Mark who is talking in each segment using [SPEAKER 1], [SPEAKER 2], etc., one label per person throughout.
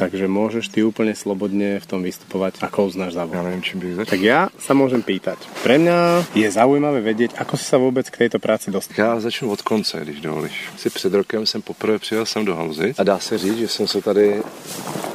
[SPEAKER 1] Takže môžeš ty úplne slobodne v tom vystupovať, ako uznáš za
[SPEAKER 2] Já nevím, čím bych začal.
[SPEAKER 1] Tak ja sa môžem pýtať. Pre mňa je zaujímavé vedieť, ako si sa vôbec k tejto práci dostal.
[SPEAKER 2] Já začnu od konce, když dovolíš. Si před rokem jsem poprvé přijel sem do Halzy a dá se říct, že jsem se tady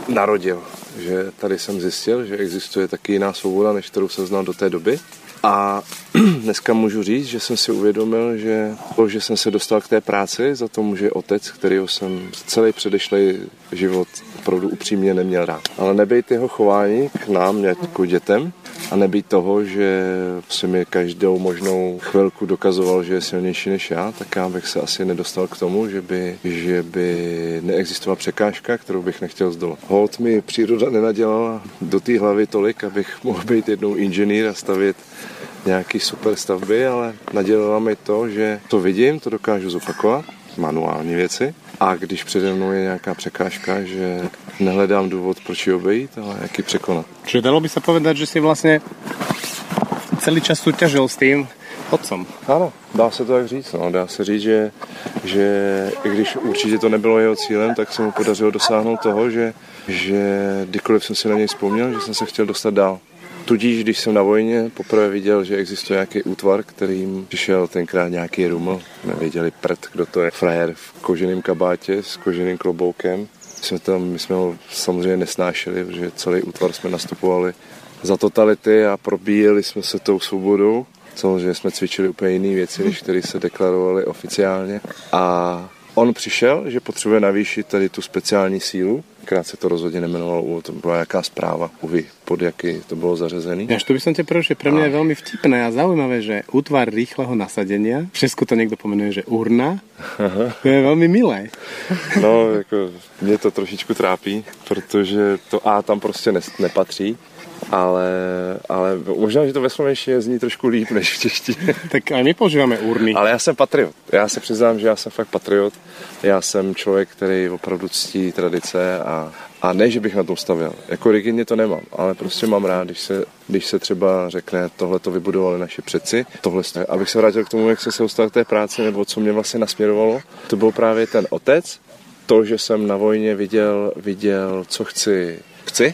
[SPEAKER 2] narodil. Že tady jsem zjistil, že existuje taky jiná svoboda, než kterou jsem znal do té doby. A dneska můžu říct, že jsem si uvědomil, že to, že jsem se dostal k té práci, za to může otec, kterýho jsem celý předešlý život opravdu upřímně neměl rád. Ale nebejt jeho chování k nám, jako dětem, a nebýt toho, že si mi každou možnou chvilku dokazoval, že je silnější než já, tak já bych se asi nedostal k tomu, že by, že by neexistovala překážka, kterou bych nechtěl zdolat. Hold mi příroda nenadělala do té hlavy tolik, abych mohl být jednou inženýr a stavět nějaký super stavby, ale nadělala mi to, že to vidím, to dokážu zopakovat, manuální věci, a když přede mnou je nějaká překážka, že nehledám důvod, proč ji obejít, ale jak ji překonat.
[SPEAKER 1] Čiže dalo by sa povedať, že si vlastne celý čas súťažil s tým otcom.
[SPEAKER 2] Ano, dá se to tak říct. No. Dá se říct, že, že i když určitě to nebylo jeho cílem, tak se mu podařilo dosáhnout toho, že, že kdykoliv jsem si na něj vzpomněl, že jsem se chtěl dostat dál. Tudíž, když jsem na vojně poprvé viděl, že existuje nějaký útvar, kterým přišel tenkrát nějaký ruml, nevěděli prd, kdo to je, frajer v koženém kabátě s koženým kloboukem. Jsme tam, my jsme ho samozřejmě nesnášeli, protože celý útvar jsme nastupovali za totality a probíjeli jsme se tou svobodou. Samozřejmě jsme cvičili úplně jiné věci, než které se deklarovaly oficiálně. A on přišel, že potřebuje navýšit tady tu speciální sílu, Krát se to rozhodně nemenovalo, to byla jaká zpráva, uvi, pod jaký to bylo zařazený.
[SPEAKER 1] Až to by som te prerušil, pre mňa je veľmi vtipné a zaujímavé, že útvar rýchleho nasadenia, v Česku to niekto pomenuje, že urna, Aha. to je veľmi milé.
[SPEAKER 2] No, jako mě to trošičku trápí, protože to A tam prostě ne, nepatří ale, ale možná, že to ve slovenštině zní trošku líp než v češtině.
[SPEAKER 1] tak ale my používáme urny.
[SPEAKER 2] Ale já jsem patriot. Já se přiznám, že já jsem fakt patriot. Já jsem člověk, který opravdu ctí tradice a, a ne, že bych na tom stavil. Jako rigidně to nemám, ale prostě mám rád, když se, když se třeba řekne, tohle to vybudovali naši předci, tohle Abych se vrátil k tomu, jak jsem se dostal k té práci, nebo co mě vlastně nasměrovalo, to byl právě ten otec, to, že jsem na vojně viděl, viděl co chci, chci,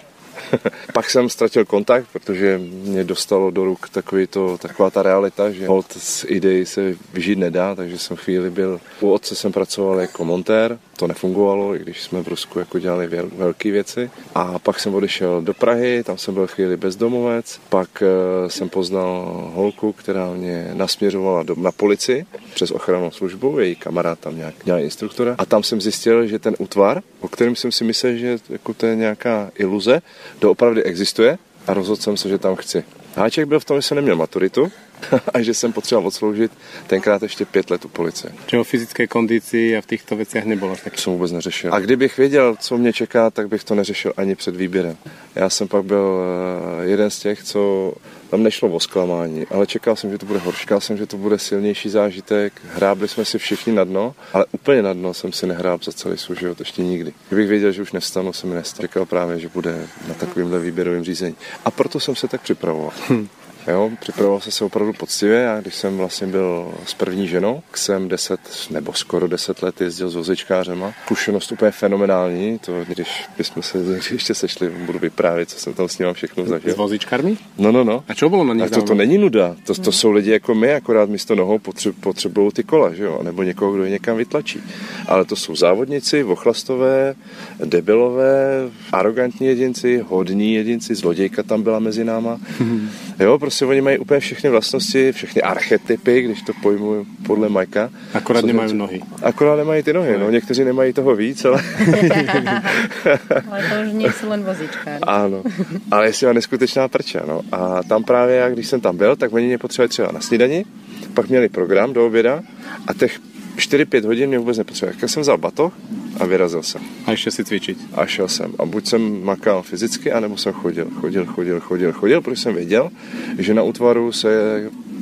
[SPEAKER 2] Pak jsem ztratil kontakt, protože mě dostalo do ruk takový to, taková ta realita, že hold z idei se vyžít nedá, takže jsem chvíli byl, u otce jsem pracoval jako montér, to nefungovalo, i když jsme v Rusku jako dělali velké věci. A pak jsem odešel do Prahy, tam jsem byl chvíli bezdomovec, pak uh, jsem poznal holku, která mě nasměřovala do, na policii přes ochrannou službu, její kamarád tam nějak dělal instruktora. A tam jsem zjistil, že ten útvar, o kterém jsem si myslel, že jako to je nějaká iluze, doopravdy existuje a rozhodl jsem se, že tam chci. Háček byl v tom, že jsem neměl maturitu a že jsem potřeboval odsloužit tenkrát ještě pět let u policie.
[SPEAKER 1] Že o fyzické kondici a v těchto věcech nebylo tak?
[SPEAKER 2] Jsem vůbec neřešil. A kdybych věděl, co mě čeká, tak bych to neřešil ani před výběrem. Já jsem pak byl eh, jeden z těch, co tam nešlo o zklamání, ale čekal jsem, že to bude horší. Čekal jsem, že to bude silnější zážitek. Hrábli jsme si všichni na dno, ale úplně na dno jsem si nehrál za celý svůj život ještě nikdy. Kdybych věděl, že už nevstanu, jsem mi nestal. Čekal právě, že bude na takovýmhle výběrovém řízení. A proto jsem se tak připravoval. Hm. Jo, připravoval jsem se opravdu poctivě a když jsem vlastně byl s první ženou, jsem deset nebo skoro deset let jezdil s vozičkářema. Kušenost úplně fenomenální, to když bychom se ještě sešli, budu vyprávět, co jsem tam s ním všechno zažil.
[SPEAKER 1] S vozičkármi?
[SPEAKER 2] No, no, no.
[SPEAKER 1] A co bylo na nich?
[SPEAKER 2] to, to není nuda, to, to jsou lidi jako my, akorát místo nohou potřebují ty kola, že jo, nebo někoho, kdo je někam vytlačí. Ale to jsou závodníci, vochlastové, debilové, arrogantní jedinci, hodní jedinci, zlodějka tam byla mezi náma. Jo, prostě oni mají úplně všechny vlastnosti, všechny archetypy, když to pojmu podle Majka.
[SPEAKER 1] Akorát nemají nohy.
[SPEAKER 2] Akorát nemají ty nohy, no. Někteří nemají toho víc, ale...
[SPEAKER 3] ale to už nejsou len vozíčka.
[SPEAKER 2] Ano, ale jestli má neskutečná prča, no. A tam právě, jak když jsem tam byl, tak oni mě potřebovali třeba na snídani, pak měli program do oběda a těch 4-5 hodin mě vůbec nepotřebovali. Jak jsem vzal batoh a vyrazil jsem.
[SPEAKER 1] A ještě si cvičit.
[SPEAKER 2] A šel jsem. A buď jsem makal fyzicky, anebo jsem chodil, chodil, chodil, chodil, chodil, protože jsem věděl, že na útvaru se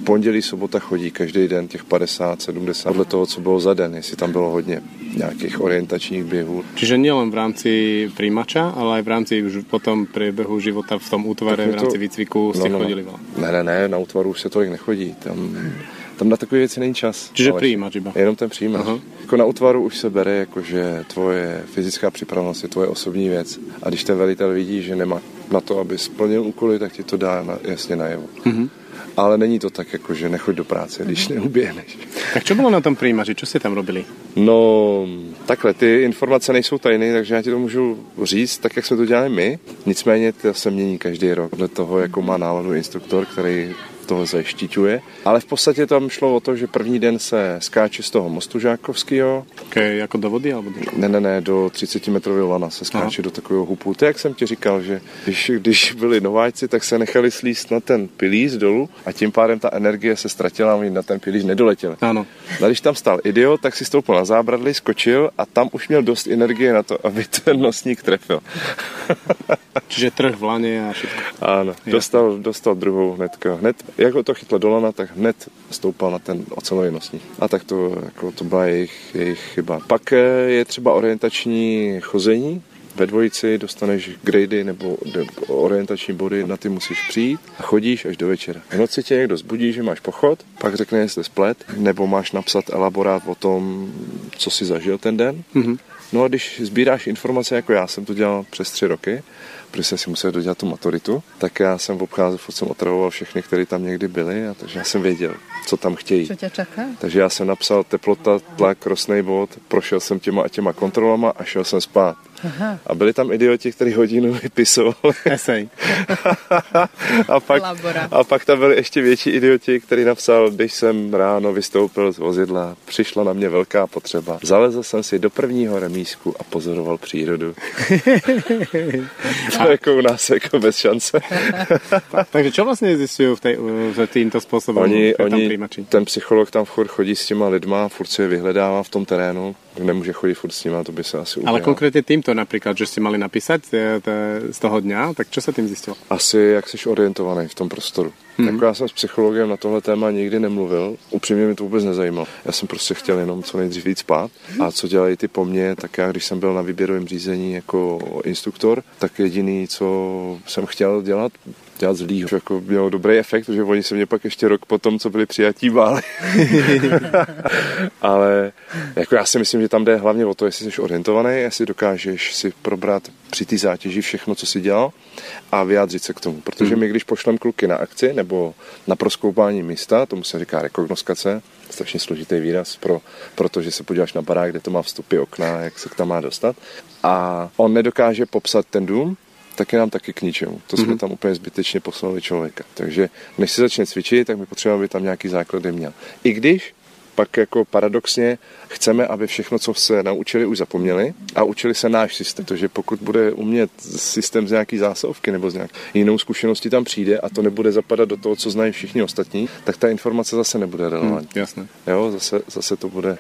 [SPEAKER 2] pondělí, sobota chodí každý den těch 50, 70, podle toho, co bylo za den, jestli tam bylo hodně nějakých orientačních běhů.
[SPEAKER 1] Čiže nielen v rámci príjmača, ale aj v rámci už potom priebehu života v tom útvare, v rámci výcviku jste no, no, no. chodili
[SPEAKER 2] Ne, ne, ne, na útvaru už se tolik nechodí. Tam Tam na takové věci není čas.
[SPEAKER 1] Čiže přijímač iba.
[SPEAKER 2] Jenom ten přijímač.
[SPEAKER 1] Aha.
[SPEAKER 2] Jako na útvaru už se bere, jako že tvoje fyzická připravenost je tvoje osobní věc. A když ten velitel vidí, že nemá na to, aby splnil úkoly, tak ti to dá na, jasně najevo.
[SPEAKER 1] Mhm.
[SPEAKER 2] Ale není to tak, jako že nechoď do práce, když neuběhneš.
[SPEAKER 1] Tak čo bolo na tom prijímači? Čo ste tam robili?
[SPEAKER 2] No, takhle, ty informace nejsou tajné, takže já ti to můžu říct, tak jak jsme to dělali my. Nicméně to se mění každý rok, dle toho, jako má náladu instruktor, který toho zaštiťuje. Ale v podstatě tam šlo o to, že první den se skáče z toho mostu Žákovského,
[SPEAKER 1] Okay, jako do vody? Alebo do...
[SPEAKER 2] ne, ne, ne, do 30 metrového lana se skáče do takového hupu. To jak jsem ti říkal, že když, když byli nováčci, tak se nechali slíst na ten pilíř dolů a tím pádem ta energie se ztratila a oni na ten pilíř nedoletěli.
[SPEAKER 1] Áno.
[SPEAKER 2] No, a když tam stál idiot, tak si stoupil na zábradlí, skočil a tam už měl dost energie na to, aby ten nosník trefil.
[SPEAKER 1] Čiže trh v lane a všetko.
[SPEAKER 2] Ano, dostal, dostal druhou hnedka. Hned, jak ho to chytlo do lana, tak hned stoupal na ten ocelový nosník. A tak to, jako, to byla jejich, jejich chyba. Pak eh, je třeba orientační chození. Ve dvojici dostaneš grady nebo orientační body, na ty musíš přijít a chodíš až do večera. V noci tě někdo zbudí, že máš pochod, pak řekne, jestli splet, nebo máš napsat elaborát o tom, co si zažil ten den.
[SPEAKER 1] Mhm.
[SPEAKER 2] No a když sbíráš informace, jako já jsem to dělal přes tři roky, protože jsem si musel dodělat tu maturitu, tak já jsem obcházel, furt jsem otravoval všechny, které tam někdy byly, a takže já jsem věděl, co tam chtějí.
[SPEAKER 3] Čo ťa čaká?
[SPEAKER 2] Takže já jsem napsal teplota, tlak, rostný bod, prošel jsem těma a těma kontrolama a šel jsem spát.
[SPEAKER 3] Aha.
[SPEAKER 2] A byli tam idioti, kteří hodinu vypisovali.
[SPEAKER 1] Esej.
[SPEAKER 2] a, pak,
[SPEAKER 3] Labora.
[SPEAKER 2] a pak tam byli ještě větší idioti, který napsal, když jsem ráno vystoupil z vozidla, přišla na mě velká potřeba. Zalezl jsem si do prvního remísku a pozoroval přírodu. to jako u nás jako bez šance.
[SPEAKER 1] Takže čo vlastne zistujú v tej, v týmto spôsobom
[SPEAKER 2] Oni, oni, ten psycholog tam furt chodí s těma lidma, furt si je vyhledává v tom terénu, nemůže chodit furt s nima, to by se asi
[SPEAKER 1] Ale
[SPEAKER 2] udělal.
[SPEAKER 1] konkrétne týmto napríklad, že ste mali napísať e, t- z toho dňa, tak čo sa tým zistilo?
[SPEAKER 2] Asi jak jsi orientovaný v tom prostoru.
[SPEAKER 1] Mhm.
[SPEAKER 2] Mm-hmm. Jako já jsem s psychologem na tohle téma nikdy nemluvil, upřímně mi to vůbec nezajímalo. Já jsem prostě chtěl jenom co nejdřív víc spát. A co dělají ty po mně, tak já, když jsem byl na výběrovém řízení jako instruktor, tak jediný, co jsem chtěl dělat, dělat zlýho. Jako mělo dobrý efekt, protože oni se mě pak ještě rok potom, co byli přijatí, báli. Ale jako já si myslím, že tam jde hlavně o to, jestli jsi orientovaný, jestli dokážeš si probrat při té zátěži všechno, co si dělal a vyjádřit se k tomu. Protože my, když pošlem kluky na akci nebo na proskoupání místa, tomu se říká rekognoskace, strašně složitý výraz, pro, protože se podíváš na barák, kde to má vstupy, okna, jak se k tam má dostat. A on nedokáže popsat ten dům, tak je nám taky k ničemu. To jsme mm-hmm. tam úplně zbytečně poslali člověka. Takže než se začne cvičit, tak my potřebujeme, aby tam nějaký základy měl. I když pak jako paradoxně chceme, aby všechno, co se naučili, už zapomněli a učili se náš systém. Takže pokud bude umět systém z nějaký zásovky nebo z nějak jinou zkušenosti tam přijde a to nebude zapadat do toho, co znají všichni ostatní, tak ta informace zase nebude relevantní.
[SPEAKER 1] Hm, jasné.
[SPEAKER 2] Jo, zase, zase to bude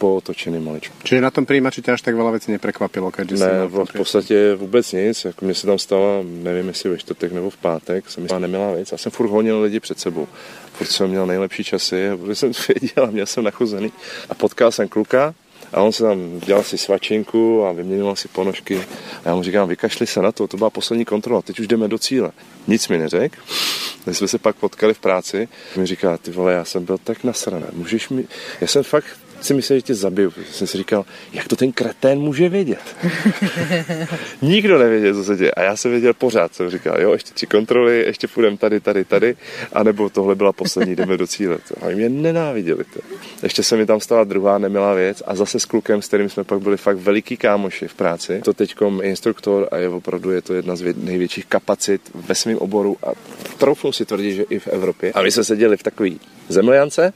[SPEAKER 2] pootočený maličko.
[SPEAKER 1] Čiže na tom prijímači ťa až tak veľa vecí neprekvapilo, si
[SPEAKER 2] Ne, v, v podstatě vůbec nic. Jako mně se tam stala, nevím jestli ve čtvrtek nebo v pátek, jsem stala nemilá věc. Já jsem furt honil lidi před sebou. Furt jsem měl nejlepší časy, a protože jsem to věděl a měl jsem nachozený. A potkal jsem kluka, a on se tam dělal si svačinku a vyměňoval si ponožky. A já mu říkám, vykašli se na to, to byla poslední kontrola, teď už jdeme do cíle. Nic mi neřekl. My jsme se pak potkali v práci. Mi říká, ty vole, já jsem byl tak nasraný. Můžeš mi... Já jsem fakt si myslel, že tě zabiju. Jsem si říkal, jak to ten kretén může vědět? Nikdo nevěděl, co se děje. A já jsem věděl pořád, jsem říkal, jo, ještě tři kontroly, ještě půjdeme tady, tady, tady, anebo tohle byla poslední, jdeme do cíle. A mě nenáviděli. To. Ještě se mi tam stala druhá nemilá věc a zase s klukem, s kterým jsme pak byli fakt veliký kámoši v práci. To teďkom instruktor a je opravdu je to jedna z vě- největších kapacit ve svém oboru a troufnu si tvrdit, že i v Evropě. A my jsme seděli v takový zemljance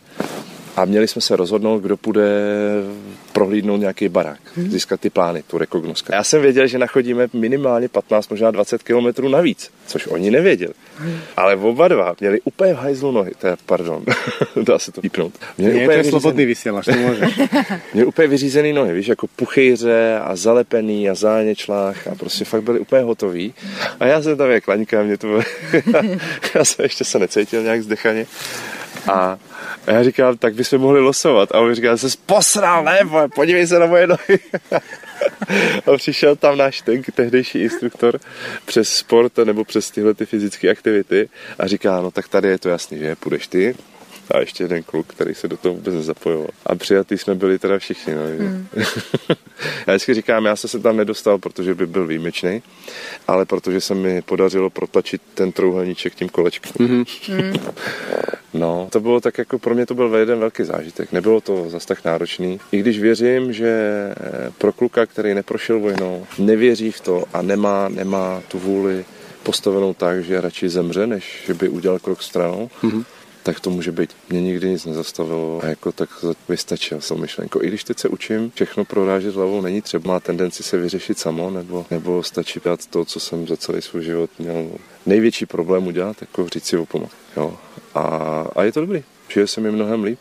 [SPEAKER 2] a měli jsme se rozhodnout, kdo půjde prohlídnout nějaký barák, získat ty plány, tu rekognosku. Já jsem věděl, že nachodíme minimálně 15, možná 20 kilometrů navíc, což oni nevěděli. Ale oba dva měli úplně v hajzlu nohy, teda, pardon, dá se to pípnout. Měli
[SPEAKER 1] Nie, to je
[SPEAKER 2] vyřízený-
[SPEAKER 1] slobodný vysielač, to.
[SPEAKER 2] Měli úplně vyřízený nohy, víš, jako puchejře a zalepený a záněčlách a prostě fakt byli úplně hotoví. A já jsem tam jak laňka, mě to bylo... já jsem ještě se necítil nějak zdechaně. A já říkám, tak bychom mohli losovat. A on říká, se posral, ne, vole, podívej se na moje nohy. a přišel tam náš ten tehdejší instruktor přes sport nebo přes tyhle ty fyzické aktivity a říká, no tak tady je to jasný, že půjdeš ty, A ještě jeden kluk, který se do toho vůbec nezapojoval. A přijatý jsme byli teda všichni. No, mm. já vždycky říkám, já jsem se tam nedostal, protože by byl výjimečný, ale protože se mi podařilo protačit ten trouhelníček tím kolečkem. Mm-hmm. no, to bylo tak jako, pro mě to byl jeden velký zážitek. Nebylo to zas tak náročný. I když věřím, že pro kluka, který neprošel vojnou, nevěří v to a nemá, nemá tu vůli postavenou tak, že radši zemře, než že by udělal krok stranou, mm-hmm tak to může být. Mě nikdy nic nezastavilo a jako tak vystačil jsem myšlenko. I když teď se učím všechno prorážet hlavou, není třeba, má tendenci se vyřešit samo, nebo, nebo stačí dát to, co jsem za celý svůj život měl největší problém udělat, jako říct si o pomoc. Jo. A, a je to dobrý. Žije se mi mnohem líp.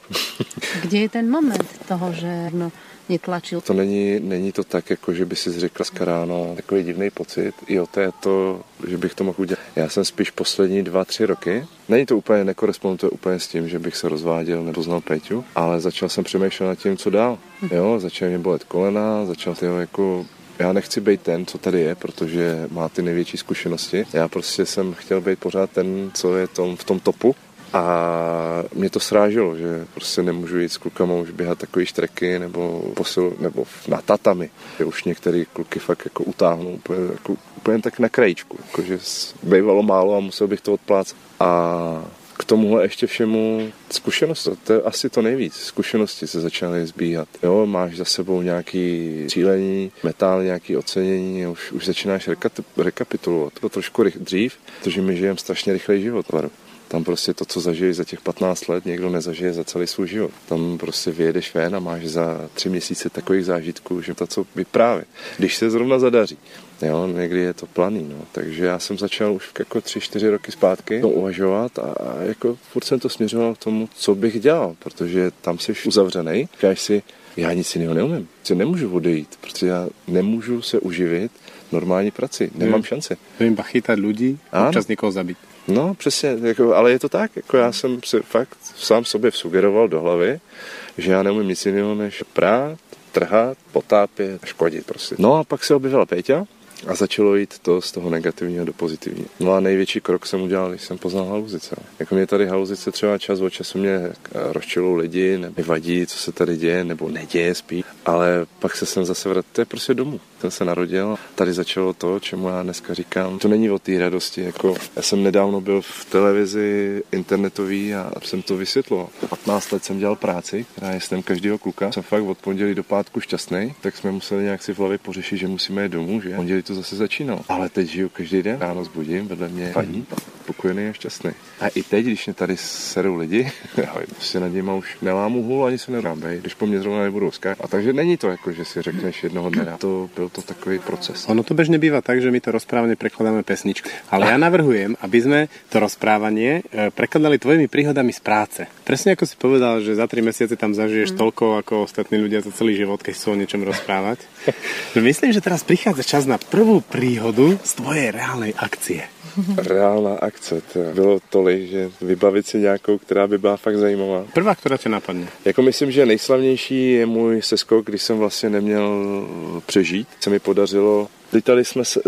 [SPEAKER 3] Kde je ten moment toho, že no, netlačil.
[SPEAKER 2] To není, není to tak, jako že by si řekla ráno takový divný pocit. Jo, to je to, že bych to mohl udělat. Já jsem spíš poslední dva, tři roky. Není to úplně, nekoresponduje úplně s tím, že bych se rozváděl nebo znal Péťu, ale začal jsem přemýšlet nad tím, co dál. Jo, začal mě bolet kolena, začal to jako já nechci být ten, co tady je, protože má ty největší zkušenosti. Já prostě jsem chtěl být pořád ten, co je tom, v tom topu a mě to sráželo, že prostě nemůžu jít s klukama už běhat takový štreky nebo posil, nebo na tatami. Už některé kluky fakt jako utáhnou úplně, jako, úplně tak na krajičku, jako, že bývalo málo a musel bych to odplácet. A k tomuhle ještě všemu zkušenost, to je asi to nejvíc. Zkušenosti se začaly zbíhat. Jo, máš za sebou nějaký cílení, metál, nějaký ocenění, už, už začínáš rekapitulovat. To trošku dřív, protože my žijeme strašně rychlej život. Tam prostě to, co zažiješ za těch 15 let, někdo nezažije za celý svůj život. Tam prostě vyjedeš ven a máš za tři měsíce takových zážitků, že to, co vyprávět. Když se zrovna zadaří. Jo, někdy je to planý, no. Takže já jsem začal už jako tři, čtyři roky zpátky to uvažovat a, a jako furt jsem to směřoval k tomu, co bych dělal, protože tam jsi uzavřený, říkáš si, já nic jiného neumím, si nemůžu odejít, protože já nemůžu se uživit normální praci, nemám hmm. šance.
[SPEAKER 1] Vím chytat lidi, občas někoho zabít.
[SPEAKER 2] No, přesně, jako, ale je to tak, jako já jsem si fakt sám sobě sugeroval do hlavy, že já neumím nic jiného než prát, trhat, potápět škodit prostě. No a pak se objevila Péťa, a začalo jít to z toho negativního do pozitivního. No a největší krok jsem udělal, když jsem poznal haluzice. Jako mě tady haluzice třeba čas od času mě eh, rozčilou lidi, nevadí, co se tady děje, nebo neděje spíš, ale pak se jsem zase vrátil, to je prostě domů. Ten se narodil, tady začalo to, čemu já dneska říkám. To není o té radosti, jako já jsem nedávno byl v televizi internetový a jsem to vysvětloval. 15 let jsem dělal práci, která je snem každého kluka. Jsem fakt od pondělí do pátku šťastný, tak jsme museli nějak si v hlavě pořešit, že musíme jít domů, že? Pondělí to zase začínalo. Ale teď žiju každý den, ráno zbudím, vedle mě paní, spokojený a šťastný. A i teď, když mě tady serou lidi, já prostě nad nimi už nelámu hůl, ani se nerábej, když po mně zrovna nebudou skákat. A takže není to jako, že si řekneš jednoho dne, to byl to takový proces.
[SPEAKER 1] Ono to bežně bývá tak, že my to rozprávanie prekladáme pesničku. Ale ja navrhujem, aby sme to rozprávanie e, prekladali tvojimi príhodami z práce. Presne ako si povedal, že za tri mesiace tam zažiješ mm. toľko ako ostatní ľudia za celý život, keď chcú o niečom rozprávať. Myslím, že teraz prichádza čas na prvú príhodu z tvojej reálnej akcie.
[SPEAKER 2] Reálná akce, to bylo tolik, že vybavit si nějakou, která by byla fakt zajímavá.
[SPEAKER 1] Prvá, která tě napadne?
[SPEAKER 2] Jako myslím, že nejslavnější je můj seskok, když jsem vlastně neměl přežít. Se mi podařilo Lítali jsme se,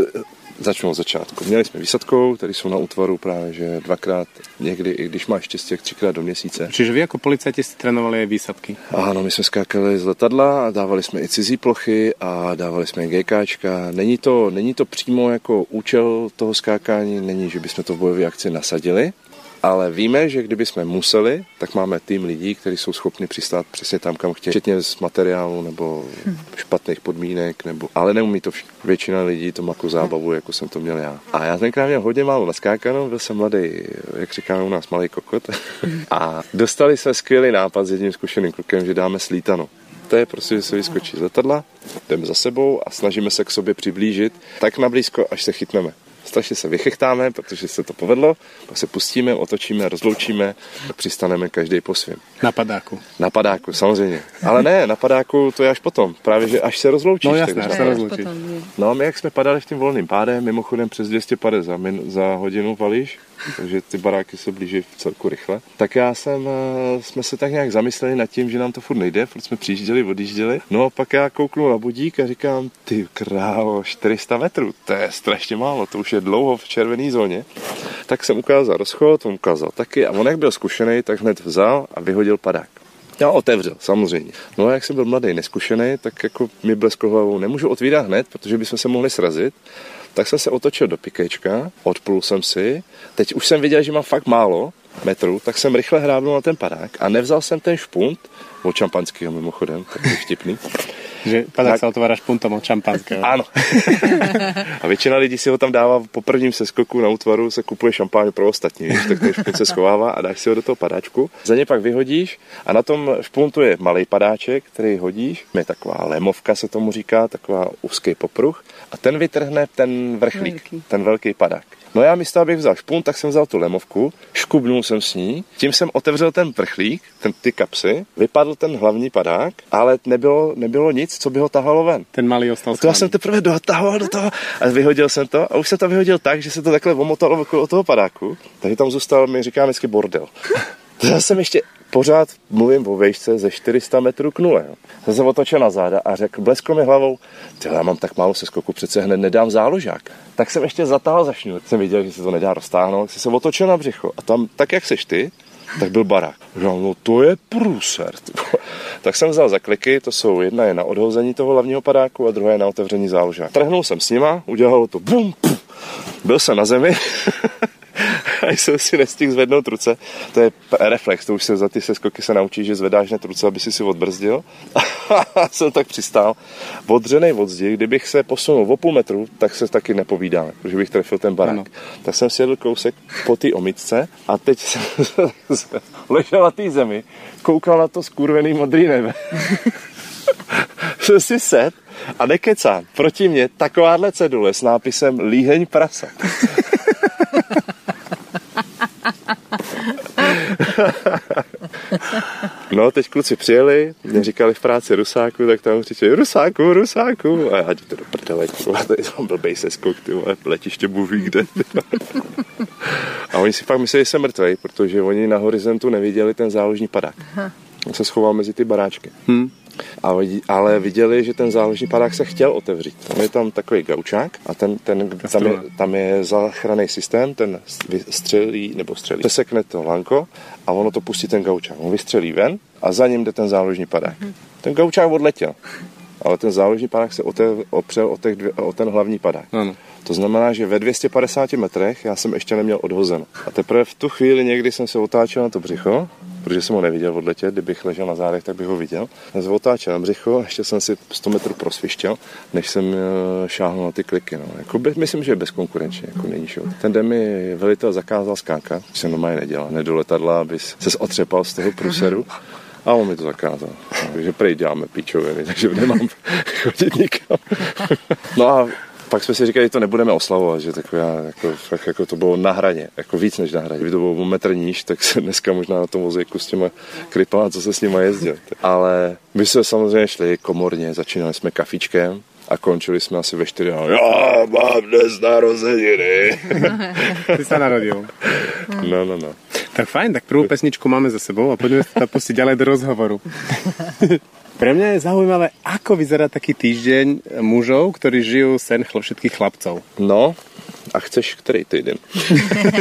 [SPEAKER 2] Začnu od začátku. Měli jsme výsadkou, tady jsou na útvaru právě, že dvakrát, někdy, i když máš štěstí, jak třikrát do měsíce.
[SPEAKER 1] Čiže vy jako policajti jste trénovali výsadky?
[SPEAKER 2] Ano, my jsme skákali z letadla a dávali jsme i cizí plochy a dávali jsme GKčka. Není to, není to přímo jako účel toho skákání, není, že bychom to v bojové akci nasadili, ale víme, že kdyby jsme museli, tak máme tým lidí, kteří jsou schopni přistát přesně tam, kam chtějí, včetně z materiálu nebo špatných podmínek, nebo, ale neumí to všichni. Většina lidí to má jako zábavu, jako jsem to měl já. A já tenkrát měl hodně málo naskákanou, byl jsem mladý, jak říkáme u nás, malý kokot. A dostali jsme skvělý nápad s jedním zkušeným klukem, že dáme slítanu. To je prostě, že se vyskočí z letadla, jdeme za sebou a snažíme se k sobě přiblížit tak nablízko, až se chytneme strašně se vychechtáme, protože se to povedlo, pak se pustíme, otočíme, rozloučíme, přistaneme každý po svém.
[SPEAKER 1] Na padáku.
[SPEAKER 2] Na padáku, samozřejmě. Ale ne, na padáku to je až potom, právě že až se rozloučíš.
[SPEAKER 1] No jasné, až se rozloučíš.
[SPEAKER 2] No a my jak jsme padali v tím volným pádem, mimochodem přes 250 za, min, za hodinu valíš, takže ty baráky se blíží v celku rychle. Tak já jsem, eh, jsme se tak nějak zamysleli nad tím, že nám to furt nejde, protože jsme přijížděli, odjížděli. No a pak já kouknu na budík a říkám, ty králo, 400 metrů, to je strašně málo, to už je dlouho v červené zóně. Tak jsem ukázal rozchod, on ukázal taky a on jak byl zkušený, tak hned vzal a vyhodil padák. Já otevřel, samozřejmě. No a jak jsem byl mladý, neskušený, tak jako mi blesklo hlavou, nemůžu otvírat hned, protože bychom se mohli srazit. Tak jsem se otočil do pikečka, odplul jsem si, teď už jsem viděl, že mám fakt málo metrů, tak jsem rychle hrábnul na ten padák a nevzal jsem ten špunt, od šampanského mimochodem, je vtipný.
[SPEAKER 1] Že padák tak... sa otvára špuntom od šampanského.
[SPEAKER 2] Ano. a většina lidí si ho tam dává po prvním seskoku na útvaru, se kupuje šampáň pro ostatní, víš, tak ten špunt se schovává a dáš si ho do toho padáčku. Za ně pak vyhodíš a na tom špuntu je malý padáček, který hodíš. Je taková lemovka, se tomu říká, taková úzký popruh a ten vytrhne ten vrchlík, velký. ten velký padák. No já místo, abych vzal špun, tak jsem vzal tu lemovku, škubnul jsem s ní, tím jsem otevřel ten prchlík, ten, ty kapsy, vypadl ten hlavní padák, ale nebylo, nebylo nic, co by ho tahalo ven.
[SPEAKER 1] Ten malý ostal
[SPEAKER 2] To já jsem teprve dotahoval do toho a vyhodil jsem to a už jsem to vyhodil tak, že se to takhle omotalo okolo toho padáku, takže tam zůstal, mi říká vždycky bordel. To já jsem ještě pořád mluvím o vejšce ze 400 metrů k nule. Jsem se otočil na záda a řekl, bleskl mi hlavou, já mám tak málo se skoku, přece hned nedám záložák. Tak jsem ještě zatáhl za šňůr. Jsem viděl, že se to nedá roztáhnout, jsem se otočil na břicho. A tam, tak jak seš ty, tak byl barák. Říkám, no to je průser. tak jsem vzal zakliky, to jsou jedna je na odhození toho hlavního padáku a druhá je na otevření záložák. Trhnul jsem s nima, udělalo to bum, pum. byl jsem na zemi a jsem si nestihl zvednout ruce. To je reflex, to už se za ty seskoky se naučí, že zvedáš hned ruce, aby si si odbrzdil. A jsem tak přistál. Odřenej od zdi, kdybych se posunul o půl metru, tak se taky nepovídáme, protože bych trefil ten barák. Ano. Tak jsem si jedl kousek po té omitce a teď jsem ležel na té zemi, koukal na to skurvený modrý nebe. jsem si set a nekecám. Proti mě takováhle cedule s nápisem Líheň prasa. No, teď kluci přijeli, mě říkali v práci Rusáku, tak tam křičeli Rusáku, Rusáku. A já jdu to do prdele, to je tam blbej seskok, ty vole, letiště buví kde. a oni si fakt mysleli, že jsem mrtvej, protože oni na horizontu neviděli ten záložní padák. On se schoval mezi ty baráčky. Hmm. A, ale viděli, že ten záložní padák se chtěl otevřít. Tam je tam takový gaučák a ten, ten, tam, je, tam je záchranný systém, ten střelí, nebo střelí, sesekne to lanko a ono to pustí ten gaučák. On vystřelí ven a za ním jde ten záložní padák. Hmm. Ten gaučák odletěl, ale ten záložní padák se otev, opřel o, těch dvě, o ten hlavní padák. Ano. To znamená, že ve 250 metrech já jsem ještě neměl odhozeno. A teprve v tu chvíli někdy jsem se otáčel na to břicho protože jsem ho neviděl odletět, kdybych ležel na zádech, tak bych ho viděl. Já jsem otáčel na břicho, ještě jsem si 100 metrů prosvištěl, než jsem eh, šáhnul na ty kliky. No. Jako bez, myslím, že je bezkonkurenčně, jako není šel. Ten den mi velitel zakázal skákat, jsem normálně nedělal, nedo letadla, aby se otřepal z toho průseru. A on mi to zakázal. Takže prej děláme píčoviny, takže nemám chodit nikam. No a pak jsme si říkali, že to nebudeme oslavovat, že taková, jako, fakt, jako to bylo na hraně, jako víc než na hraně. Kdyby to bylo metr níž, tak se dneska možná na tom vozíku s těma krypama, co se s nima jezdil. Ale my jsme samozřejmě šli komorně, začínali jsme kafičkem, a končili jsme asi ve 4 ráno. Já mám dnes narozeniny.
[SPEAKER 1] Ty se narodil.
[SPEAKER 2] No, no, no.
[SPEAKER 1] Tak fajn, tak prvú pesničku máme za sebou a poďme sa pustiť ďalej do rozhovoru. Pre mňa je zaujímavé, ako vyzerá taký týždeň mužov, ktorí žijú sen všetkých chlapcov.
[SPEAKER 2] No, a chceš ktorý týden?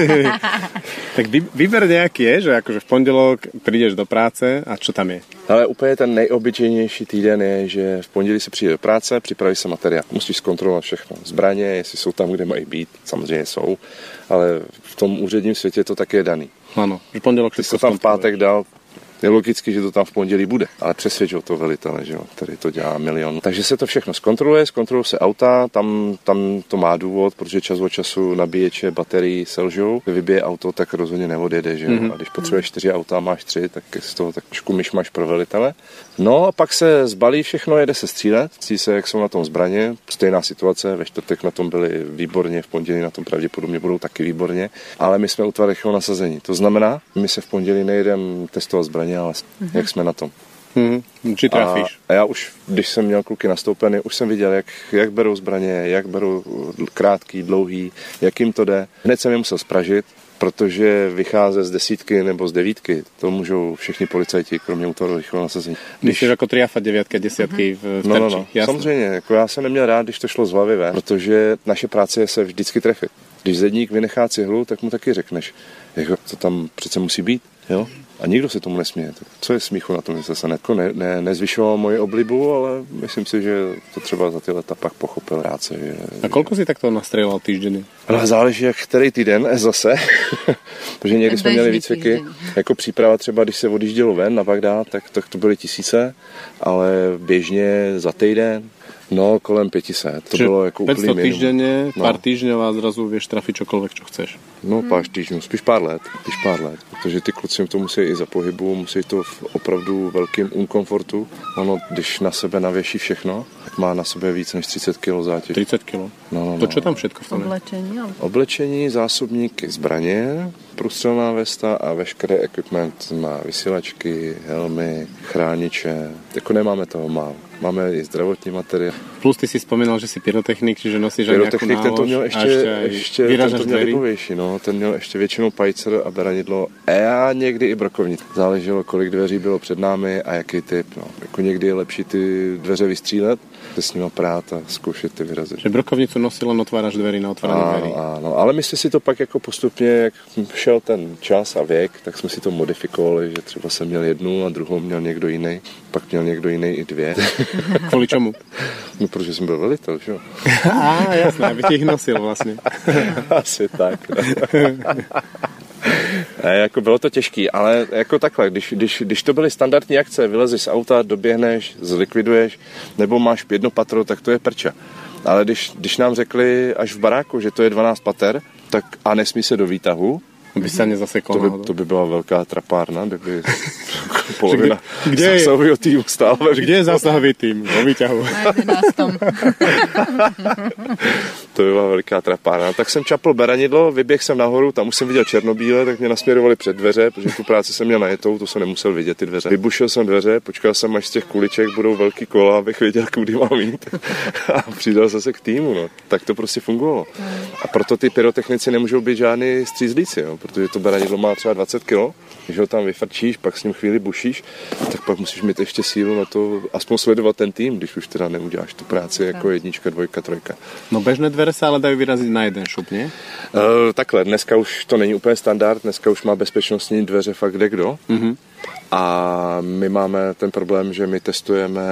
[SPEAKER 1] tak vy, vyber nejaký je, že akože v pondelok prídeš do práce a čo tam je?
[SPEAKER 2] Ale úplně ten nejobyčejnější týden je, že v pondělí se přijde do práce, připraví se materiál. Musíš zkontrolovat všechno. Zbraně, jestli jsou tam, kde mají být, samozřejmě jsou, ale v tom úředním světě to také je daný.
[SPEAKER 1] Ano, v pondělok
[SPEAKER 2] Ty jsi to tam v pátek dal, je logicky, že to tam v pondělí bude, ale přesvědčil to velitele, že jo, který to dělá milion. Takže se to všechno zkontroluje, zkontroluje se auta, tam, tam to má důvod, protože čas od času nabíječe baterií selžou. Vybije auto, tak rozhodně neodjede, že jo. Mm-hmm. A když potřebuješ čtyři auta, máš tři, tak z toho tak trošku máš pro velitele. No a pak se zbalí všechno, jede se střílet, cítí se, jak jsou na tom zbraně. Stejná situace, ve čtvrtek na tom byli výborně, v pondělí na tom pravděpodobně budou taky výborně, ale my jsme rychlého nasazení. To znamená, my se v pondělí nejedeme testovat zbraně, ale mm-hmm. jak jsme na tom.
[SPEAKER 1] Hmm, či trafíš.
[SPEAKER 2] A já už, když jsem měl kluky nastoupeny, už jsem viděl, jak, jak berou zbraně, jak berou krátký, dlouhý, jak jim to jde. Hned jsem je musel spražit, protože vycházet z desítky nebo z devítky, to můžou všichni policajti, kromě útvaru rychlého nasazení.
[SPEAKER 1] Když je jako triafa devětka, desítky v, v
[SPEAKER 2] no, no, no. Samozřejmě, jako já jsem neměl rád, když to šlo z hlavy ven, protože naše práce je se vždycky trefit. Když zedník vynechá cihlu, tak mu taky řekneš, jako to tam přece musí být. Jo? A nikdo se tomu nesměje. Tak co je smíchu na tom, že se ne, ne, nezvyšoval moji oblibu, ale myslím si, že to třeba za ty leta pak pochopil rád se. Že,
[SPEAKER 1] a kolko si takto nastřeloval týždenně?
[SPEAKER 2] Ale záleží, jak který týden zase, protože někdy jsme měli výcviky, jako příprava třeba, když se odjíždělo ven na Bagdad, tak, tak to byly tisíce, ale běžně za týden, No, kolem 500. To Čiže bylo jako
[SPEAKER 1] 500 úplný týždenne, no. pár týždňov a zrazu vieš trafiť čokoľvek, čo chceš.
[SPEAKER 2] No, hmm. pár týždňů, spíš pár let, spíš pár let, protože ty kluci to musí i za pohybu, musí to v opravdu velkým unkomfortu. Ono, když na sebe navěší všechno, má na sebe víc než 30 kg zátěž.
[SPEAKER 1] 30 kg? No,
[SPEAKER 2] no,
[SPEAKER 1] no. To čo tam všetko v tom
[SPEAKER 3] Oblečení, ale...
[SPEAKER 2] Oblečení, zásobníky, zbraně, průstřelná vesta a veškerý equipment má vysílačky, helmy, chrániče. Jako nemáme toho málo. Máme i zdravotní materiál.
[SPEAKER 1] Plus ty si vzpomínal, že si pyrotechnik, že nosíš
[SPEAKER 2] Pyrotechnik, ten to měl ještě, ještě, ještě ten to měl libovější, no. Ten měl ještě většinou pajcer a beranidlo. A já někdy i brokovnic. Záleželo, kolik dveří bylo před námi a jaký typ. No. Jako někdy je lepší ty dveře vystřílet, se s nimi prát a zkoušet ty vyrazit.
[SPEAKER 1] Že brokovnicu nosil len otváráš dveří na otvárání dveří.
[SPEAKER 2] Ano, ale my jsme si to pak jako postupně, jak šel ten čas a věk, tak jsme si to modifikovali, že třeba jsem měl jednu a druhou měl někdo jiný, pak měl někdo jiný i dvě.
[SPEAKER 1] Kvůli čemu?
[SPEAKER 2] No, protože jsem byl velitel, že jo?
[SPEAKER 1] A, jasné, aby těch nosil vlastně.
[SPEAKER 2] Asi tak. Ne, jako bylo to těžký, ale jako takhle, když, když, když to byly standardní akce, vylezeš z auta, doběhneš, zlikviduješ, nebo máš jedno patro, tak to je prča. Ale když, když nám řekli až v baráku, že to je 12 pater, tak a nesmí se do výtahu,
[SPEAKER 1] by se mě zase
[SPEAKER 2] to by, to by byla velká trapárna, kdyby polovina kde, kde zásahového týmu stála.
[SPEAKER 1] Kde je zásahový tým? O výťahu.
[SPEAKER 2] to by byla veliká trapárna. Tak jsem čapl beranidlo, vyběh jsem nahoru, tam už jsem viděl černobíle, tak mě nasměrovali před dveře, protože tu práci jsem měl najetou, to jsem nemusel vidět ty dveře. Vybušil jsem dveře, počkal jsem, až z těch kuliček budou velký kola, abych věděl, kudy mám jít. a přidal se k týmu. No. Tak to prostě fungovalo. A proto ty pyrotechnici nemůžou být žádný střízlíci, jo protože to beranidlo má třeba 20 kg, když ho tam vyfrčíš, pak s ním chvíli bušíš, tak pak musíš mít ještě sílu na to, aspoň sledovat ten tým, když už teda neuděláš tu práci jako jednička, dvojka, trojka.
[SPEAKER 1] No bežné dveře se ale dají vyrazit na jeden šup, ne?
[SPEAKER 2] Uh, takhle, dneska už to není úplně standard, dneska už má bezpečnostní dveře fakt kde kdo. Mm-hmm. A my máme ten problém, že my testujeme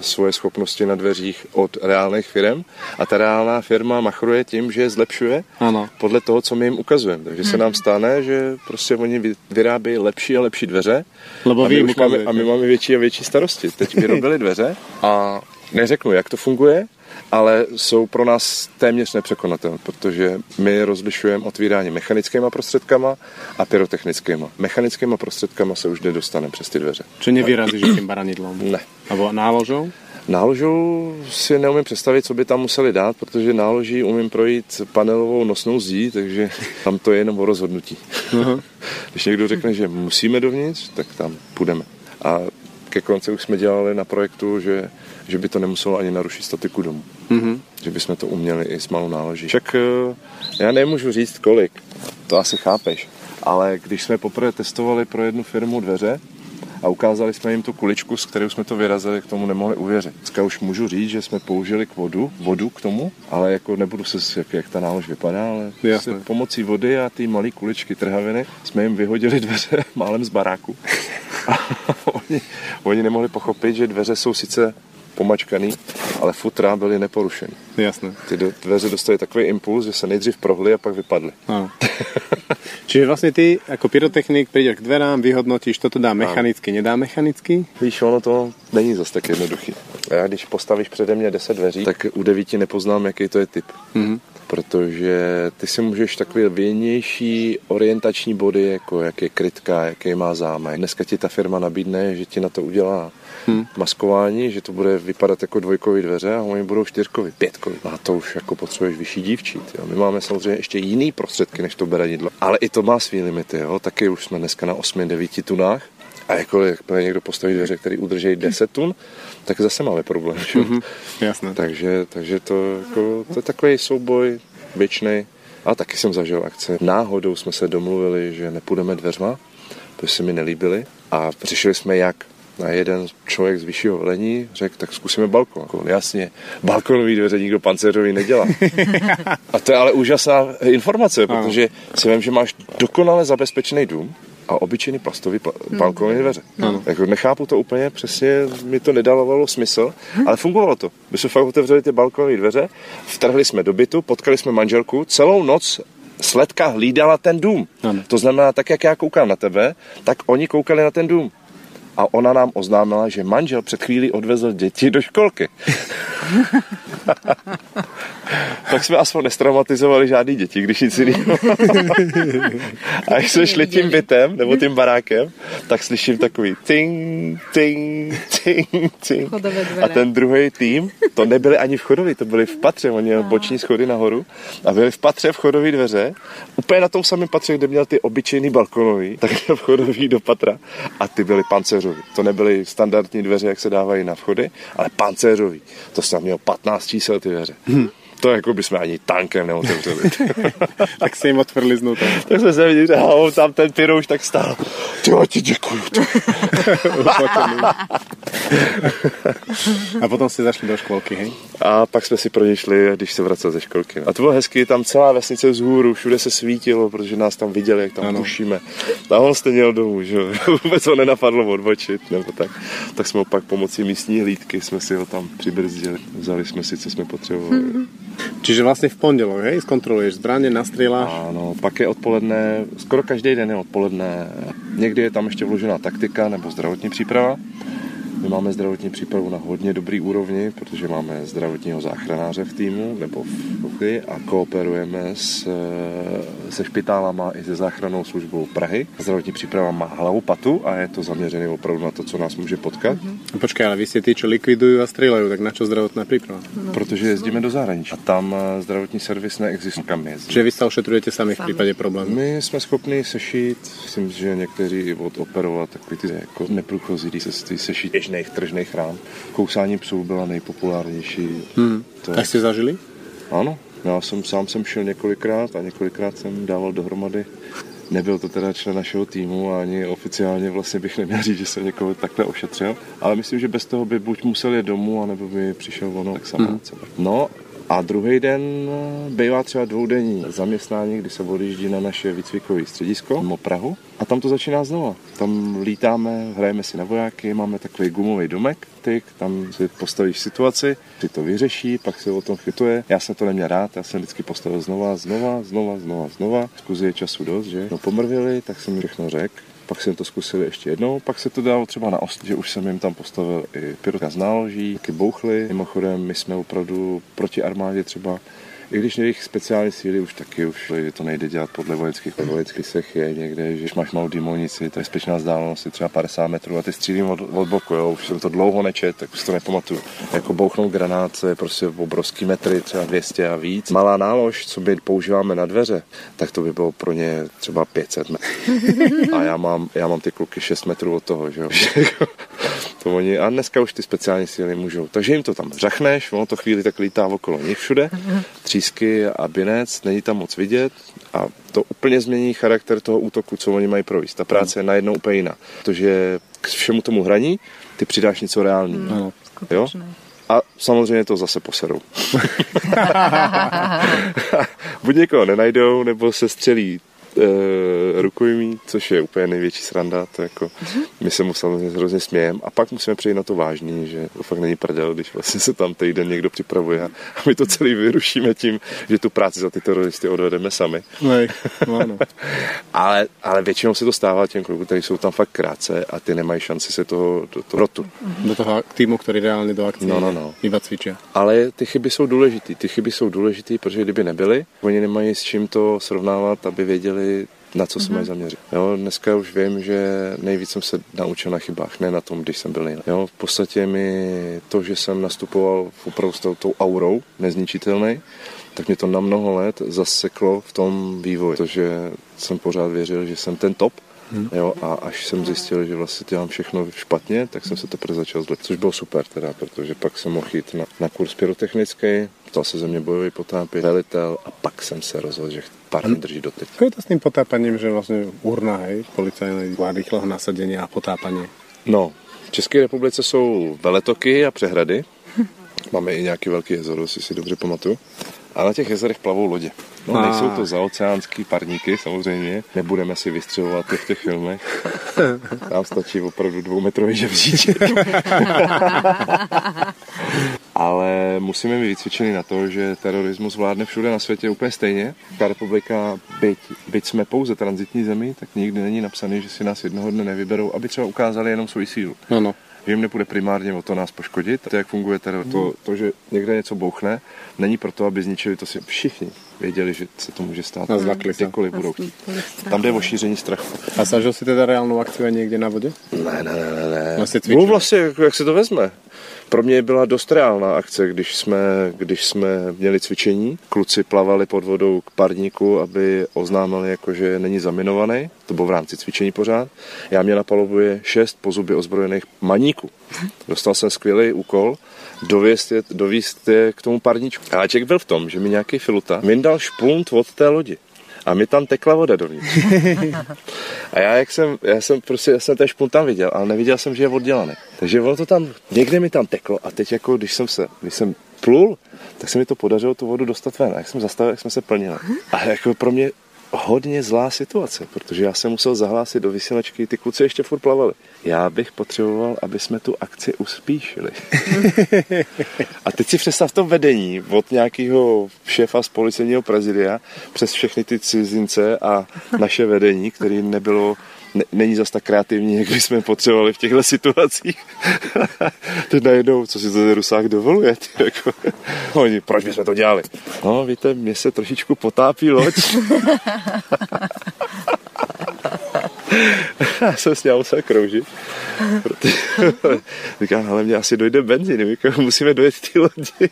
[SPEAKER 2] svoje schopnosti na dveřích od reálných firm a ta reálná firma machruje tím, že je zlepšuje ano. podle toho, co my jim ukazujeme. Takže hmm. se nám stane, že prostě oni vyrábí lepší a lepší dveře
[SPEAKER 1] Lebo a, my už
[SPEAKER 2] máme, a my máme větší a větší starosti. Teď vyrobili dveře a neřeknu, jak to funguje, ale jsou pro nás téměř nepřekonatelné, protože my rozlišujeme otvírání mechanickými prostředkama a pyrotechnickými. Mechanickými prostředkama se už nedostane přes ty dveře.
[SPEAKER 1] Či nevyrazíš tím baranidlom?
[SPEAKER 2] Ne.
[SPEAKER 1] Nebo náložou?
[SPEAKER 2] Náložou si neumím představit, co by tam museli dát, protože náloží umím projít panelovou nosnou zdí, takže tam to je jenom o rozhodnutí. Uh-huh. Když někdo řekne, že musíme dovnitř, tak tam půjdeme. A ke konci už jsme dělali na projektu, že že by to nemuselo ani narušit statiku domu. Mm-hmm. Že bychom to uměli i s malou náloží. Však eh, já nemůžu říct kolik, to asi chápeš, ale když jsme poprvé testovali pro jednu firmu dveře, a ukázali jsme jim tu kuličku, s kterou jsme to vyrazili, k tomu nemohli uvěřit. Dneska už můžu říct, že jsme použili k vodu, vodu k tomu, ale jako nebudu se, jak, jak ta nálož vypadá, ale Jasne. pomocí vody a ty malé kuličky trhaviny jsme jim vyhodili dveře málem z baráku. A oni, oni nemohli pochopit, že dveře jsou sice pomačkaný, ale futra byly neporušený.
[SPEAKER 1] Jasné.
[SPEAKER 2] Ty dveře dostaly takový impuls, že se nejdřív prohly a pak vypadly.
[SPEAKER 1] Ano. Čiže vlastně ty jako pyrotechnik přijdeš k dverám, vyhodnotíš, to dá mechanicky, nedá mechanicky?
[SPEAKER 2] Víš, ono to není zase tak jednoduchý. Já když postavíš přede mě 10 dveří, tak u devíti nepoznám, jaký to je typ. Mm-hmm protože ty si můžeš takové věnější orientační body, jako jak je krytka, jaký má zámek. Dneska ti ta firma nabídne, že ti na to udělá hmm. maskování, že to bude vypadat jako dvojkový dveře a oni budou čtyřkový, pětkový. A to už jako potřebuješ vyšší dívčí. Jo. My máme samozřejmě ještě jiný prostředky než to beranidlo, ale i to má svý limity. Jo. Taky už jsme dneska na 8-9 tunách. A jako jakmile někdo postaví dveře, které udrží 10 tun, tak zase máme problém. Že? Mm-hmm,
[SPEAKER 1] jasné.
[SPEAKER 2] Takže, takže to, jako, to je takový souboj věčný. A taky jsem zažil akce. Náhodou jsme se domluvili, že nepůjdeme dveřma, protože se mi nelíbili. A řešili jsme jak A jeden člověk z vyššího velení řekl, tak zkusíme balkon. Jako, jasně, balkonový dveře nikdo pancéřový nedělá. A to je ale úžasná informace, protože si vím, že máš dokonale zabezpečený dům, a obyčejný plastový pla- balkonové dveře. Ano. Jako nechápu to úplně, přesně mi to nedávalo smysl, ale fungovalo to. My jsme fakt otevřeli ty balkonové dveře, vtrhli jsme do bytu, potkali jsme manželku, celou noc sledka hlídala ten dům. Ano. To znamená, tak jak já koukám na tebe, tak oni koukali na ten dům. A ona nám oznámila, že manžel před chvílí odvezl děti do školky. tak jsme aspoň nestraumatizovali žádný děti, když nic jiného. a jak jsme šli tím bytem, nebo tím barákem, tak slyším takový ting, ting, ting, ting. A ten druhý tým, to nebyli ani v chodovi, to byli v patře, oni měli boční schody nahoru. A byli v patře v chodové dveře, úplně na tom samém patře, kde měl ty obyčejný balkonový, tak v chodový do patra. A ty byly pancéřový. To nebyly standardní dveře, jak se dávají na vchody, ale pancéřový. To snad měl 15 čísel ty dveře. Hmm. To jako bychom ani tankem neotevřeli.
[SPEAKER 1] tak se jim otvrli znutra.
[SPEAKER 2] tak jsme se viděli, že tam ten pyrouš tak stál. Ty ti děkuju.
[SPEAKER 1] a potom si zašli do školky, hej?
[SPEAKER 2] A pak jsme si pro ně šli, když se vracel ze školky. A to bylo hezky, tam celá vesnice vzhůru, všude se svítilo, protože nás tam viděli, jak tam ano. pušíme. A on jste měl domů, že vůbec ho nenapadlo odbočit, nebo tak. Tak jsme ho pak pomocí místní hlídky jsme si ho tam přibrzdili. Vzali jsme si, co jsme potřebovali.
[SPEAKER 1] Čiže vlastně v pondělok, hej, zkontroluješ zbraně, nastříláš?
[SPEAKER 2] Ano, pak je odpoledne, skoro každý den je odpoledne. Někdy je tam ještě vložená taktika nebo zdravotní příprava. My máme zdravotní přípravu na hodně dobrý úrovni, protože máme zdravotního záchranáře v týmu nebo v Kuchy a kooperujeme s, eh, se špitálama i se záchrannou službou Prahy. Zdravotní příprava má hlavu patu a je to zaměřené opravdu na to, co nás může potkat.
[SPEAKER 1] Mm-hmm. Počkej, ale vy jste ty, co likvidují a střílejí, tak na co zdravotná příprava?
[SPEAKER 2] No. Protože jezdíme do zahraničí a tam eh, zdravotní servis neexistuje, kam jezdí.
[SPEAKER 1] Že vy se ošetrujete sami v případě problémů?
[SPEAKER 2] My jsme schopni sešít, myslím, že někteří odoperovat takový ty jako neprůchozí se sešít běžných tržných rán. Kousání psů byla nejpopulárnější.
[SPEAKER 1] Hmm. To... Tak jste zažili?
[SPEAKER 2] Ano, já jsem sám jsem šel několikrát a několikrát jsem dával dohromady Nebyl to teda člen našeho týmu a ani oficiálně vlastně bych neměl říct, že jsem někoho takhle ošetřil, ale myslím, že bez toho by buď musel jít domů, anebo by přišel ono tak sama. Hmm. No a druhý den bývá třeba dvoudenní zaměstnání, kdy se odjíždí na naše výcvikové středisko mimo Prahu a tam to začíná znova. Tam lítáme, hrajeme si na vojáky, máme takový gumový domek, tyk, tam si postavíš situaci, ty to vyřeší, pak se o tom chytuje. Já jsem to neměl rád, já jsem vždycky postavil znova, znova, znova, znova, znova. Zkuzi je času dost, že? No pomrvili, tak jsem mi všechno řekl pak jsem to zkusil ještě jednou, pak se to dalo třeba na ost, že už jsem jim tam postavil i pyrotka z náloží, taky bouchly. Mimochodem, my jsme opravdu proti armádě třeba i když jejich speciální síly už taky už to nejde dělat podle vojenských, vojenských sech je někde, že když máš malou dimonici, to je bezpečná vzdálenost je třeba 50 metrů a ty střílím od, od boku, jo, už jsem to dlouho nečet, tak už to nepamatuju. Jako bouchnout granát, je prostě obrovský metry, třeba 200 a víc. Malá nálož, co my používáme na dveře, tak to by bylo pro ně třeba 500 metrů. A já mám, já mám ty kluky 6 metrů od toho, že jo. to oni, a dneska už ty speciální síly můžou. Takže jim to tam řachneš, ono to chvíli tak lítá okolo nich všude, třísky a binec, není tam moc vidět a to úplně změní charakter toho útoku, co oni mají provést. Ta práce je najednou úplně jiná, protože k všemu tomu hraní ty přidáš něco reálného. jo? A samozřejmě to zase poserou. Buď někoho nenajdou, nebo se střelí e, rukojmí, což je úplně největší sranda, to jako mm-hmm. my se mu samozřejmě hrozně smějeme a pak musíme přejít na to vážný, že to fakt není prdel, když vlastně se tam týden někdo připravuje a my to celý vyrušíme tím, že tu práci za ty teroristy odvedeme sami.
[SPEAKER 1] Nej, no, no.
[SPEAKER 2] ale, ale většinou se to stává těm klukům, kteří jsou tam fakt krátce a ty nemají šanci se toho, do toho rotu.
[SPEAKER 1] Do toho týmu, který reálně do akce no, no, no. iba cvičí.
[SPEAKER 2] Ale ty chyby jsou důležité. Ty chyby jsou důležité, protože kdyby nebyly, oni nemají s čím to srovnávat, aby věděli, na co se mm-hmm. mají zaměřit. Jo, dneska už vím, že nejvíc jsem se naučil na chybách, ne na tom, když jsem byl nejlepší. Jo, v podstatě mi to, že jsem nastupoval v opravdu s tou, tou aurou, nezničitelný, tak mě to na mnoho let zaseklo v tom vývoji, protože jsem pořád věřil, že jsem ten top, Hmm. Jo, a až jsem zjistil, že vlastně dělám všechno špatně, tak jsem se teprve začal zlepšit, což bylo super teda, protože pak jsem mohl jít na, na kurz pyrotechnický, stal se ze mě bojový potápěč, velitel a pak jsem se rozhodl, že pár dní drží doteď.
[SPEAKER 1] Co je to s tím potápaním, že vlastně urna, hej, policajné rýchleho nasadení a potápanie?
[SPEAKER 2] No, České republice jsou veletoky a přehrady. Máme i nějaký velký jezero, jestli si dobře pamatuju. A na těch jezerech plavou lodě. No,
[SPEAKER 1] A.
[SPEAKER 2] nejsou to zaoceánský parníky, samozřejmě. Nebudeme si vystřelovat jak v těch filmech. Tam stačí opravdu dvoumetrový žebříček. Ale musíme být vycvičeni na to, že terorismus vládne všude na světě úplně stejně. Česká republika, byť, byť jsme pouze transitní zemi, tak nikdy není napsaný, že si nás jednoho dne nevyberou, aby třeba ukázali jenom svoji sílu.
[SPEAKER 1] No, no.
[SPEAKER 2] Že jim nepůjde primárně o to nás poškodit. To, jak funguje teror, to, to, že někde něco bouchne, není proto, aby zničili to si všichni věděli, že se to může stát.
[SPEAKER 1] A zlakli se.
[SPEAKER 2] Kdekoliv budou chtít. Tam jde o šíření strachu.
[SPEAKER 1] A zažil si teda reálnou akci aj niekde na vode?
[SPEAKER 2] Ne, ne, ne, ne. ne.
[SPEAKER 1] Vlastně
[SPEAKER 2] vlastně, jak, jak se to vezme? Pro mě byla dost reálná akce, když jsme, když jsme měli cvičení. Kluci plavali pod vodou k parníku, aby oznámili, jako, že není zaminovaný. To bylo v rámci cvičení pořád. Já měl na palubě šest po zuby ozbrojených maníků. Dostal jsem skvělý úkol dověst je, dovíst je k tomu parníčku. Háček byl v tom, že mi nějaký filuta mi dal špunt od té lodi. A mi tam tekla voda dovnitř. A já, jak jsem, já jsem prostě, já jsem ten špunt tam viděl, ale neviděl jsem, že je oddělaný. Takže ono to tam, někde mi tam teklo a teď jako, když jsem se, když jsem plul, tak se mi to podařilo tu vodu dostat ven. A jak jsem zastavil, jak jsme se plnili. A jako pro mě hodně zlá situace, protože já jsem musel zahlásit do vysílačky, ty kluci ještě furt plavali. Já bych potřeboval, aby jsme tu akci uspíšili. A teď si představ to vedení od nějakého šéfa z policejního prezidia přes všechny ty cizince a naše vedení, který nebylo ne, není zas tak kreativní, jak jsme potřebovali v těchto situacích. Teď najednou, co si to ten Rusák dovoluje? ty, Jako, oni, proč bychom to dělali? No, víte, mě se trošičku potápí loď. Já jsem s ním musel kroužit. Protože, říkám, ale mě asi dojde benzín, říkám, musíme dojet ty lodi.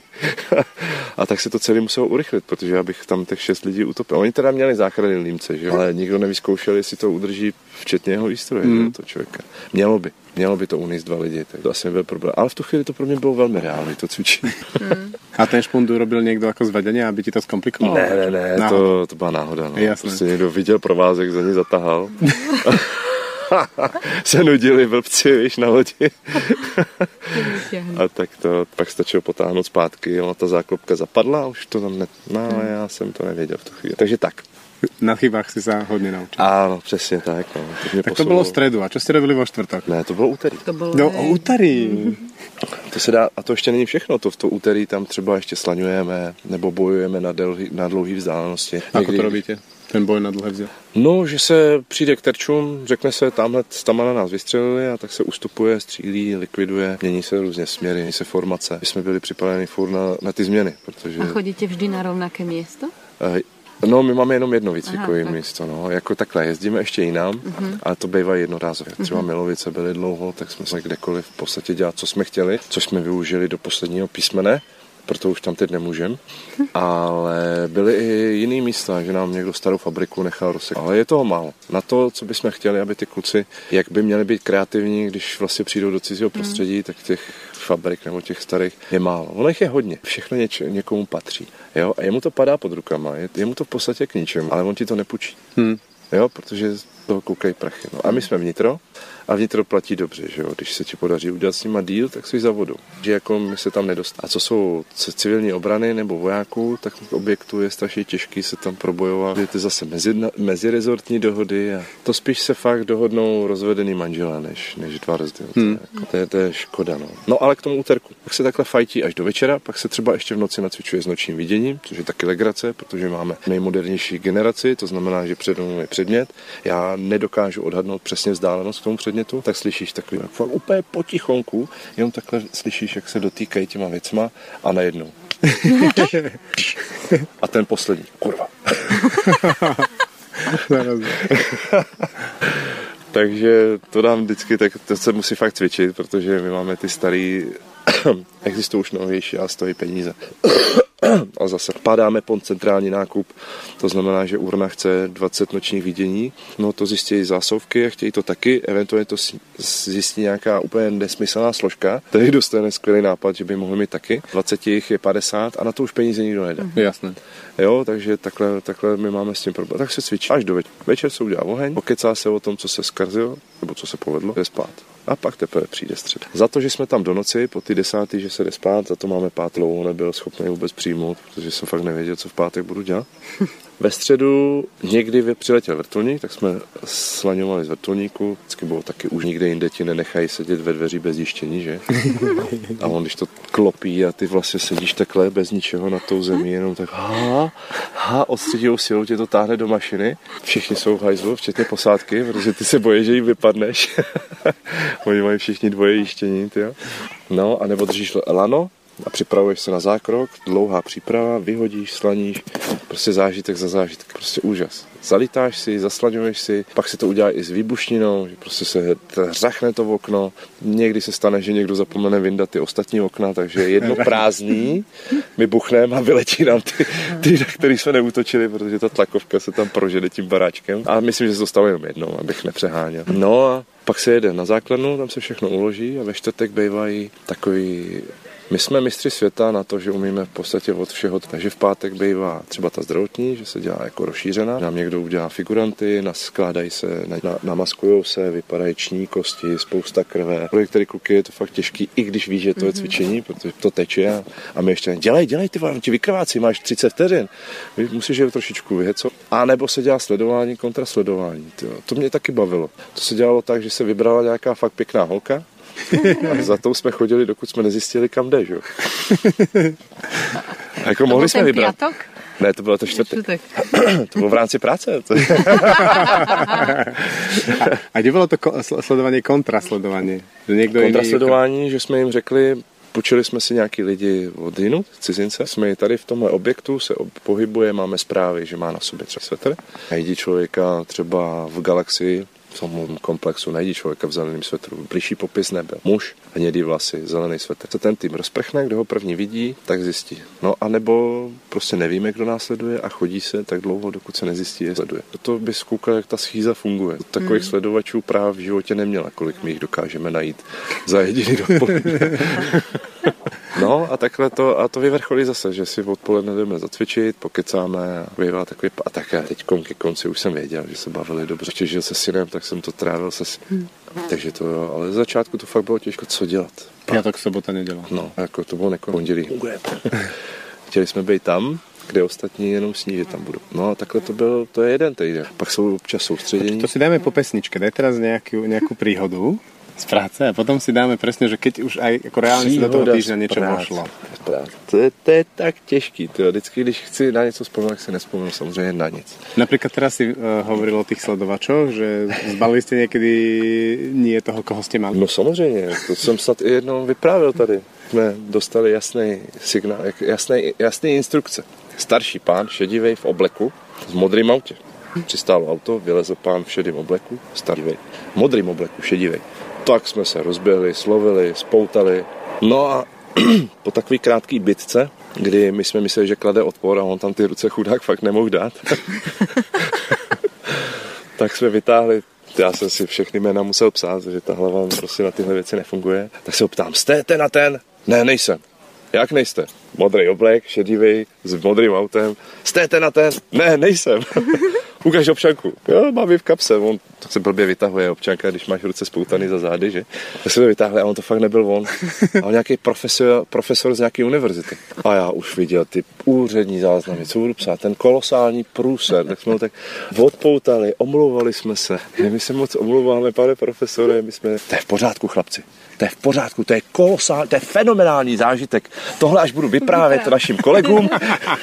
[SPEAKER 2] A tak se to celé muselo urychlit, protože já bych tam těch šest lidí utopil. Oni teda měli záchranný límce, že? ale nikdo nevyzkoušel, jestli to udrží, včetně jeho výstroje, mm. to člověka. Mělo by. Mělo by to unést dva lidi, tak to asi nebyl problém. Ale v tu chvíli to pro mě bylo velmi reálné, to cvičení.
[SPEAKER 1] A ten špunt urobil niekto ako z vedenia, aby ti to skomplikoval?
[SPEAKER 2] Ne, ne, ne,
[SPEAKER 1] Náhoda.
[SPEAKER 2] to, to byla náhoda. No.
[SPEAKER 1] Jasné.
[SPEAKER 2] Prostě někdo viděl provázek, za ní zatahal. se nudili blbci, víš, na lodi. a tak to pak stačilo potáhnout zpátky, ona ta záklopka zapadla a už to tam ne... No, ale já jsem to nevěděl v tu chvíli. Takže tak.
[SPEAKER 1] Na chybách si sa hodne naučil.
[SPEAKER 2] Áno, přesně tak. No. To
[SPEAKER 1] Tak to
[SPEAKER 2] posunulo.
[SPEAKER 1] bylo v stredu. A čo ste robili vo štvrtok?
[SPEAKER 2] Ne, to bylo úterý.
[SPEAKER 3] To bylo...
[SPEAKER 1] No, o úterý.
[SPEAKER 2] To se dá, a to ještě není všechno, to v to úterý tam třeba ještě slaňujeme, nebo bojujeme na, delhy, na dlouhé vzdálenosti.
[SPEAKER 1] Ako to robíte? Ten boj na dlhé vzel.
[SPEAKER 2] No, že se přijde k terčům, řekne se, tamhle tam na nás vystřelili a tak se ustupuje, střílí, likviduje, mění se různě směry, mění se formace. My jsme byli připraveni furt na, na ty změny, protože...
[SPEAKER 3] A chodíte vždy na rovnaké místo?
[SPEAKER 2] No, my máme jenom jedno výcvikové
[SPEAKER 3] tak.
[SPEAKER 2] místo, no. Jako takhle, jezdíme ještě jinam, ale to bývá jednorázově. Třeba Milovice byly dlouho, tak jsme se kdekoliv v podstatě dělat, co jsme chtěli, což jsme využili do posledního písmene, proto už tam teď nemůžem. Ale byly i jiný místa, že nám někdo starou fabriku nechal rozsek. Ale je toho málo. Na to, co bychom chtěli, aby ty kluci, jak by měli být kreativní, když vlastně přijdou do cizího prostředí, tak těch fabrik nebo těch starých je málo. Ono jich je hodně. Všechno něč, někomu patří. Jo? A jemu to padá pod rukama. Je, jemu to v podstatě k ničemu, ale on ti to nepůjčí.
[SPEAKER 1] Hm.
[SPEAKER 2] Jo, protože z toho koukají prachy. No. A my jsme vnitro a vnitro platí dobře, že jo. Když se ti podaří udělat s nima díl, tak jsi za vodou. Že jako my se tam nedostáváme. A co jsou civilní obrany nebo vojáků, tak v objektu je strašně těžký se tam probojovat. Je to zase mezi, mezirezortní dohody a to spíš se fakt dohodnou rozvedený manželé, než, než dva rozdíl. Hmm. To, je jako, to, je, to je škoda, no. No ale k tomu úterku. Pak se takhle fajtí až do večera, pak se třeba ještě v noci nacvičuje s nočním viděním, což je taky legrace, protože máme nejmodernější generaci, to znamená, že před je předmět. Já nedokážu odhadnout přesně vzdálenost k tomu předmětu, tak slyšíš takový fakt úplně potichonku, jenom takhle slyšíš, jak se dotýkají těma věcma a najednou. a ten poslední, kurva. Takže to dám vždycky, tak to se musí fakt cvičit, protože my máme ty starý, existují už novější a stojí peníze. a zase padáme pod centrální nákup, to znamená, že urna chce 20 nočních vidění, no to zjistí zásovky a chtějí to taky, eventuálně to zjistí nějaká úplně nesmyslná složka, který dostane skvělý nápad, že by mohli mít taky, 20 jich je 50 a na to už peníze nikdo nedá.
[SPEAKER 1] Mm-hmm. Jasné.
[SPEAKER 2] Jo, takže takhle, takhle my máme s tím problém. Tak se cvičí až do večer. Večer se udělá oheň, pokecá se o tom, co se skazilo, nebo co se povedlo, je spát a pak teprve přijde střed. Za to, že jsme tam do noci, po ty desátý, že se jde spát, za to máme pát dlouho, nebyl schopný vůbec přijmout, protože jsem fakt nevěděl, co v pátek budu dělat. Ve středu někdy přiletěl vrtulník, tak jsme slaňovali z vrtulníku. Vždycky bylo taky už nikde jinde ti nenechají sedět ve dveří bez jištění, že? A on, když to klopí a ty vlastně sedíš takhle bez ničeho na tou zemi, jenom tak ha, ha, odstředivou silou tě to táhne do mašiny. Všichni jsou v hajzlu, včetně posádky, protože ty se bojíš, že jí vypadneš. Oni mají všichni dvoje jištění, ty jo. No, a nebo držíš lano, a připravuješ se na zákrok, dlouhá příprava, vyhodíš, slaníš, prostě zážitek za zážitek, prostě úžas. Zalitáš si, zaslaňuješ si, pak si to udělá i s výbušninou, že prostě se řachne to v okno. Někdy se stane, že někdo zapomene vyndat ty ostatní okna, takže jedno prázdný, my buchneme a vyletí nám ty, ty, na který jsme neútočili, protože ta tlakovka se tam prožede tím baráčkem. A myslím, že se to stalo jenom jednou, abych nepřeháněl. No a pak se jede na základnu, tam se všechno uloží a ve čtvrtek bývají takový my jsme mistři světa na to, že umíme v podstatě od všeho, takže v pátek bývá třeba ta zdravotní, že se dělá jako rozšířená. Nám někdo udělá figuranty, naskládají se, na, namaskujou se, vypadají ční kosti, spousta krve. Pro některé kluky je to fakt těžký, i když víš, že to je mhm. cvičení, protože to teče a, a my ještě dělej, dělej, ty vám ti vykrvácí, máš 30 vteřin. Musíš je trošičku vyheco. A nebo se dělá sledování kontra sledování. Tyjo. To mě taky bavilo. To se dělalo tak, že se vybrala nějaká fakt pěkná holka, za tou jsme chodili, dokud jsme nezjistili, kam jde, že? A jako mohli jsme vybrat. Piatok? Ne, to bylo to čtvrtek. to bylo v rámci práce.
[SPEAKER 1] a kde bylo to sledování, kontrasledování?
[SPEAKER 2] Že někdo kontrasledování, jiný... že jsme jim řekli, Počili jsme si nějaký lidi od jinut, cizince. Jsme tady v tomhle objektu, se pohybuje, máme zprávy, že má na sobě třeba svetr. Najdi člověka třeba v galaxii, v tom komplexu najdi člověka v zeleném svetru. Blížší popis nebyl. Muž, hnědý vlasy, zelený svetr. Co ten tým rozprchne, kdo ho první vidí, tak zjistí. No a nebo prostě nevíme, kdo následuje a chodí se tak dlouho, dokud se nezjistí, je sleduje. To by zkoukal, jak ta schýza funguje. Takových hmm. sledovačů práv v životě neměla, kolik my jich dokážeme najít za jediný dopoledne. No a takhle to, a to vyvrcholí zase, že si odpoledne jdeme zacvičit, pokecáme a bývá takový, a také teď ke konci už jsem věděl, že se bavili dobře, že se synem, tak jsem to trávil se synem. Hmm. Takže to jo, ale z začátku to fakt bylo těžko, co dělat.
[SPEAKER 1] Já tak sobota nedělal.
[SPEAKER 2] No, jako to bylo neko pondělí. Chtěli jsme být tam, kde ostatní jenom sní, že tam budou. No a takhle to byl, to je jeden týden. Pak jsou občas soustředění.
[SPEAKER 1] To si dáme po pesničke, daj teraz nějakou, nějakou príhodu z práce a potom si dáme presne, že keď už aj ako reálne si do toho týždňa niečo vošlo.
[SPEAKER 2] To je, to je tak těžký. To vždycky, když chci na něco vzpomenout, tak si nespomenu samozřejmě na nic.
[SPEAKER 1] Napríklad teraz si uh, hovoril o tých sledovačoch, že zbalili ste niekedy nie toho, koho ste mali.
[SPEAKER 2] No samozřejmě, to jsem snad i jednou vyprávěl tady. Jsme dostali jasný signál, jasný, jasný instrukce. Starší pán, šedivý v obleku, v modrým autě. Přistálo auto, vylezl pán v šedém obleku, starý, v modrým obleku, šedivý tak jsme se rozběhli, slovili, spoutali. No a po takové krátké bitce, kdy my jsme mysleli, že klade odpor a on tam ty ruce chudák fakt nemohl dát, tak jsme vytáhli já jsem si všechny jména musel psát, že ta hlava prostě na tyhle věci nefunguje. Tak se ho ptám, jste ten a ten? Ne, nejsem. Jak nejste? Modrý oblek, šedivý, s modrým autem. Jste ten a ten? Ne, nejsem. ukaž občanku. Jo, mám v kapse. On to se blbě vytahuje občanka, když máš ruce spoutaný za zády, že? Tak se to vytáhli a on to fakt nebyl on. A on nějaký profesor, profesor z nějaké univerzity. A já už viděl ty úřední záznamy, co budu psát, ten kolosální průser. Tak jsme ho tak odpoutali, omlouvali jsme se. My se moc omlouváme, pane profesore, my jsme... To je v pořádku, chlapci. To je v pořádku, to je kolosální, to je fenomenální zážitek. Tohle až budu vyprávět našim kolegům.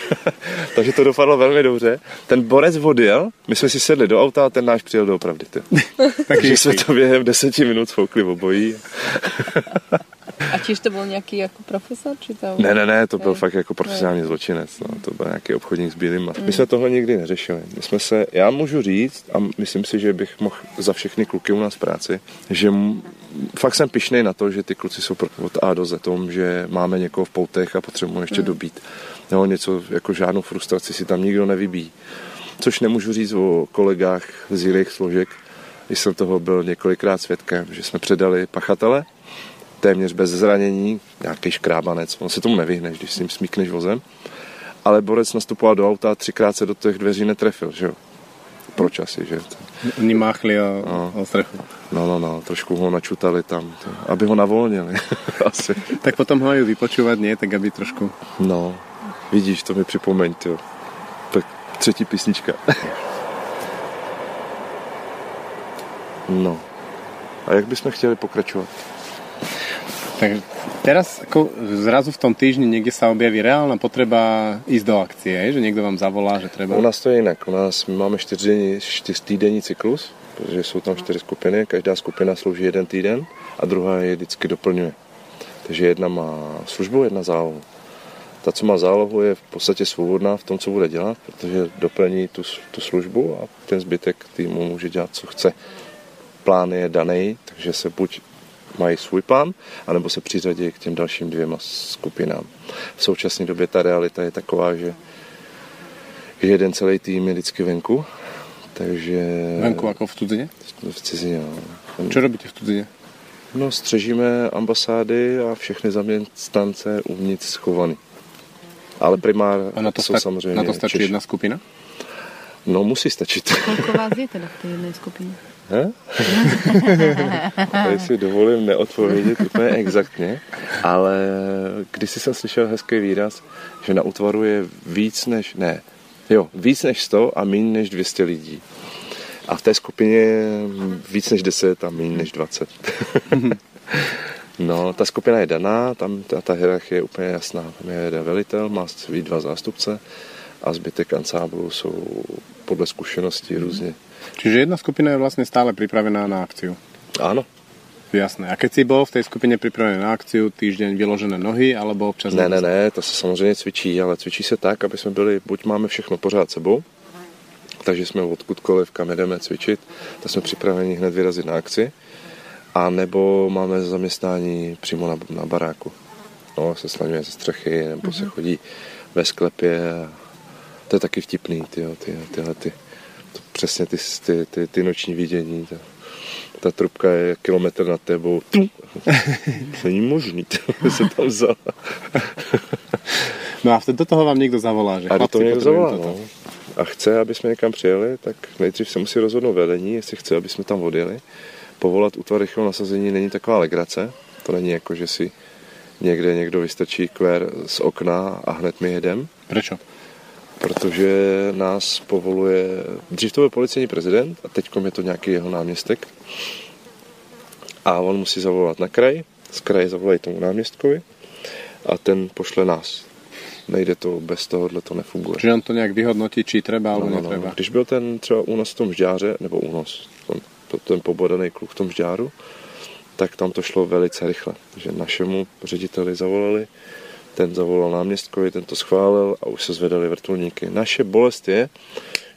[SPEAKER 2] Takže to dopadlo velmi dobře. Ten borec odjel, my jsme si sedli do auta a ten náš přijel do opravdy. Takže jsme to během deseti minut foukli obojí.
[SPEAKER 3] A čiž to byl nějaký jako profesor? Či to...
[SPEAKER 2] Ne, ne, ne, to byl ne. fakt jako profesionální zločinec. No. To byl nějaký obchodník s bílým mm. My jsme tohle nikdy neřešili. My jsme se, já můžu říct, a myslím si, že bych mohl za všechny kluky u nás v práci, že fakt jsem pišnej na to, že ty kluci jsou od A do Z tom, že máme někoho v poutech a potřebujeme ještě mm. dobít. Jo, něco, jako žádnou frustraci si tam nikdo nevybíjí. Což nemůžu říct o kolegách z jiných složek, když jsem toho byl několikrát svědkem, že jsme předali pachatele, téměř bez zranění, nějaký škrábanec, on se tomu nevyhneš, když s ním smíkneš vozem, ale borec nastupoval do auta a třikrát se do těch dveří netrefil, že jo. Proč asi, že?
[SPEAKER 1] Oni máchli o, no. o strechu.
[SPEAKER 2] No, no, no, trošku ho načutali tam, to, aby ho navolnili. asi.
[SPEAKER 1] Tak potom ho mají vypočúvat, ne? Tak aby trošku...
[SPEAKER 2] No, vidíš, to mi připomeň, jo. Tak třetí písnička. no. A jak bychom chtěli pokračovat?
[SPEAKER 1] Tak teraz ako zrazu v tom týždni niekde sa objaví reálna potreba ísť do akcie, že niekto vám zavolá, že treba...
[SPEAKER 2] U nás to je jinak. U nás my máme čtyřdenní, čtyřtýdenní cyklus, protože jsou tam čtyři skupiny, každá skupina slouží jeden týden a druhá je vždycky doplňuje. Takže jedna má službu, jedna zálohu. Ta, co má zálohu, je v podstatě svobodná v tom, co bude dělat, protože doplní tu, tu službu a ten zbytek týmu může dělat, co chce. Plán je daný, takže se buď mají svůj plán, anebo se přiřadí k těm dalším dvěma skupinám. V současné době ta realita je taková, že jeden celý tým je vždycky venku, takže...
[SPEAKER 1] Venku jako v cudzině?
[SPEAKER 2] V cizině, no.
[SPEAKER 1] Co robíte v cudzině?
[SPEAKER 2] No, střežíme ambasády a všechny zaměstnance uvnitř schovaný. Ale primár
[SPEAKER 1] a na to
[SPEAKER 2] jsou
[SPEAKER 1] sta-
[SPEAKER 2] samozřejmě
[SPEAKER 1] Na to stačí
[SPEAKER 2] Češi.
[SPEAKER 1] jedna skupina?
[SPEAKER 2] No, musí stačit.
[SPEAKER 3] Koľko vás je teda v té jedné skupině?
[SPEAKER 2] Tady si dovolím neodpovědět úplně exaktně, ale když jsem slyšel hezký výraz, že na útvaru je víc než, ne, jo, víc než 100 a méně než 200 lidí. A v té skupině víc než 10 a méně než 20. no, ta skupina je daná, tam ta, ta hierarchie je úplně jasná. Tam je jeden velitel, má svý dva zástupce a zbytek ansáblu jsou podle zkušeností různě.
[SPEAKER 1] Čiže jedna skupina je vlastne stále pripravená na akciu.
[SPEAKER 2] Áno,
[SPEAKER 1] Jasné. A keď si bol v tej skupine pripravený na akciu, týždeň vyložené nohy, alebo občas...
[SPEAKER 2] Ne, ne, ne, to se samozřejmě cvičí, ale cvičí se tak, aby jsme byli, buď máme všechno pořád sebou, takže jsme odkudkoliv, kam jedeme cvičit, tak jsme připraveni hned vyrazit na akci, a nebo máme zaměstnání přímo na, na baráku. No, se slaňuje ze střechy, nebo mm-hmm. se chodí ve sklepě. To je taky vtipný, tyjo, ty, tyhle ty, to, přesně ty, ty, ty, ty noční vidění. Ta, ta trubka je kilometr nad tebou. Není možný, to se tam vzal.
[SPEAKER 1] No a vtedy do toho vám někdo zavolá, že
[SPEAKER 2] A do toho někdo zavolá, no. A chce, aby jsme někam přijeli, tak nejdřív se musí rozhodnout vedení, jestli chce, aby jsme tam odjeli. Povolat útvar rychlého nasazení není taková legrace. To není jako, že si někde někdo vystrčí kvér z okna a hned my jedem,
[SPEAKER 1] Prečo?
[SPEAKER 2] Protože nás povoluje, dřív to byl policejní prezident a teď je to nějaký jeho náměstek a on musí zavolat na kraj, z kraje zavolají tomu náměstkovi a ten pošle nás. Nejde to, bez tohohle to nefunguje.
[SPEAKER 1] Čiže on to nějak vyhodnotí, či alebo
[SPEAKER 2] No, no,
[SPEAKER 1] netreba.
[SPEAKER 2] no. Když byl ten třeba únos v tom žďáře, nebo únos, ten, ten pobodaný kluk v tom žďáru, tak tam to šlo velice rychle. Že našemu řediteli zavolali, ten zavolal náměstkovi, ten to schválil a už se zvedali vrtulníky. Naše bolest je,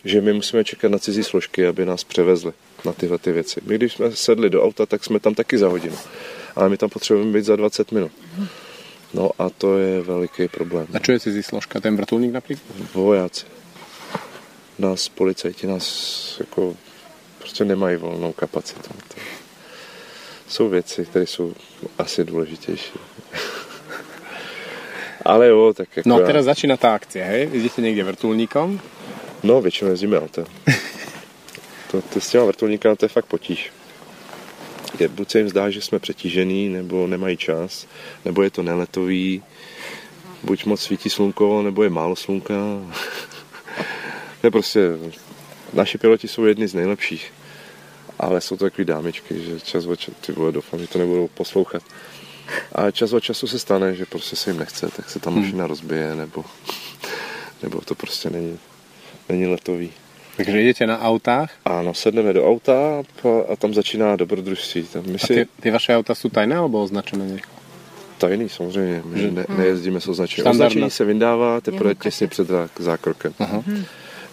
[SPEAKER 2] že my musíme čekat na cizí složky, aby nás převezli na tyhle ty věci. My když jsme sedli do auta, tak jsme tam taky za hodinu. Ale my tam potřebujeme být za 20 minut. No a to je veliký problém.
[SPEAKER 1] A čo je cizí složka? Ten vrtulník například?
[SPEAKER 2] vojáci. Nás policajti nás jako prostě nemají volnou kapacitu. To jsou věci, které jsou asi důležitější. Ale jo, tak jako
[SPEAKER 1] No
[SPEAKER 2] já-
[SPEAKER 1] teraz začína tá akcia, hej? Idete niekde vrtulníkom.
[SPEAKER 2] No, většinou jezdíme autem. To, to s těma vrtulníkama to je fakt potíž. Je, buď se jim zdá, že jsme přetížený, nebo nemají čas, nebo je to neletový, buď moc svítí slunko, nebo je málo slunka. to je prostě, naši piloti jsou jedni z nejlepších, ale jsou to takový dámičky, že čas od času, ty vole, doufám, že to nebudou poslouchat. A čas od času se stane, že prostě se jim nechce, tak se ta mašina rozbije, nebo, nebo to prostě není, není letový.
[SPEAKER 1] Takže idete na autách
[SPEAKER 2] Ano, sedneme do auta a, a tam začíná dobrodružství. Tam my
[SPEAKER 1] a
[SPEAKER 2] si
[SPEAKER 1] ty, ty vaše auta sú tajné alebo označené nejako?
[SPEAKER 2] tajný samozřejmě, my ne, nejezdíme s označením.
[SPEAKER 1] Standardná.
[SPEAKER 2] Označení se vyndává teprve těsně před zá- zákrokem.
[SPEAKER 1] Aha.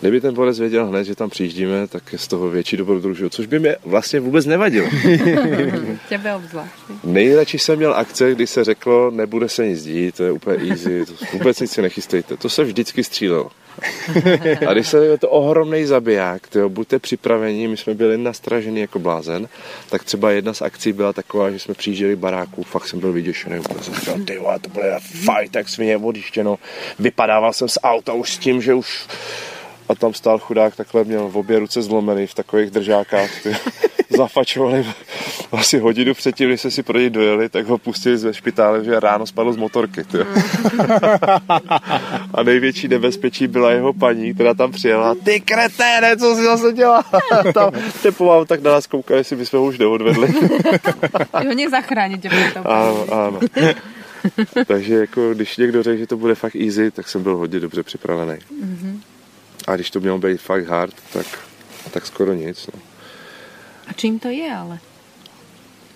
[SPEAKER 2] Kdyby ten borec věděl hned, že tam přijíždíme, tak je z toho větší dobrodružů, což by mě vlastně vůbec nevadilo.
[SPEAKER 3] Těbe obzvlášť.
[SPEAKER 2] Nejradši jsem měl akce, kdy se řeklo, nebude se nic dít, to je úplně easy, to vůbec nic si nechystejte. To se vždycky střílelo. A když se je to ohromný zabiják, tyjo, buďte připraveni, my jsme byli nastraženi jako blázen, tak třeba jedna z akcí byla taková, že jsme přijížděli baráku, fakt jsem byl vyděšený, úplně jsem říkal, ty to bude fajt, tak svině odištěno, vypadával jsem z auta už s tím, že už a tam stál chudák, takhle měl v obě ruce zlomený v takových držákách. Ty, zafačovali asi hodinu předtím, když se si pro něj dojeli, tak ho pustili ze špitále, že ráno spadl z motorky. Ty. a největší nebezpečí byla jeho paní, která tam přijela. Ty kreténe, co si zase dělá? tam tepoval, tak na nás koukali, jestli bychom ho už neodvedli.
[SPEAKER 3] Ty ho zachránit.
[SPEAKER 2] Ano, ano. Takže jako, když někdo řekl, že to bude fakt easy, tak jsem byl hodně dobře připravený. Mm-hmm. A když to mělo být fakt hard, tak, tak skoro nic. No.
[SPEAKER 3] A čím to je ale?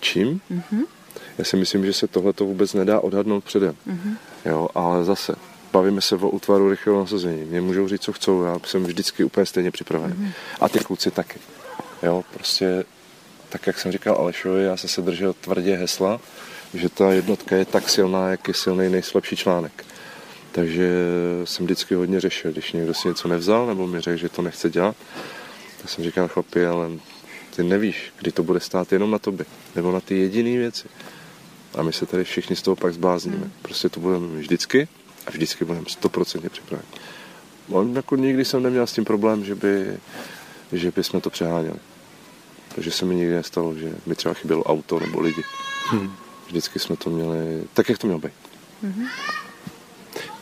[SPEAKER 2] Čím? Mm-hmm. Já si myslím, že se tohle to vůbec nedá odhadnout předem. Mm-hmm. Jo, ale zase, bavíme se o útvaru rychlého nasazení. Mě můžou říct, co chcou, já jsem vždycky úplně stejně připravený. Mm-hmm. A ty kluci taky. Jo, prostě, tak jak jsem říkal Alešovi, já jsem se držel tvrdě hesla, že ta jednotka je tak silná, jak je silný nejslabší článek. Takže jsem vždycky hodně řešil, když někdo si něco nevzal nebo mi řekl, že to nechce dělat, tak jsem říkal, chlapi, ale ty nevíš, kdy to bude stát jenom na tobě, nebo na ty jediné věci. A my se tady všichni z toho pak zblázníme. Hmm. Prostě to budeme vždycky a vždycky budeme stoprocentně připraveni. On jako nikdy jsem neměl s tím problém, že by, že by jsme to přeháněli. Takže se mi nikdy nestalo, že mi třeba chybělo auto nebo lidi. Hmm. Vždycky jsme to měli tak, jak to mělo být. Hmm.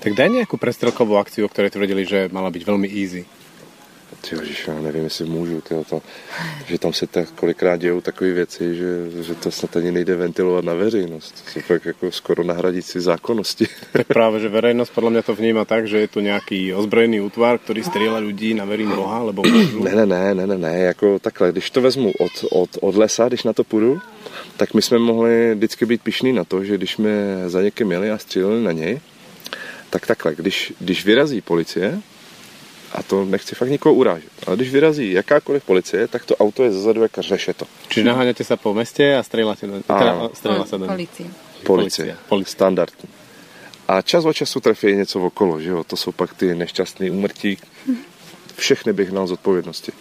[SPEAKER 1] Tak daj nejakú prestrelkovú akciu, o ktorej tvrdili, že mala byť veľmi easy.
[SPEAKER 2] Tyjo, já nevím, jestli můžu, tyjo, to, že tam se tak kolikrát dějou takové věci, že, že to snad ani nejde ventilovat na veřejnost. To fakt jako skoro nahradící zákonnosti.
[SPEAKER 1] Tak právě, že verejnost podle mě to vníma tak, že je to nějaký ozbrojený útvar, který střílí lidí na verím Boha, můžu.
[SPEAKER 2] Ne, ne, ne, ne, ne, ne, jako takhle, když to vezmu od, od, od lesa, když na to půjdu, tak my jsme mohli vždycky být pišní na to, že když jsme za někým jeli a stříleli na něj, tak takhle, když, když vyrazí policie, a to nechci fakt nikoho urážet, ale když vyrazí jakákoliv policie, tak to auto je zezadu jak řešeto.
[SPEAKER 1] Čiže naháňate se po městě a stříláte do... Teda,
[SPEAKER 3] střílá se do... Policie.
[SPEAKER 2] Policie. Policie. Standardní. A čas od času trefí něco okolo, že jo? To jsou pak ty nešťastné úmrtí. Všechny bych hnal z odpovědnosti.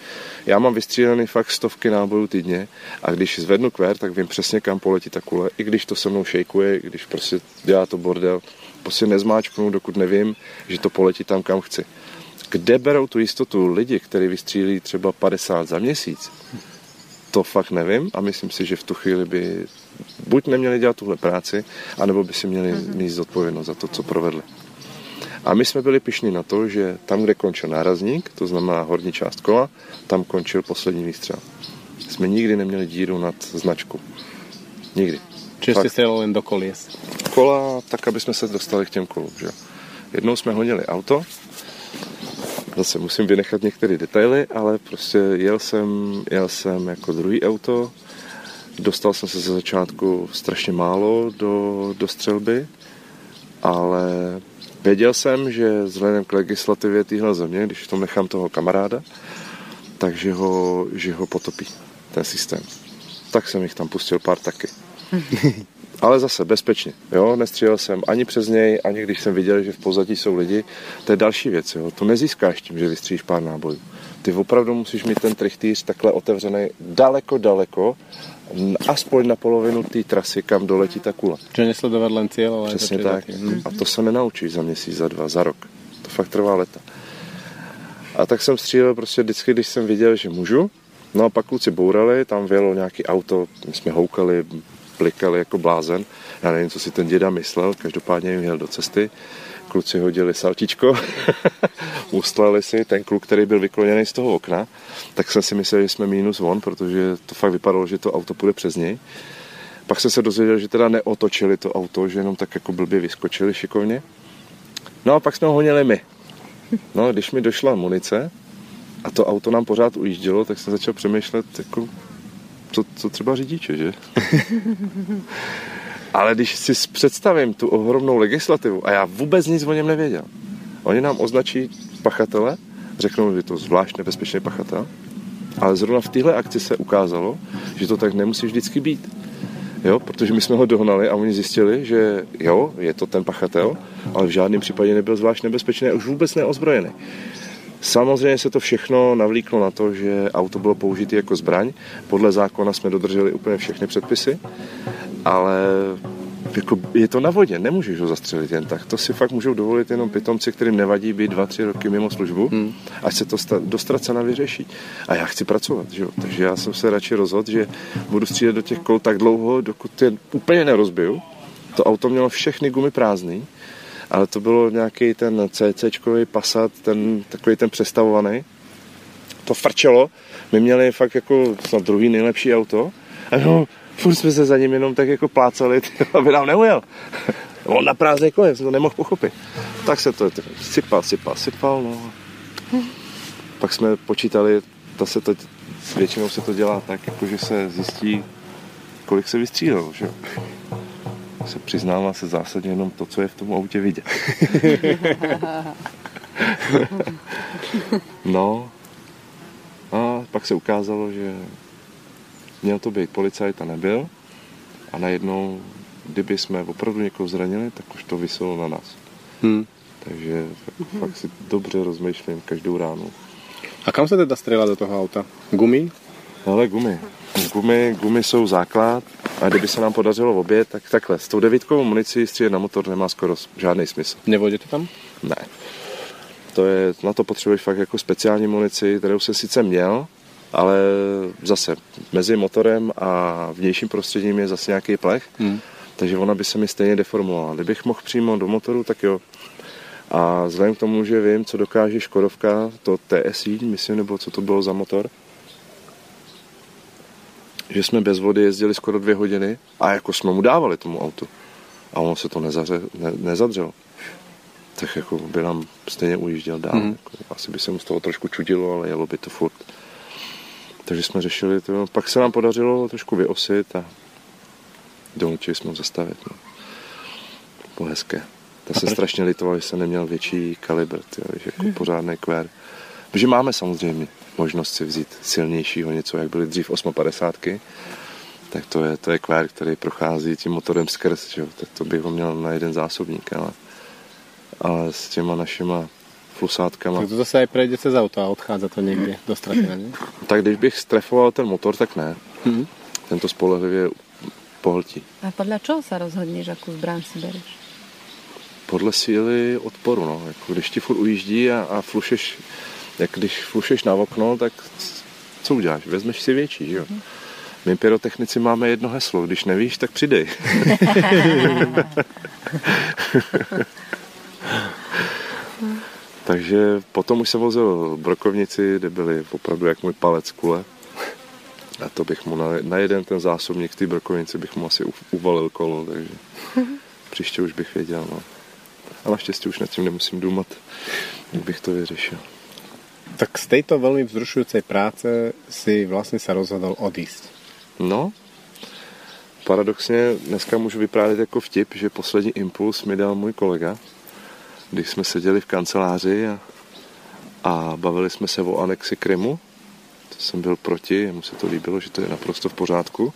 [SPEAKER 2] Já mám vystřílený fakt stovky nábojů týdně a když zvednu kvér, tak vím přesně, kam poletí ta kule. I když to se mnou šejkuje, i když prostě dělá to bordel, prostě nezmáčknu, dokud nevím, že to poletí tam, kam chci. Kde berou tu jistotu lidi, kteří vystřílí třeba 50 za měsíc? To fakt nevím a myslím si, že v tu chvíli by buď neměli dělat tuhle práci, anebo by si měli mm-hmm. mít zodpovědnost za to, co provedli. A my jsme byli pišní na to, že tam, kde končil nárazník, to znamená horní část kola, tam končil poslední výstřel. Jsme nikdy neměli díru nad značku. Nikdy.
[SPEAKER 1] Čiže jste střelil jen do kolies?
[SPEAKER 2] Kola, tak aby jsme se dostali k těm kolům. Že? Jednou jsme hodili auto, zase musím vynechat některé detaily, ale prostě jel jsem, jel jsem jako druhý auto, dostal jsem se ze začátku strašně málo do, do střelby, ale věděl jsem, že vzhledem k legislativě téhle země, když v tom nechám toho kamaráda, takže ho, že ho potopí ten systém. Tak jsem jich tam pustil pár taky. Ale zase bezpečně, jo, nestřílel jsem ani přes něj, ani když jsem viděl, že v pozadí jsou lidi. To je další věc, jo, to nezískáš tím, že vystřílíš pár nábojů. Ty opravdu musíš mít ten trichtýř takhle otevřený daleko, daleko, aspoň na polovinu té trasy, kam doletí ta kula.
[SPEAKER 1] Že nesledovat len cíl, ale
[SPEAKER 2] Přesně tak. A to se nenaučíš za měsíc, za dva, za rok. To fakt trvá leta. A tak jsem střílel prostě vždycky, když jsem viděl, že můžu. No a pak kluci bourali, tam vyjelo nějaký auto, my jsme houkali, plikali jako blázen. Já nevím, co si ten děda myslel, každopádně jim jel do cesty. Kluci hodili saltičko, ustlali si ten kluk, který byl vykloněný z toho okna, tak jsem si myslel, že jsme minus on, protože to fakt vypadalo, že to auto půjde přes něj. Pak jsem se dozvěděl, že teda neotočili to auto, že jenom tak jako blbě vyskočili šikovně. No a pak jsme ho honili my. No, když mi došla munice a to auto nám pořád ujíždělo, tak jsem začal přemýšlet, jako, co, co třeba řidiče, že? Ale když si představím tu ohromnou legislativu a já vůbec nic o něm nevěděl, oni nám označí pachatele řeknou, že je to zvlášť nebezpečný pachatel. Ale zrovna v téhle akci se ukázalo, že to tak nemusí vždycky být. Jo, protože my jsme ho dohnali a oni zjistili, že jo, je to ten pachatel, ale v žádném případě nebyl zvlášť nebezpečný a už vůbec neozbrojený. Samozřejmě se to všechno navlíklo na to, že auto bylo použité jako zbraň. Podle zákona jsme dodrželi úplně všechny předpisy, ale jako je to na vodě, nemůžeš ho zastřelit jen tak. To si fakt můžou dovolit jenom pitomci, kterým nevadí být dva, tři roky mimo službu, hmm. ať se to dostracena vyřeší. A já chci pracovat, že jo? takže já jsem se radši rozhodl, že budu střílet do těch kol tak dlouho, dokud je úplně nerozbiju. To auto mělo všechny gumy prázdný, ale to bylo nějaký ten CCčkový Passat, ten, takový ten přestavovaný. To frčelo, my měli fakt jako snad druhý nejlepší auto. A no, furt jsme se za ním jenom tak jako plácali, aby nám neujel. On na prázdný konec, to nemohl pochopit. Tak se to sypal, sypal, sypal, no. Pak jsme počítali, to se to, většinou se to dělá tak, jako že se zjistí, kolik se vystřílelo, že se přiznává se zásadně jenom to, co je v tom autě vidět. no, a pak se ukázalo, že Měl to být policajt a nebyl. A najednou, kdyby jsme opravdu někoho zranili, tak už to vyselo na nás. Hmm. Takže hmm. fakt si dobře rozmýšlím každou ránu.
[SPEAKER 1] A kam se teda střela do toho auta? Gumy?
[SPEAKER 2] Ale gumy. Gumy, gumy jsou základ a kdyby se nám podařilo obět, tak takhle. S tou devítkovou municí střílet na motor nemá skoro žádný smysl.
[SPEAKER 1] Nevodí to tam?
[SPEAKER 2] Ne. To je, na to potřebuješ fakt jako speciální munici, kterou se sice měl, ale zase mezi motorem a vnějším prostředím je zase nějaký plech, hmm. takže ona by se mi stejně deformovala. Kdybych mohl přímo do motoru, tak jo. A vzhledem k tomu, že vím, co dokáže Škodovka, to TSI, myslím, nebo co to bylo za motor, že jsme bez vody jezdili skoro dvě hodiny a jako jsme mu dávali tomu autu. A ono se to nezaře, ne, nezadřelo. Tak jako by nám stejně ujížděl dál. Mm. Jako, asi by se mu z toho trošku čudilo, ale jelo by to furt. Takže jsme řešili to. Pak se nám podařilo trošku vyosit a donutili jsme ho zastavit. No. Bylo hezké. Ta se strašně litovala, že jsem neměl větší kalibr, tyjo, jako hmm. pořádný kvér. Protože máme samozřejmě možnost si vzít silnějšího něco, jak byly dřív 850 tak to je, to je kvér, který prochází tím motorem skrz, že? tak to bych ho měl na jeden zásobník, ale, ale s těma našima flusátkama.
[SPEAKER 1] Tak to zase aj prejde cez auto a odchádza to někde do stratina, ne?
[SPEAKER 2] Tak když bych strefoval ten motor, tak ne. Mm-hmm. Tento spolehlivě pohltí.
[SPEAKER 3] A podle čeho se rozhodneš, jakou zbraň si bereš?
[SPEAKER 2] Podle síly odporu, no. Jako když ti furt ujíždí a, a flušeš, jak když flušeš na okno, tak co uděláš? Vezmeš si větší, že jo? Mm-hmm. My pyrotechnici máme jedno heslo, když nevíš, tak přidej. Takže potom už jsem vozil brokovnici, kde byly opravdu jak můj palec kule. A to bych mu na, na jeden ten zásobník v té brokovnici bych mu asi uvalil kolo, takže příště už bych věděl. No. A naštěstí už nad tím nemusím důmat, jak bych to vyřešil.
[SPEAKER 1] Tak z této velmi vzrušující práce si vlastně se rozhodl odísť.
[SPEAKER 2] No, paradoxně dneska můžu vyprávět jako vtip, že poslední impuls mi dal můj kolega, když jsme seděli v kanceláři a, a bavili jsme se o anexi Krymu, to jsem byl proti, mu se to líbilo, že to je naprosto v pořádku,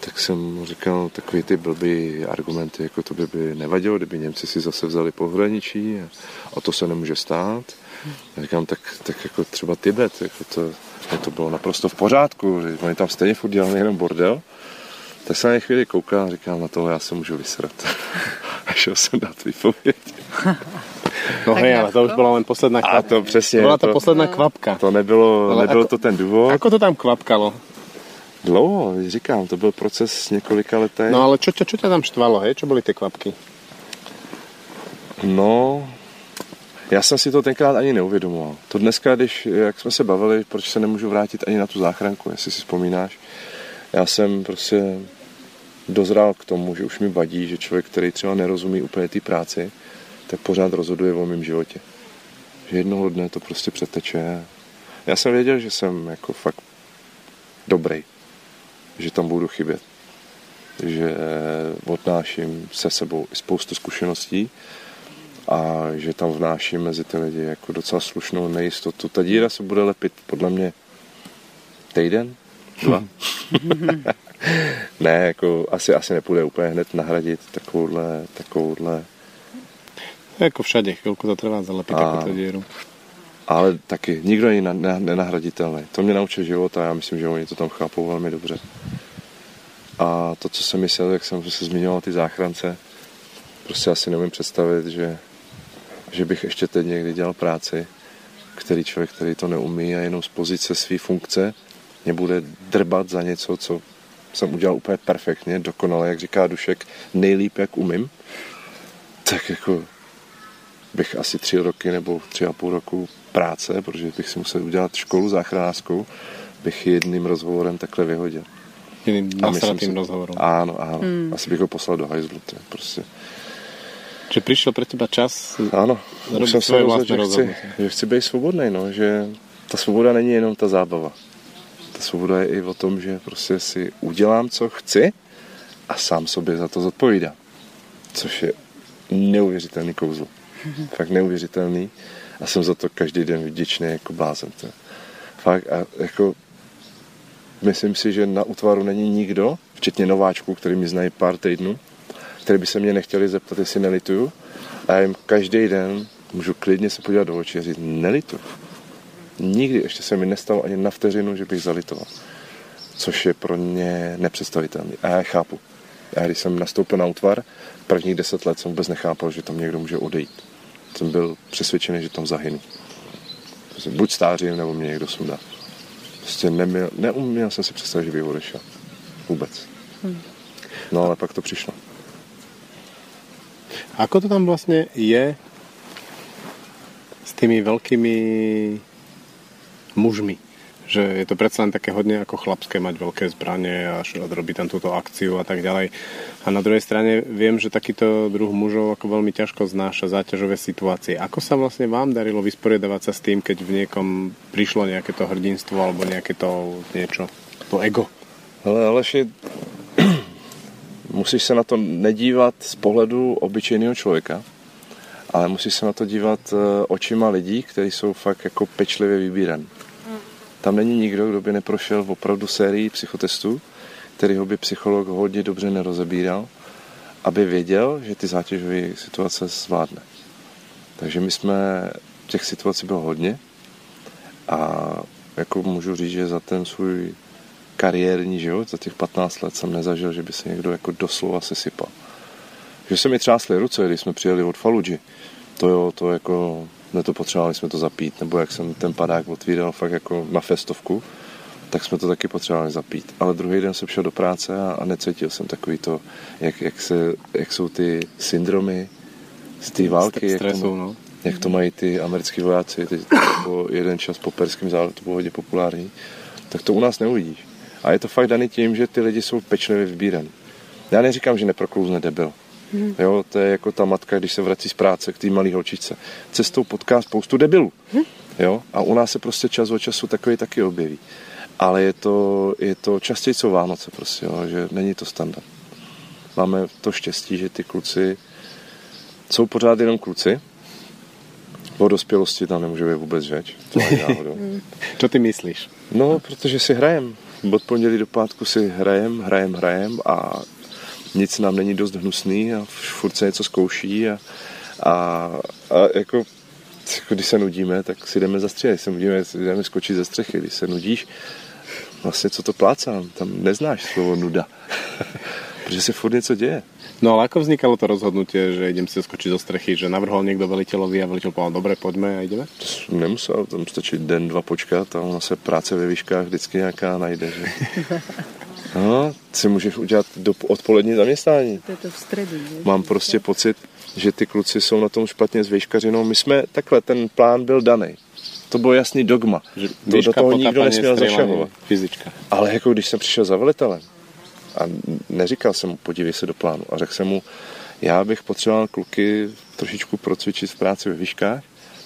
[SPEAKER 2] tak jsem mu říkal takový ty blbý argumenty, jako to by, by nevadilo, kdyby Němci si zase vzali pohraničí a, a to se nemůže stát. A říkám, tak, tak jako třeba Tibet, jako to, to bylo naprosto v pořádku, že oni tam stejně furt dělali jenom bordel. Tak jsem na chvíli koukal a říkal, na toho já se můžu vysrat. a šel jsem dát výpověď.
[SPEAKER 1] No hej, ale to už byla jen posledná kvapka.
[SPEAKER 2] A to přesně.
[SPEAKER 1] Byla to, to posledná kvapka.
[SPEAKER 2] To nebylo, ale nebylo ako, to ten důvod.
[SPEAKER 1] Ako to tam kvapkalo?
[SPEAKER 2] Dlouho, říkám, to byl proces několika letech.
[SPEAKER 1] No ale čo, čo, čo tě tam štvalo, hej? Čo byly ty kvapky?
[SPEAKER 2] No, já jsem si to tenkrát ani neuvědomoval. To dneska, když, jak jsme se bavili, proč se nemůžu vrátit ani na tu záchranku, jestli si vzpomínáš. Já jsem prostě dozrál k tomu, že už mi vadí, že člověk, který třeba nerozumí úplně té práci, tak pořád rozhoduje o mém životě. Že jednoho dne to prostě přeteče. Já jsem věděl, že jsem jako fakt dobrý, že tam budu chybět, že odnáším se sebou spoustu zkušeností, a že tam vnáší mezi ty lidi jako docela slušnou nejistotu. Ta díra se bude lepit podle mě týden, dva. ne, jako asi, asi nepůjde úplně hned nahradit takovouhle, takovouhle
[SPEAKER 1] jako všade, chvilku to trvá zalepit takovou díru.
[SPEAKER 2] Ale taky, nikdo není nenahraditelný. To mě naučil život a já myslím, že oni to tam chápou velmi dobře. A to, co jsem myslel, jak jsem se zmiňoval ty záchrance, prostě asi neumím představit, že, že bych ještě teď někdy dělal práci, který člověk, který to neumí a jenom z pozice své funkce mě bude drbat za něco, co jsem udělal úplně perfektně, dokonale, jak říká Dušek, nejlíp, jak umím, tak jako bych asi tři roky nebo tři a půl roku práce, protože bych si musel udělat školu záchranářskou, bych jedným rozhovorem takhle vyhodil.
[SPEAKER 1] Jedným nasratým rozhovorom.
[SPEAKER 2] Ano, ano. Hmm. Asi bych ho poslal do hajzlu. Prostě...
[SPEAKER 1] Že přišel pro teba čas
[SPEAKER 2] Ano, už jsem se rozhodl, že chci, že chci být svobodný, no, že ta svoboda není jenom ta zábava. Ta svoboda je i o tom, že prostě si udělám, co chci a sám sobě za to zodpovídám. Což je neuvěřitelný kouzlo. Fakt neuvěřitelný a jsem za to každý den vděčný jako blázen. To. Fakt a jako myslím si, že na útvaru není nikdo, včetně nováčků, který mi znají pár týdnů, který by se mě nechtěli zeptat, jestli nelituju. A já jim každý den můžu klidně se podívat do očí a říct, nelituju. Nikdy ještě se mi nestalo ani na vteřinu, že bych zalitoval. Což je pro mě nepředstavitelné. A já chápu. Já když jsem nastoupil na útvar, prvních deset let jsem vůbec nechápal, že tam někdo může odejít jsem byl přesvědčený, že tam zahynu. Prostě buď stářím, nebo mě někdo sundá. Prostě neměl, neuměl jsem si představit, že bych odešel. Vůbec. Hmm. No ale pak to přišlo.
[SPEAKER 1] Ako to tam vlastně je s tými veľkými mužmi? že je to predsa len také hodne ako chlapské mať veľké zbranie a robiť tam túto akciu a tak ďalej. A na druhej strane viem, že takýto druh mužov ako veľmi ťažko znáša záťažové situácie. Ako sa vlastne vám darilo vysporiadavať sa s tým, keď v niekom prišlo nejaké to hrdinstvo alebo nejaké to niečo, to ego?
[SPEAKER 2] Ale Aleši, musíš se na to nedívat z pohledu obyčejného člověka, ale musíš se na to dívat eh, očima lidí, kteří jsou fakt jako pečlivě vybíraní. Tam není nikdo, kdo by neprošel opravdu sérii psychotestů, který ho by psycholog hodně dobře nerozebíral, aby věděl, že ty zátěžové situace zvládne. Takže my jsme, těch situací bylo hodně a jako můžu říct, že za ten svůj kariérní život, za těch 15 let jsem nezažil, že by se někdo jako doslova sesypal. Že se mi třásly ruce, když jsme přijeli od Faluji. To jo, to jako jsme to potřebovali jsme to zapít, nebo jak jsem ten padák otvíral fakt jako na festovku, tak jsme to taky potřebovali zapít. Ale druhý den jsem šel do práce a, a necítil jsem takový to, jak, jak, se, jak jsou ty syndromy z té války,
[SPEAKER 1] jak, stresu, to, no.
[SPEAKER 2] jak to mají ty americký vojáci, ty, to jeden čas po perském záletu, to bylo hodně populární, tak to u nás neuvidíš. A je to fakt daný tím, že ty lidi jsou pečlivě vybíraní. Já neříkám, že neproklouzne debil. Hmm. Jo, to je jako ta matka, když se vrací z práce k té malé holčičce. Cestou potká spoustu debilů. Hmm. Jo, a u nás se prostě čas od času takový taky objeví. Ale je to, je to častěji co Vánoce prostě, jo, že není to standard. Máme to štěstí, že ty kluci jsou pořád jenom kluci, o dospělosti tam nemůže být vůbec řeč. To
[SPEAKER 1] Co ty myslíš?
[SPEAKER 2] No, protože si hrajem. Od pondělí do pátku si hrajem, hrajem, hrajem a nic nám není dost hnusný a furt se něco zkouší a, a, a jako, jako když se nudíme, tak si jdeme zastřílet, když se nudíme, jdeme skočit ze střechy, když se nudíš, vlastně co to plácám, tam neznáš slovo nuda, protože se furt něco děje.
[SPEAKER 1] No ale ako vznikalo to rozhodnutie, že idem si skočiť zo strechy, že navrhol niekto veliteľovi a veliteľ povedal, dobre, poďme a ideme?
[SPEAKER 2] To nemusel, tam stačí den, dva počkat a ona se práce ve výškách vždycky nějaká najde. Že? No, si můžeš udělat do odpolední zaměstnání.
[SPEAKER 3] To je to v středu, že?
[SPEAKER 2] Mám prostě pocit, že ty kluci jsou na tom špatně s výškařinou. My jsme, takhle, ten plán byl daný. To bylo jasný dogma. Že to, do toho nikdo nesměl zašahovat.
[SPEAKER 1] Fyzička.
[SPEAKER 2] Ale jako když jsem přišel za velitelem a neříkal jsem mu, podívej se do plánu a řekl jsem mu, já bych potřeboval kluky trošičku procvičit v práci ve výškách,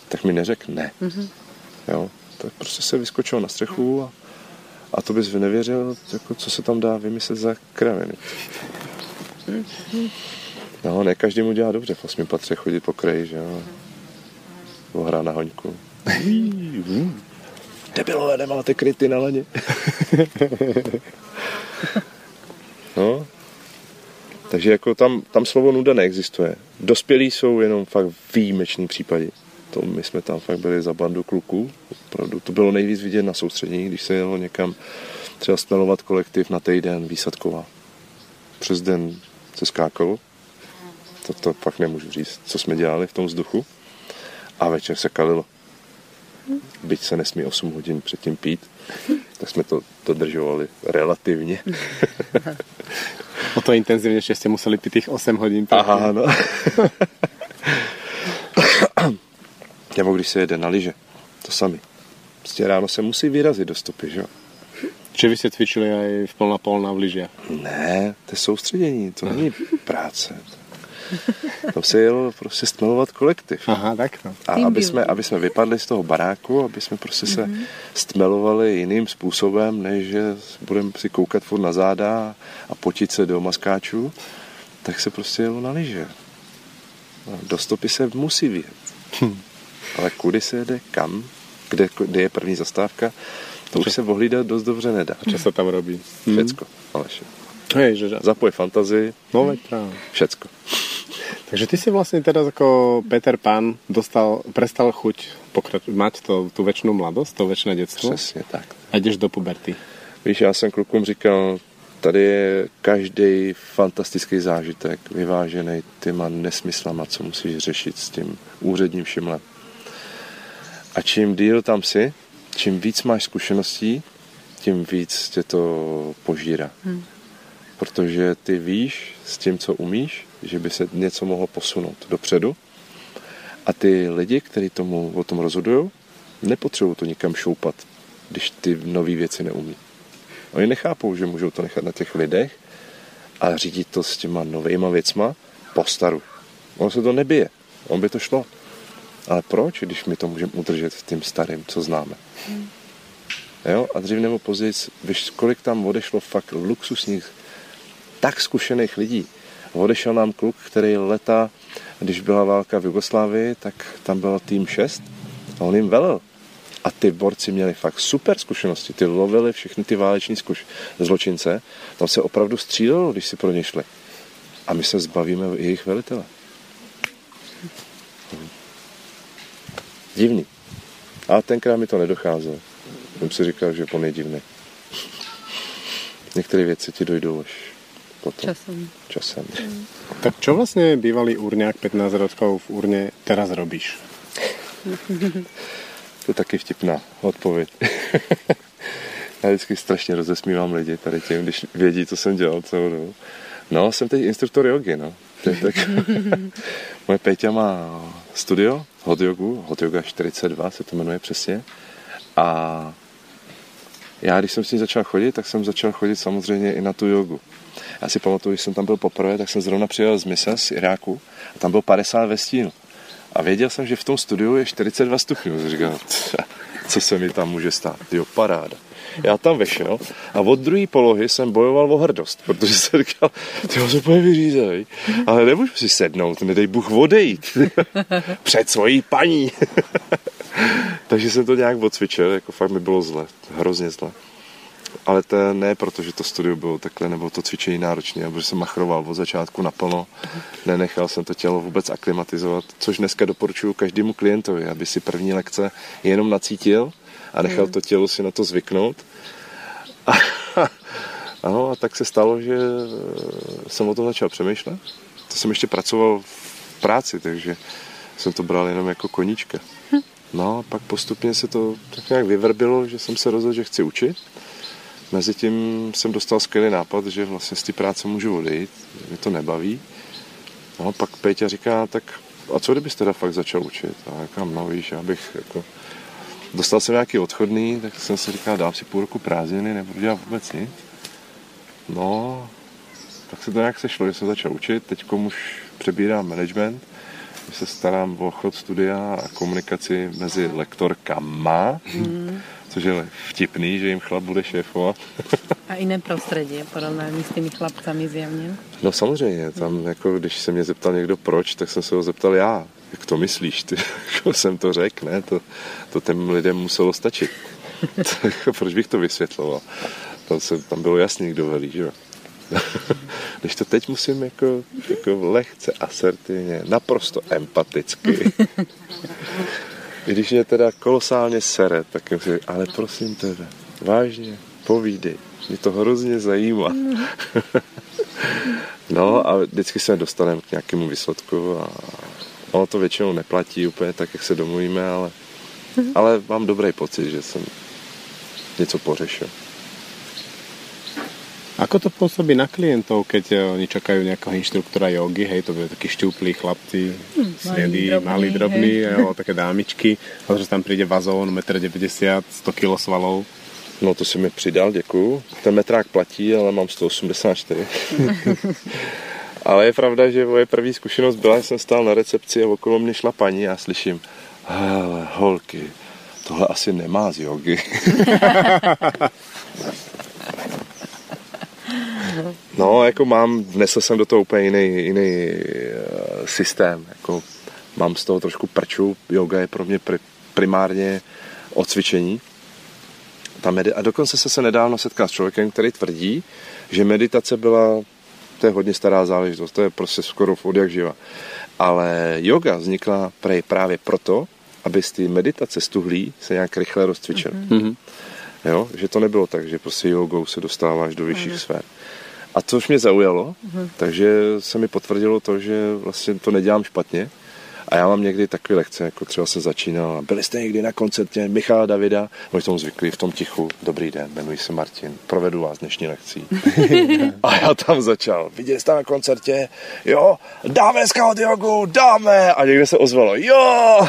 [SPEAKER 2] tak mi neřekl ne. Mm-hmm. Jo, tak prostě se vyskočil na střechu a a to bys nevěřil, jako, co se tam dá vymyslet za kraviny. No, ne každý mu dělá dobře v osmi patře chodit po kraji, že jo. Ohrá na hoňku. Debilové, nemáte kryty na ledě. no. Takže jako tam, tam slovo nuda neexistuje. Dospělí jsou jenom fakt výjimečný případě. To my jsme tam fakt byli za bandu kluků. Opravdu to bylo nejvíc vidět na soustředění, když se jelo někam třeba smelovat kolektiv na týden výsadková. Přes den se skákalo. To, to fakt nemůžu říct, co jsme dělali v tom vzduchu. A večer se kalilo. Byť se nesmí 8 hodin předtím pít, tak jsme to dodržovali relativně.
[SPEAKER 1] O to intenzívnejšie ste museli piť tých 8 hodín.
[SPEAKER 2] Aha, no. Nebo když se jede na lyže, to sami. Prostě ráno se musí vyrazit do stopy, že jo?
[SPEAKER 1] Či vy ste cvičili aj v pol na pol na v lyžiach?
[SPEAKER 2] Ne, to je soustředění, to není práce. Tam se jelo prostě stmelovat kolektiv.
[SPEAKER 1] Aha, tak no.
[SPEAKER 2] A aby jsme, aby jsme vypadli z toho baráku, aby jsme prostě se stmelovali jiným způsobem, než že budeme si koukat furt na záda a potit se do maskáčů, tak se prostě jelo na lyže. No, Do stopy se musí vyjet. Ale kudy se jede, kam, kde, kde je první zastávka, to už se ohlídat dost dobře nedá.
[SPEAKER 1] Čo sa tam robí?
[SPEAKER 2] Všecko, Aleši.
[SPEAKER 1] Hej, že, že.
[SPEAKER 2] Zapoj fantazii,
[SPEAKER 1] No veď práve.
[SPEAKER 2] všecko.
[SPEAKER 1] Takže ty si vlastne teraz ako Peter Pan dostal, prestal chuť pokrač- mať to, tú väčšinu mladosť, to väčšie detstvo
[SPEAKER 2] Přesně tak.
[SPEAKER 1] a ideš do puberty.
[SPEAKER 2] Víš, já jsem klukům říkal, tady je každý fantastický zážitek, vyvážený těma nesmyslama, co musíš řešit s tím úředním všimlem. A čím díl tam si, čím víc máš zkušeností, tím víc tě to požírá. Hmm. Protože ty víš s tím, co umíš, že by se něco mohlo posunout dopředu a ty lidi, kteří tomu o tom rozhodují, nepotřebují to nikam šoupat, když ty nové věci neumí. Oni nechápou, že můžou to nechat na těch lidech a řídit to s těma novýma věcma po staru. Ono se to nebije. On by to šlo. Ale proč, když my to můžeme udržet v tím starým, co známe? Jo? A dřív nebo později, víš, kolik tam odešlo fakt luxusních, tak zkušených lidí. Odešel nám kluk, který leta, když byla válka v Jugoslávii, tak tam byl tým 6 a on jim velel. A ty borci měli fakt super zkušenosti. Ty lovili všechny ty váleční zkuš- zločince. Tam se opravdu střídalo, když si pro ně šli. A my se zbavíme jejich velitele. Divný. A tenkrát mi to nedocházelo. Jsem si říkal, že on je divný. Některé věci ti dojdou až potom.
[SPEAKER 3] Časom.
[SPEAKER 2] Časem.
[SPEAKER 1] Tak čo vlastne bývalý urňák 15 rokov v urne teraz robíš?
[SPEAKER 2] To je taky vtipná odpověď. Já vždycky strašně rozesmívám lidi tady tím, když vědí, co jsem dělal celou dobu. No, jsem teď instruktor jogy, no. To je tak. Moje Péťa má studio, hot jogu, hot yoga 42 se to jmenuje přesně. A já, když jsem s ní začal chodit, tak jsem začal chodit samozřejmě i na tu jogu. Já si pamatuju, když jsem tam byl poprvé, tak jsem zrovna přijel z mise z Iráku a tam byl 50 ve stínu. A věděl jsem, že v tom studiu je 42 stupňů. Říkal, co se mi tam může stát? Jo, paráda. Já tam vešel a od druhé polohy jsem bojoval o hrdost, protože jsem říkal, ty se úplně vyřízej, ale nemůžu si sednout, nedej Bůh odejít před svojí paní. Takže jsem to nějak odcvičil, jako fakt mi bylo zle, hrozně zle. Ale to ne proto, že to studio bylo takhle, nebo to cvičení náročné, nebo že jsem machroval od začátku naplno, nenechal jsem to tělo vůbec aklimatizovat, což dneska doporučuji každému klientovi, aby si první lekce jenom nacítil a nechal to tělo si na to zvyknout. A, ano, a tak se stalo, že jsem o tom začal přemýšlet. To jsem ještě pracoval v práci, takže jsem to bral jenom jako koníčka. No a pak postupně se to tak nějak vyvrbilo, že jsem se rozhodl, že chci učit. Mezitím jsem dostal skvělý nápad, že vlastně z té práce můžu odejít, mě to nebaví. No, pak Péťa říká, tak a co kdybys teda fakt začal učit? A říkám, no víš, já bych jako... Dostal jsem nějaký odchodný, tak jsem si říkal, dám si půl roku prázdniny, nebudu dělat vůbec nic. No, tak se to nějak sešlo, že jsem začal učit, teď už přebírám management, se starám o chod studia a komunikaci mezi lektorkama, mm. Což je vtipný, že jim chlap bude šéfovat.
[SPEAKER 3] A jiné prostředí porovnání s těmi chlapcami zjevně?
[SPEAKER 2] No samozřejmě, tam jako když se mě zeptal někdo proč, tak jsem se ho zeptal já. Jak to myslíš? Ty, jako jsem to řekl, ne? To, to těm lidem muselo stačit. Jako proč bych to vysvětloval? Tam, se, tam bylo jasný, kdo velí, že jo? Když to teď musím jako, jako lehce asertivně, naprosto empaticky. Když je teda kolosálně sere, tak jim si, ale prosím tebe, vážně, povídej, mě to hrozně zajímá. no a vždycky se dostaneme k nějakému výsledku a ono to většinou neplatí úplně tak, jak se domluvíme, ale, ale mám dobrý pocit, že jsem něco pořešil.
[SPEAKER 1] Ako to pôsobí na klientov, keď eh, oni čakajú nejakého inštruktora jogy, hej, to byli takí šťuplí chlapci, hm, snedí, malí, drobní, jo, také dámičky, a že tam príde vazón, 1,90 m, 100 kg svalov.
[SPEAKER 2] No to si mi přidal, děkuju. Ten metrák platí, ale mám 184. ale je pravda, že moje první zkušenost byla, že jsem stál na recepci a okolo mě šla paní a slyším, hele, holky, tohle asi nemá z jogy. No, jako mám, vnesl jsem do toho úplně jiný, jiný uh, systém. Jako mám z toho trošku prču. Yoga je pro mě pri, primárně o cvičení. Ta medi- a dokonce se se nedávno setkal s člověkem, který tvrdí, že meditace byla, to je hodně stará záležitost, to je prostě skoro od jak živa. Ale yoga vznikla právě proto, aby z té meditace stuhlí se nějak rychle rozcvičil. Mm-hmm. Jo? Že to nebylo tak, že prostě jogou se dostáváš do vyšších mm-hmm. sfér. A to už mě zaujalo, mm-hmm. takže se mi potvrdilo to, že vlastně to nedělám špatně. A já mám někdy takové lekce, jako třeba jsem začínal. Byli jste někdy na koncertě Michala Davida? Oni tomu zvykli v tom tichu. Dobrý den, jmenuji se Martin, provedu vás dnešní lekcí. a já tam začal. Viděli jste na koncertě? Jo, dáme scout jogu, dáme! A někde se ozvalo, jo!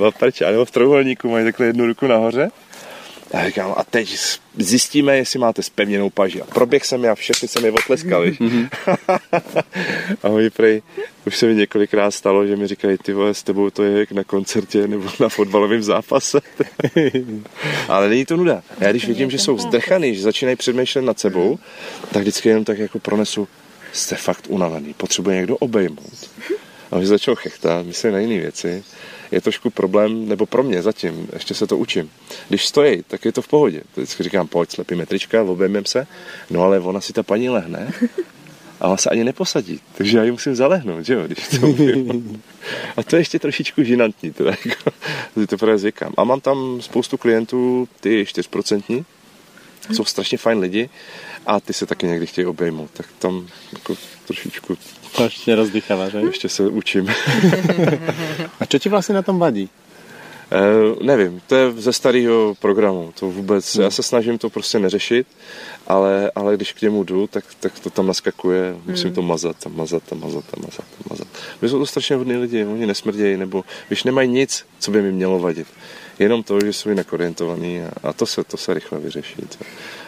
[SPEAKER 2] a prč, a nebo v trojuhelníku mají takhle jednu ruku nahoře a říkám, a teď zjistíme, jestli máte spevněnou paži. A proběh jsem já, všechny se mi otleskali. a oni prej, už se mi několikrát stalo, že mi říkají, ty vole, s tebou to je jak na koncertě nebo na fotbalovém zápase. Ale není to nuda. Já když vidím, že jsou zdrchaný, že začínají přemýšlet nad sebou, tak vždycky jenom tak jako pronesu, jste fakt unavený, potřebuje někdo obejmout. A oni začnou chechtat, myslím na jiné věci je trošku problém, nebo pro mě zatím, ještě se to učím. Když stojí, tak je to v pohodě. To vždycky říkám, pojď, slepí metrička, obejmem se, no ale ona si ta paní lehne a ona se ani neposadí, takže já ji musím zalehnout, že jo, když to A to je ještě trošičku žinantní, teda, jako, to právě zvykám. A mám tam spoustu klientů, ty 4%, jsou strašně fajn lidi a ty se taky někdy chtějí obejmout, tak tam jako trošičku
[SPEAKER 1] to ještě rozdycháva, že?
[SPEAKER 2] Ještě se učím.
[SPEAKER 1] A co ti vlastně na tom vadí?
[SPEAKER 2] Uh, nevím, to je ze starého programu, to vůbec, hmm. já se snažím to prostě neřešit, ale, ale když k němu jdu, tak, tak to tam naskakuje, musím hmm. to mazat a mazat a mazat a mazat a mazat. My jsou to strašně hodní lidi, oni nesmrdějí, nebo když nemají nic, co by mi mělo vadit. Jenom to, že jsou jinak orientovaný a, a to, se, to se rychle vyřeší.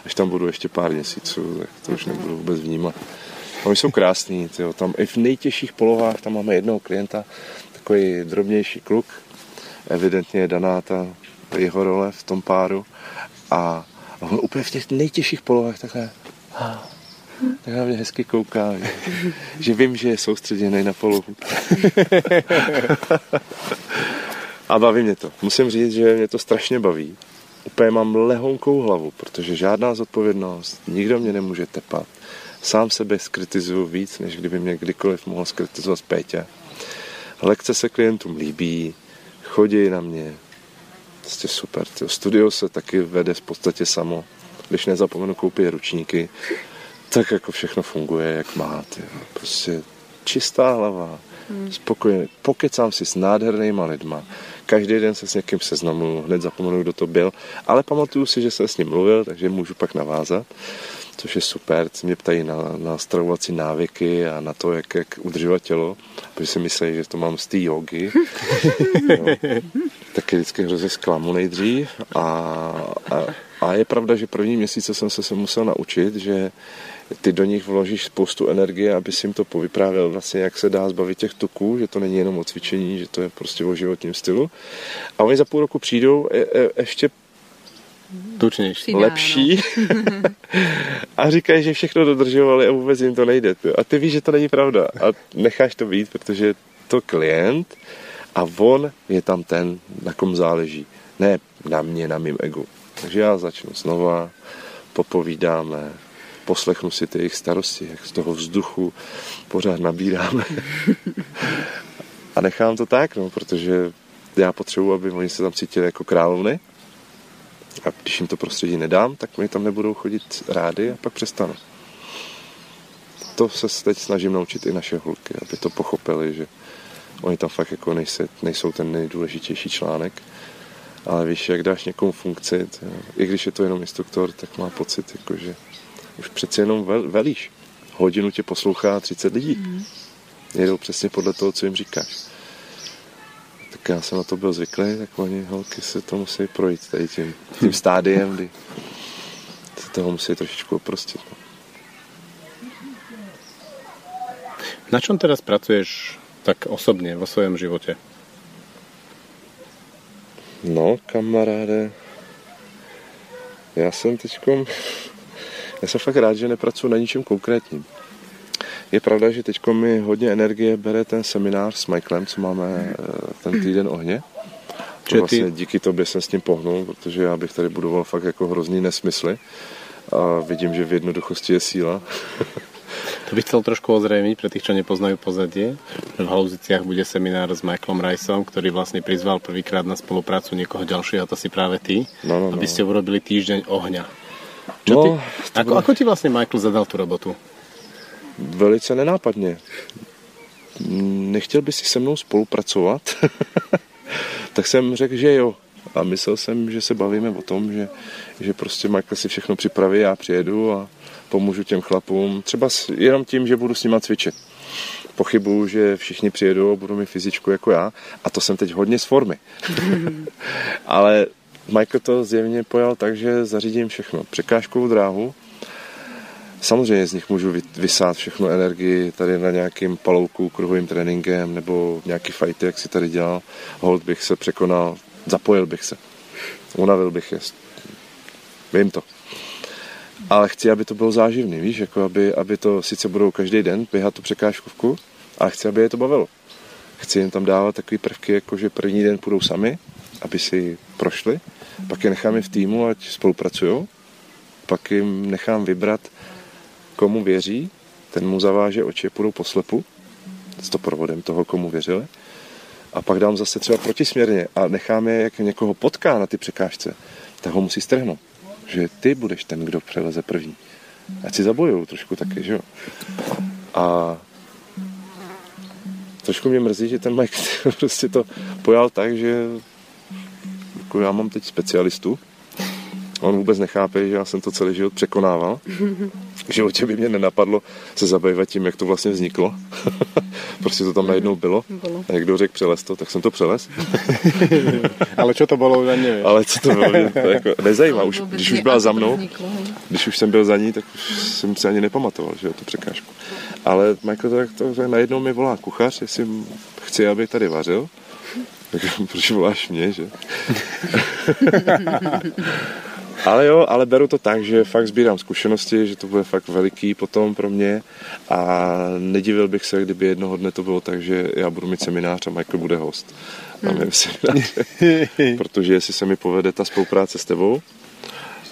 [SPEAKER 2] Až tam budu ještě pár měsíců, tak to už nebudu vůbec vnímat. Oni jsou krásní, tam i v nejtěžších polohách, tam máme jednoho klienta, takový drobnější kluk, evidentně je daná ta jeho role v tom páru a on úplně v těch nejtěžších polohách takhle tak na mě hezky kouká, že, že vím, že je soustředěný na polohu. a baví mě to. Musím říct, že mě to strašně baví. Úplně mám lehonkou hlavu, protože žádná zodpovědnost, nikdo mě nemůže tepat sám sebe skritizuju víc, než kdyby mě kdykoliv mohl skritizovat Pétě. Lekce se klientům líbí, chodí na mě, prostě super. Tyjo. Studio se taky vede v podstatě samo. Když nezapomenu koupit ručníky, tak jako všechno funguje, jak má. Tyjo. Prostě čistá hlava, hmm. spokojený. Pokecám si s nádhernýma lidma. Každý den se s někým seznamu, hned zapomenu, kdo to byl, ale pamatuju si, že jsem s ním mluvil, takže můžu pak navázat což je super. Se mě ptají na, na stravovací návyky a na to, jak, jak udržovat tělo, protože si myslí, že to mám z té jogy. no. Taky vždycky hrozně zklamu nejdřív a, a, a je pravda, že první měsíce jsem se, se musel naučit, že ty do nich vložíš spoustu energie, aby si jim to povyprávěl vlastně, jak se dá zbavit těch tuků, že to není jenom o cvičení, že to je prostě o životním stylu. A oni za půl roku přijdou e, e, ještě
[SPEAKER 1] Tučnější.
[SPEAKER 3] Přidá,
[SPEAKER 2] lepší a říkají, že všechno dodržovali a vůbec jim to nejde. A ty víš, že to není pravda a necháš to být, protože to klient a on je tam ten, na kom záleží. Ne na mě, na mým egu. Takže já začnu znova, popovídáme, poslechnu si ty jejich starosti, jak z toho vzduchu pořád nabíráme. a nechám to tak, no, protože já potřebuji, aby oni se tam cítili jako královny. A když jim to prostředí nedám, tak oni tam nebudou chodit rádi a pak přestanu. To se teď snažím naučit i naše holky, aby to pochopili, že oni tam fakt jako nejsou, nejsou ten nejdůležitější článek. Ale víš, jak dáš někomu funkci, to, i když je to jenom instruktor, tak má pocit, jako, že už přeci jenom vel, velíš. Hodinu tě poslouchá 30 lidí. Mm. Jedou přesně podle toho, co jim říkáš. Tak já jsem na to byl zvyklý, tak oni holky se to musí projít tady tím, tím stádiem, kdy se toho musí trošičku oprostit. No.
[SPEAKER 1] Na čom teraz pracuješ tak osobně vo svém životě?
[SPEAKER 2] No, kamaráde, já jsem teďkom, já jsem fakt rád, že nepracuji na ničem konkrétním. Je pravda, že teď mi hodně energie bere ten seminář s Michaelem, co máme eh, ten týden ohně. To vlastně díky tobě jsem s tím pohnul, protože já bych tady budoval fakt jako hrozný nesmysly a vidím, že v jednoduchosti je síla.
[SPEAKER 1] To bych chcel trošku ozrejmiť pre tých, čo nepoznajú pozadie. V Haluziciach bude seminár s Michaelom Riceom, ktorý vlastne prizval prvýkrát na spoluprácu niekoho ďalšieho, a to si práve ty,
[SPEAKER 2] no, no, no.
[SPEAKER 1] aby ste urobili týždeň ohňa. Čo
[SPEAKER 2] No,
[SPEAKER 1] ty, ako,
[SPEAKER 2] bylo-
[SPEAKER 1] ako ti vlastne Michael zadal tu robotu?
[SPEAKER 2] Velice nenápadně. Nechtěl by si se mnou spolupracovat? tak jsem řekl, že jo. A myslel jsem, že se bavíme o tom, že, že prostě Michael si všechno připraví, já přijedu a pomůžu těm chlapům. Třeba s, jenom tím, že budu s nima cvičit. Pochybuju, že všichni přijedou a budou mít fyzičku jako já. A to jsem teď hodně z formy. Ale Michael to zjevně pojal tak, že zařídím všechno. Překážkovou dráhu, Samozřejmě z nich můžu vy- vysát všechnu energii tady na nějakým palouku, kruhovým tréninkem nebo nějaký fighty, jak si tady dělal. Hold bych se překonal, zapojil bych se. Unavil bych je. Vím to. Ale chci, aby to bylo záživný, víš, jako aby, aby to sice budou každý den běhat tu překážkovku, ale chci, aby je to bavilo. Chci jim tam dávat takové prvky, jako že první den půjdou sami, aby si prošli, pak je nechám je v týmu, ať spolupracují, pak jim nechám vybrat, komu věří, ten mu zaváže oči, půjdou po slepu s doprovodem toho, komu věřili. A pak dám zase třeba protisměrně a nechám je, jak někoho potká na ty překážce, tak ho musí strhnout. Že ty budeš ten, kdo přeleze první. Ať si zabojou trošku taky, že jo. A trošku mě mrzí, že ten Mike prostě to pojal tak, že jako já mám teď specialistu, On vůbec nechápe, že já jsem to celý život překonával. V životě by mě nenapadlo se zabývat tím, jak to vlastně vzniklo. prostě to tam najednou bylo.
[SPEAKER 3] Bylo.
[SPEAKER 2] A jak kdo řekl přelez to, tak jsem to přelez.
[SPEAKER 1] Ale čo to už ani neviem.
[SPEAKER 2] Ale co to bylo, mě to jako nezajímá. Už, když už byla za mnou, když už jsem byl za ní, tak už jsem si ani nepamatoval, že jo, tu překážku. Ale Michael to, tak to, to najednou mi volá kuchař, jestli chci, aby tady vařil. Tak proč voláš mě, že? Ale jo, ale beru to tak, že fakt sbírám zkušenosti, že to bude fakt veliký potom pro mě. A nedivil bych se, kdyby jednoho dne to bylo tak, že já budu mít seminář a Michael bude host. Na mém semináři. Protože jestli se mi povede ta spolupráce s tebou,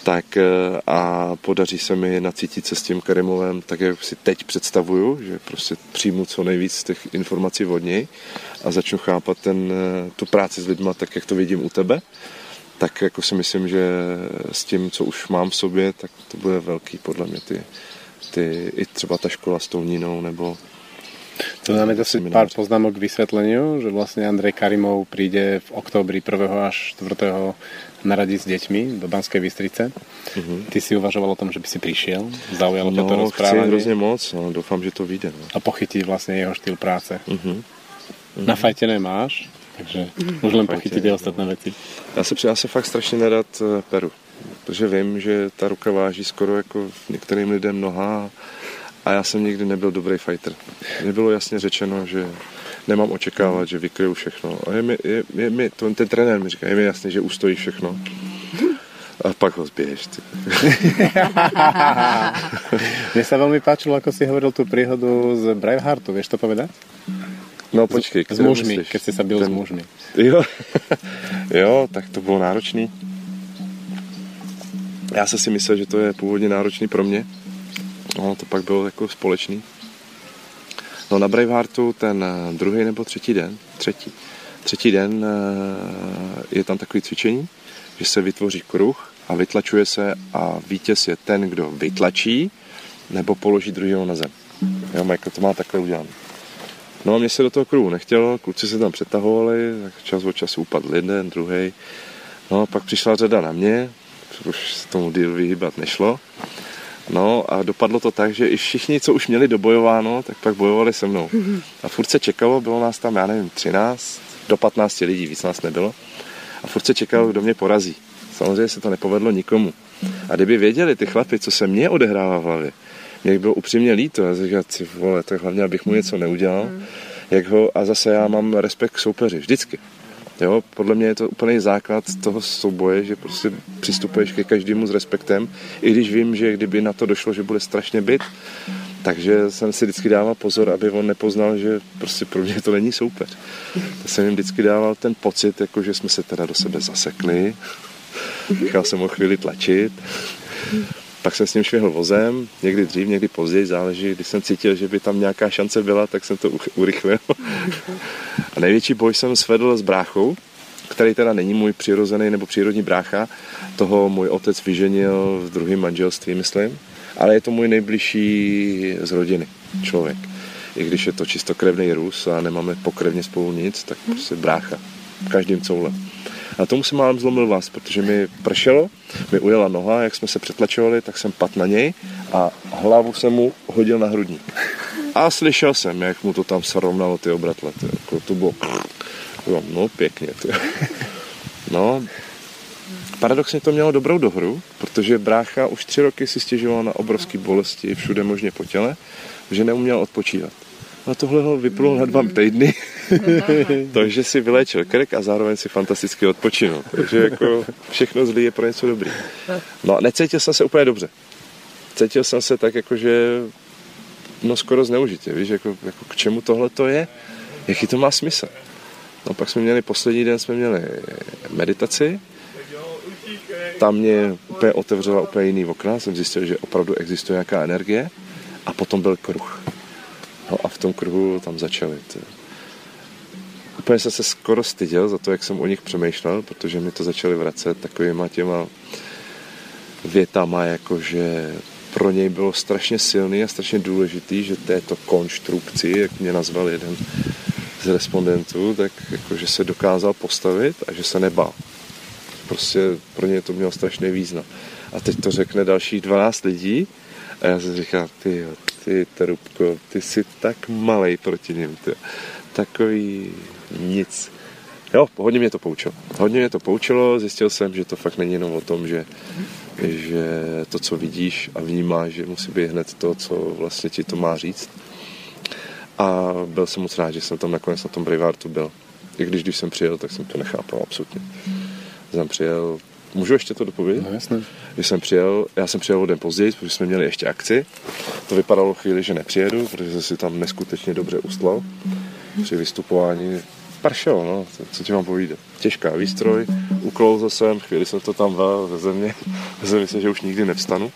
[SPEAKER 2] tak eh, a podaří se mi nacítit se s tím Karimovem tak, jak si teď představuju, že prostě přijmu co nejvíc z těch informací od něj a začnu chápat ten, eh, tu práci s lidma tak, jak to vidím u tebe, tak jako si myslím, že s tím, co už mám v sobě, tak to bude velký podle mě ty, ty i třeba ta škola s tou Nínou, nebo
[SPEAKER 1] To dáme
[SPEAKER 2] Seminář.
[SPEAKER 1] pár poznámok k vysvetleniu, že vlastne Andrej Karimov príde v októbri 1. až 4. naradiť s deťmi do Banskej Bystrice.
[SPEAKER 2] Mhm.
[SPEAKER 1] Ty si uvažoval o tom, že by si prišiel, zaujalo to
[SPEAKER 2] no, chci
[SPEAKER 1] rozprávanie
[SPEAKER 2] hrozně moc, no, doufám, že to vyjde. No.
[SPEAKER 1] a pochytiť vlastne jeho štýl práce.
[SPEAKER 2] Mhm.
[SPEAKER 1] Na fajte nemáš, takže len
[SPEAKER 2] fajte,
[SPEAKER 1] pochytiť tie ostatné veci.
[SPEAKER 2] Já se, já se fakt strašně nerad eh, peru, protože vím, že ta ruka váží skoro jako některým lidem noha a já jsem nikdy nebyl dobrý fighter. Mně bylo jasně řečeno, že nemám očekávat, že vykryju všechno. A je mi, je, je mi to, ten trenér mi říká, je mi jasný, že ustojí všechno. A pak ho zbiješ. Ty.
[SPEAKER 1] Mne sa veľmi páčilo, ako si hovoril tú príhodu z Braveheartu, vieš to povedať?
[SPEAKER 2] No počkej,
[SPEAKER 1] S mužmi, keď si sa bil s mužmi.
[SPEAKER 2] Jo. jo, tak to bylo náročný. Já jsem si myslel, že to je původně náročný pro mě. No, to pak bylo jako společný. No na Braveheartu ten eh, druhý nebo třetí den, třetí, třetí den eh, je tam takový cvičení, že se vytvoří kruh a vytlačuje se a vítěz je ten, kdo vytlačí nebo položí druhého na zem. Jo, Michael to má takhle udělané. No a mě se do toho kruhu nechtělo, kluci se tam přetahovali, tak čas od času upadl jeden, druhý. No a pak přišla řada na mě, už se tomu deal vyhýbat nešlo. No a dopadlo to tak, že i všichni, co už měli dobojováno, tak pak bojovali se mnou. A furt se čekalo, bylo nás tam, já nevím, 13, do 15 lidí, víc nás nebylo. A furt se čekalo, kdo mě porazí. Samozřejmě se to nepovedlo nikomu. A kdyby věděli ty chlapy, co se mně odehrává v hlavě, mě bylo upřímně líto. Já říkal, ty vole, tak hlavně, abych mu něco neudělal. Jak ho, a zase já mám respekt k soupeři, vždycky. Jo, podle mě je to úplný základ toho souboje, že prostě přistupuješ ke každému s respektem, i když vím, že kdyby na to došlo, že bude strašně byt, takže jsem si vždycky dával pozor, aby on nepoznal, že prostě pro mě to není soupeř. To jsem jim vždycky dával ten pocit, jako že jsme se teda do sebe zasekli, nechal jsem ho chvíli tlačit, pak jsem s ním švihl vozem, někdy dřív, někdy později, záleží, když jsem cítil, že by tam nějaká šance byla, tak jsem to urychlil. A největší boj jsem svedl s bráchou, který teda není můj přirozený nebo přírodní brácha, toho můj otec vyženil v druhém manželství, myslím, ale je to můj nejbližší z rodiny člověk. I když je to čistokrevný Rus a nemáme pokrevně spolu nic, tak prostě brácha. Každým coulem. A tomu jsem málem zlomil vás, protože mi pršelo, mi ujela noha, jak jsme se přetlačovali, tak jsem pat na něj a hlavu jsem mu hodil na hrudník. A slyšel jsem, jak mu to tam srovnalo ty obratle. Ty, jako to bylo, jo, no pěkně. Ty. No, paradoxně to mělo dobrou dohru, protože brácha už tři roky si stěžoval na obrovské bolesti všude možně po těle, že neuměl odpočívat. A tohle ho vyplul na dva týdny, takže si vyléčil krk a zároveň si fantasticky odpočinul. Takže jako všechno zlý je pro něco dobrý. No a necítil jsem se úplně dobře. Cítil jsem se tak jako, že no skoro zneužitě, víš, jako, jako k čemu tohle to je, jaký to má smysl. No pak jsme měli, poslední den jsme měli meditaci, tam mě úplně otevřela úplně jiný okna, jsem zjistil, že opravdu existuje nějaká energie a potom byl kruh. No a v tom kruhu tam začali. Ty. Úplně jsem se skoro styděl za to, jak jsem o nich přemýšlel, protože mi to začali vracet takovýma těma větama, jakože pro něj bylo strašně silný a strašně důležitý, že této konstrukci, jak mě nazval jeden z respondentů, tak jakože se dokázal postavit a že se nebál. Prostě pro něj to mělo strašný význam. A teď to řekne dalších 12 lidí a já jsem říkal, ty, ty Terubko, ty jsi tak malej proti něm, ty. takový nic. Jo, hodně mě to poučilo. Hodně mě to poučilo, zjistil jsem, že to fakt není jenom o tom, že, že to, co vidíš a vnímáš, že musí být hned to, co vlastně ti to má říct. A byl jsem moc rád, že jsem tam nakonec na tom Braveheartu byl. I když, když jsem přijel, tak jsem to nechápal absolutně. Jsem přijel Můžu ještě to dopovědět?
[SPEAKER 1] No jasné.
[SPEAKER 2] Když jsem přijel, já jsem přijel o den později, protože jsme měli ještě akci. To vypadalo chvíli, že nepřijedu, protože jsem si tam neskutečně dobře ustlal při vystupování. Pršelo, no, co, ti mám povídat. Těžká výstroj, uklouzl jsem, chvíli jsem to tam vel ze země, ze se, že už nikdy nevstanu.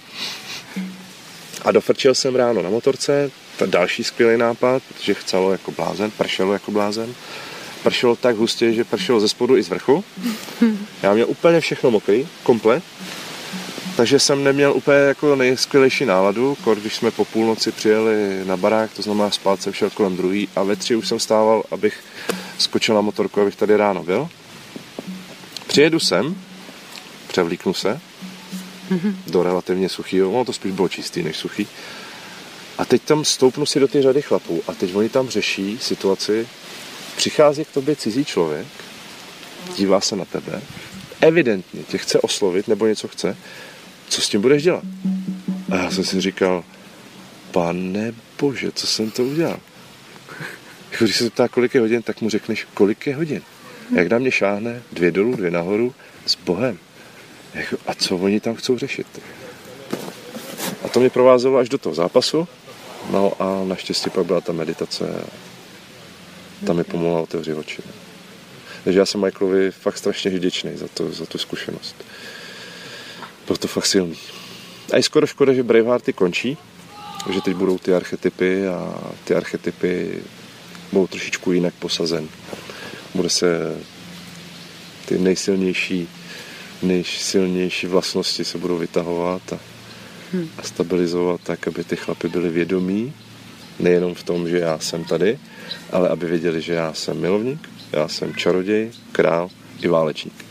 [SPEAKER 2] A dofrčil jsem ráno na motorce, to další skvělý nápad, protože chcelo jako blázen, pršelo jako blázen pršelo tak hustě, že pršelo ze spodu i z vrchu. Já měl úplně všechno mokrý, komplet. Takže jsem neměl úplně jako nejskvělejší náladu, když jsme po půlnoci přijeli na barák, to znamená spát jsem šel kolem druhý a ve tři už jsem stával, abych skočil na motorku, abych tady ráno byl. Přijedu sem, převlíknu se do relativně suchého, no to spíš bylo čistý než suchý. A teď tam stoupnu si do té řady chlapů a teď oni tam řeší situaci, Přichází k tobě cizí člověk, dívá se na tebe, evidentně tě chce oslovit nebo něco chce, co s tím budeš dělat? A já jsem si říkal, pane bože, co jsem to udělal? Jako když se zeptá, kolik je hodin, tak mu řekneš, kolik je hodin. Jak na mě šáhne, dvě dolů, dvě nahoru, s Bohem. Jako, a co oni tam chcou řešit? A to mě provázelo až do toho zápasu. No a naštěstí pak byla ta meditace tam mi pomohla otevřít oči. Takže já jsem Michaelovi fakt strašně vděčný za, to, za tu zkušenost. Byl to fakt silný. A je skoro škoda, že Bravehearty končí, že teď budou ty archetypy a ty archetypy budou trošičku jinak posazen. Bude se ty nejsilnější, nejsilnější vlastnosti se budou vytahovat a, hmm. a stabilizovat tak, aby ty chlapy byly vědomí, nejenom v tom, že já jsem tady, ale aby věděli, že já jsem milovník, já jsem čaroděj, král i válečník.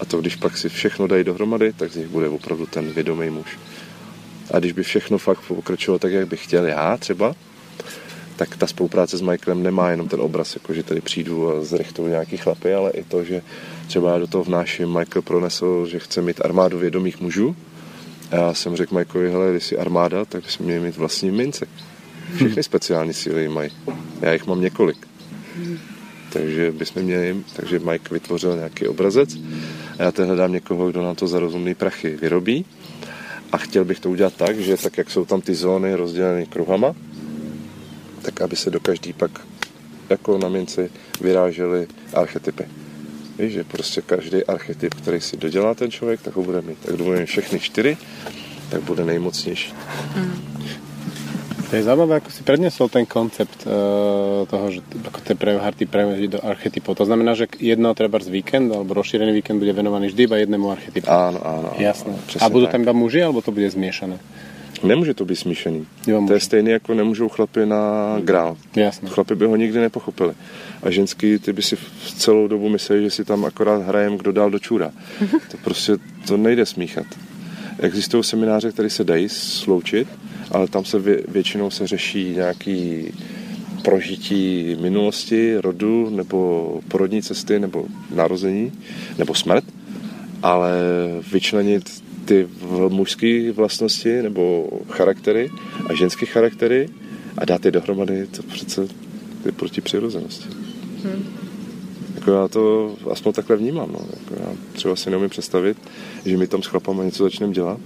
[SPEAKER 2] A to, když pak si všechno dají dohromady, tak z nich bude opravdu ten vědomý muž. A když by všechno fakt pokračovalo tak, jak bych chtěl já třeba, tak ta spolupráce s Michaelem nemá jenom ten obraz, jako že tady přijdu a zrechtou nějaký chlapy, ale i to, že třeba já do toho vnáším, Michael pronesl, že chce mít armádu vědomých mužů. A já jsem řekl Michaelovi, hele, když jsi armáda, tak bys měl mít vlastní mince. Všechny speciální síly mají. Já jich mám několik. Takže bychom měli, takže Mike vytvořil nějaký obrazec a já teď hledám někoho, kdo nám to za rozumný prachy vyrobí a chtěl bych to udělat tak, že tak, jak jsou tam ty zóny rozděleny kruhama, tak aby se do každý pak jako na minci vyrážely archetypy. Víš, že prostě každý archetyp, který si dodělá ten člověk, tak ho bude mít. Tak mít všechny čtyři, tak bude nejmocnější. Mm.
[SPEAKER 1] To je zaujímavé, ako si prednesol ten koncept uh, toho, že ako tie preharty prevedí do archetypov. To znamená, že jedno treba z víkend alebo rozšírený víkend bude venovaný vždy iba jednému archetypu.
[SPEAKER 2] Áno, áno.
[SPEAKER 1] Jasné. A budú tam iba muži, alebo to bude zmiešané?
[SPEAKER 2] Nemůže to být smíšený. Jo, to je stejné, jako nemůžou chlapy na grál.
[SPEAKER 1] Jasné.
[SPEAKER 2] Chlapy by ho nikdy nepochopili. A ženský, ty by si v celou dobu mysleli, že si tam akorát hrajem, kdo dál do čůra. to prostě to nejde smíchat. Existují semináře, které se dají sloučit, ale tam se vě, většinou se řeší nějaký prožití minulosti, rodu, nebo porodní cesty, nebo narození, nebo smrt, ale vyčlenit ty mužské vlastnosti nebo charaktery a ženské charaktery a dát je dohromady, to přece je proti přirozenosti. Hmm. Jako já to aspoň takhle vnímám. No. Jako já třeba si neumím představit, že my tam s chlapama něco začneme dělat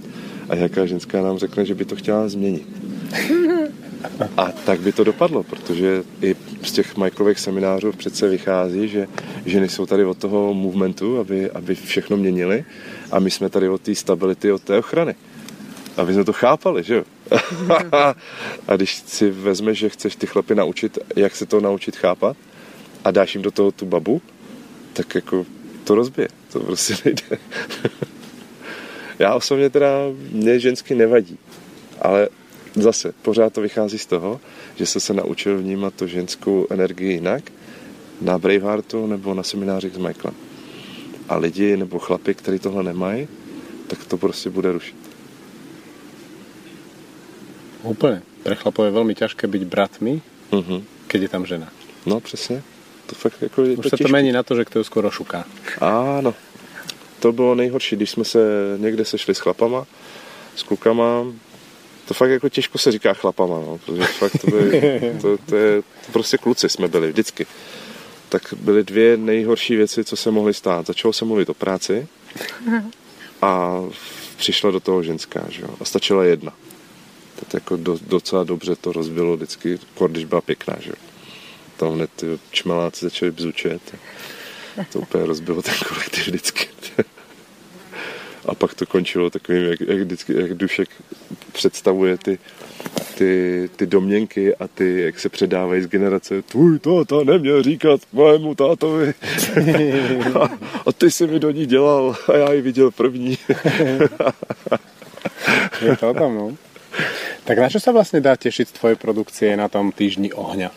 [SPEAKER 2] a jaká ženská nám řekne, že by to chtěla změnit. A tak by to dopadlo, protože i z těch Michaelových seminářů přece vychází, že ženy jsou tady od toho movementu, aby, aby všechno měnili a my jsme tady od té stability, od té ochrany. Aby jsme to chápali, že jo? a když si vezmeš, že chceš ty chlapy naučit, jak se to naučit chápat a dáš jim do toho tu babu, tak jako to rozbije. To prostě nejde. Já osobně teda, mě žensky nevadí, ale zase pořád to vychází z toho, že se se naučil vnímat tu ženskou energii jinak na Braveheartu nebo na seminářích s Michaelem. A lidi nebo chlapi, kteří tohle nemají, tak to prostě bude rušit.
[SPEAKER 1] Úplně. Pre chlapov je velmi těžké být bratmi, uh-huh. keď je tam žena.
[SPEAKER 2] No přesně. To fakt jako je
[SPEAKER 1] Už to se to mení na to, že kdo skoro šuká.
[SPEAKER 2] Ano. To bylo nejhorší, když jsme se někde sešli s chlapama, s klukama, to fakt jako těžko se říká chlapama, no, protože fakt to, byly, to, to, je, to prostě kluci jsme byli vždycky. Tak byly dvě nejhorší věci, co se mohly stát. Začalo se mluvit o práci a přišla do toho ženská, že jo, a stačila jedna. Tak jako do, docela dobře to rozbilo vždycky, když byla pěkná, že jo. Tam hned ty čmeláci začali bzučet. To úplně rozbilo ten kolektiv vždycky. A pak to končilo takovým, jak, jak, vždycky, jak Dušek představuje ty, ty, ty domněnky a ty, jak se předávají z generace, tvůj táta neměl říkat mému tátovi. a, a ty jsi mi do ní dělal a já ji viděl první.
[SPEAKER 1] Je to tam, no. Tak na čo sa vlastne dá tešiť z tvojej produkcie na tom týždni ohňa?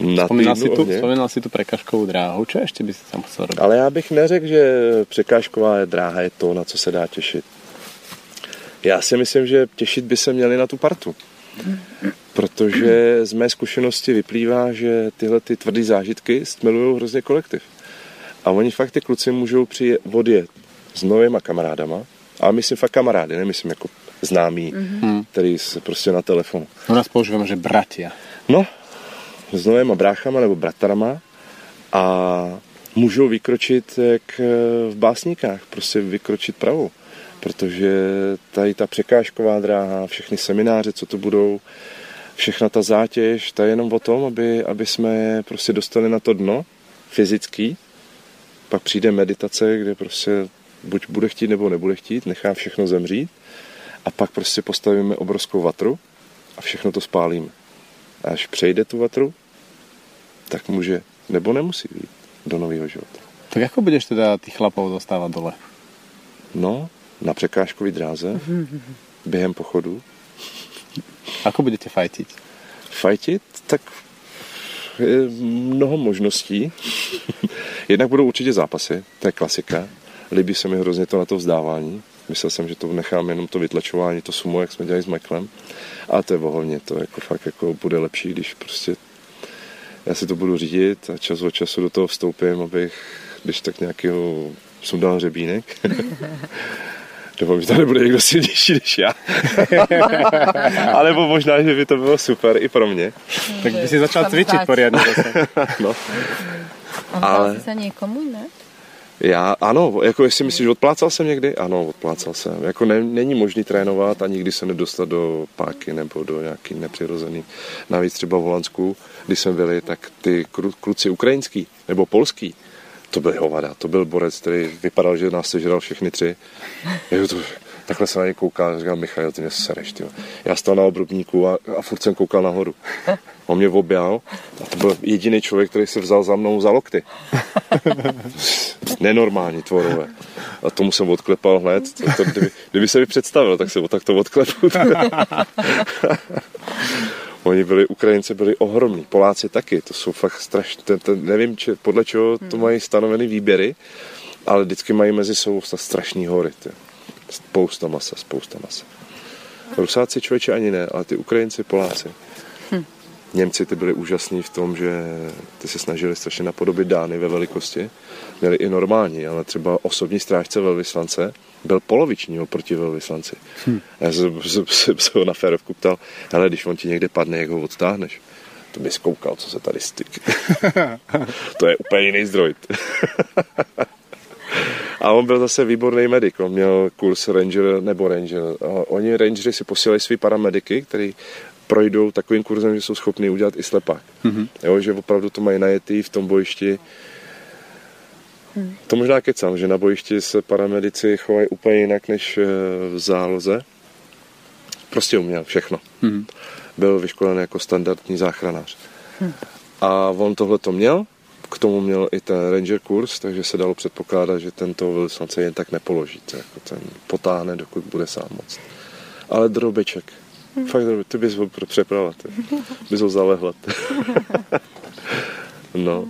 [SPEAKER 2] Na
[SPEAKER 1] Vzpomínal si, tu, vzpomínal si tu prekážkovou dráhu, čo ještě by si tam chcel robiť?
[SPEAKER 2] Ale já bych neřekl, že překážková dráha je to, na co se dá těšit. Já si myslím, že těšit by se měli na tu partu. Protože z mé zkušenosti vyplývá, že tyhle ty tvrdé zážitky stmelují hrozně kolektiv. A oni fakt ty kluci můžou přijet odjet s novýma kamarádama, a myslím fakt kamarády, nemyslím jako známí, mm-hmm. který se prostě na telefonu.
[SPEAKER 1] U nás používáme, že bratia.
[SPEAKER 2] No, s novýma bráchama nebo bratrama a můžou vykročit jak v básníkách, prostě vykročit pravou. protože tady ta překážková dráha, všechny semináře, co to budou, všechna ta zátěž, ta je jenom o tom, aby, aby jsme je prostě dostali na to dno fyzický, pak přijde meditace, kde prostě buď bude chtít nebo nebude chtít, nechá všechno zemřít a pak prostě postavíme obrovskou vatru a všechno to spálíme. A až přejde tu vatru, tak může nebo nemusí jít do nového života.
[SPEAKER 1] Tak jako budeš teda ty chlapov dostávat dole?
[SPEAKER 2] No, na překážkový dráze, během pochodu.
[SPEAKER 1] Ako budete fajtit?
[SPEAKER 2] Fajtit? Tak je mnoho možností. Jednak budou určitě zápasy, to je klasika. Líbí se mi hrozně to na to vzdávání. Myslel jsem, že to nechám jenom to vytlačování, to sumo, jak jsme dělali s Michaelem. A to je vohovně, to jako fakt jako bude lepší, když prostě já si to budu řídit a čas od času do toho vstoupím, abych, když tak nějakého sundal hřebínek. Doufám, že to nebude někdo silnější než já. Ale možná, že by to bylo super i pro mě.
[SPEAKER 1] Tak by si začal cvičit poriadně zase.
[SPEAKER 2] no.
[SPEAKER 3] Ale... se někomu, ne?
[SPEAKER 2] Já, ano, jako jestli myslíš, odplácal jsem někdy? Ano, odplácal jsem. Jako ne, není možný trénovat a nikdy se nedostat do páky nebo do nějaký nepřirozený. Navíc třeba v Holandsku, když jsme byli, tak ty kluci ukrajinský nebo polský, to byl hovada, to byl borec, který vypadal, že nás sežral všechny tři. Jo, to, takhle se na něj koukal, říkal Michal, ty mě sereš, tyjo. Já stál na obrubníku a, a furt jsem koukal nahoru. On mě objal a to byl jediný člověk, který se vzal za mnou za lokty. Nenormální tvorové. A tomu jsem odklepal hned. To, to, kdyby, kdyby se mi představil, tak se tak to odklepu. Oni byli, Ukrajinci byli ohromní, Poláci taky, to jsou fakt strašně, nevím, či, podle čeho to hmm. mají stanoveny výběry, ale vždycky mají mezi sebou strašní hory. Tě. Spousta masa, spousta masa. Rusáci člověče ani ne, ale ty Ukrajinci, Poláci. Hm. Němci ty byli úžasní v tom, že ty se snažili strašně napodobit Dány ve velikosti. Měli i normální, ale třeba osobní strážce velvyslance byl poloviční oproti velvyslanci. Hm. Já jsem, se ho na férovku ptal, ale když on ti někde padne, jak ho odtáhneš? To bys koukal, co se tady styk. to je úplně jiný zdroj. A on byl zase výborný medic, on měl kurz ranger nebo ranger. A oni rangery si posílají svý paramediky, který projdou takovým kurzem, že jsou schopni udělat i slepák. Mm-hmm. Jo, že opravdu to mají najetý v tom bojišti. Mm. To možná kecám, že na bojišti se paramedici chovají úplně jinak než eh, v záloze. Prostě uměl všechno. Mm-hmm. Byl vyškolený jako standardní záchranář. Mm. A on tohle to měl k tomu měl i ten ranger kurz, takže se dalo předpokládat, že tento velvyslance jen tak nepoloží. Jako ten potáhne, dokud bude sám moc. Ale drobeček. Hmm. Fakt drobeček. Ty bys ho přepravil. Ty bys ho zalehla. no.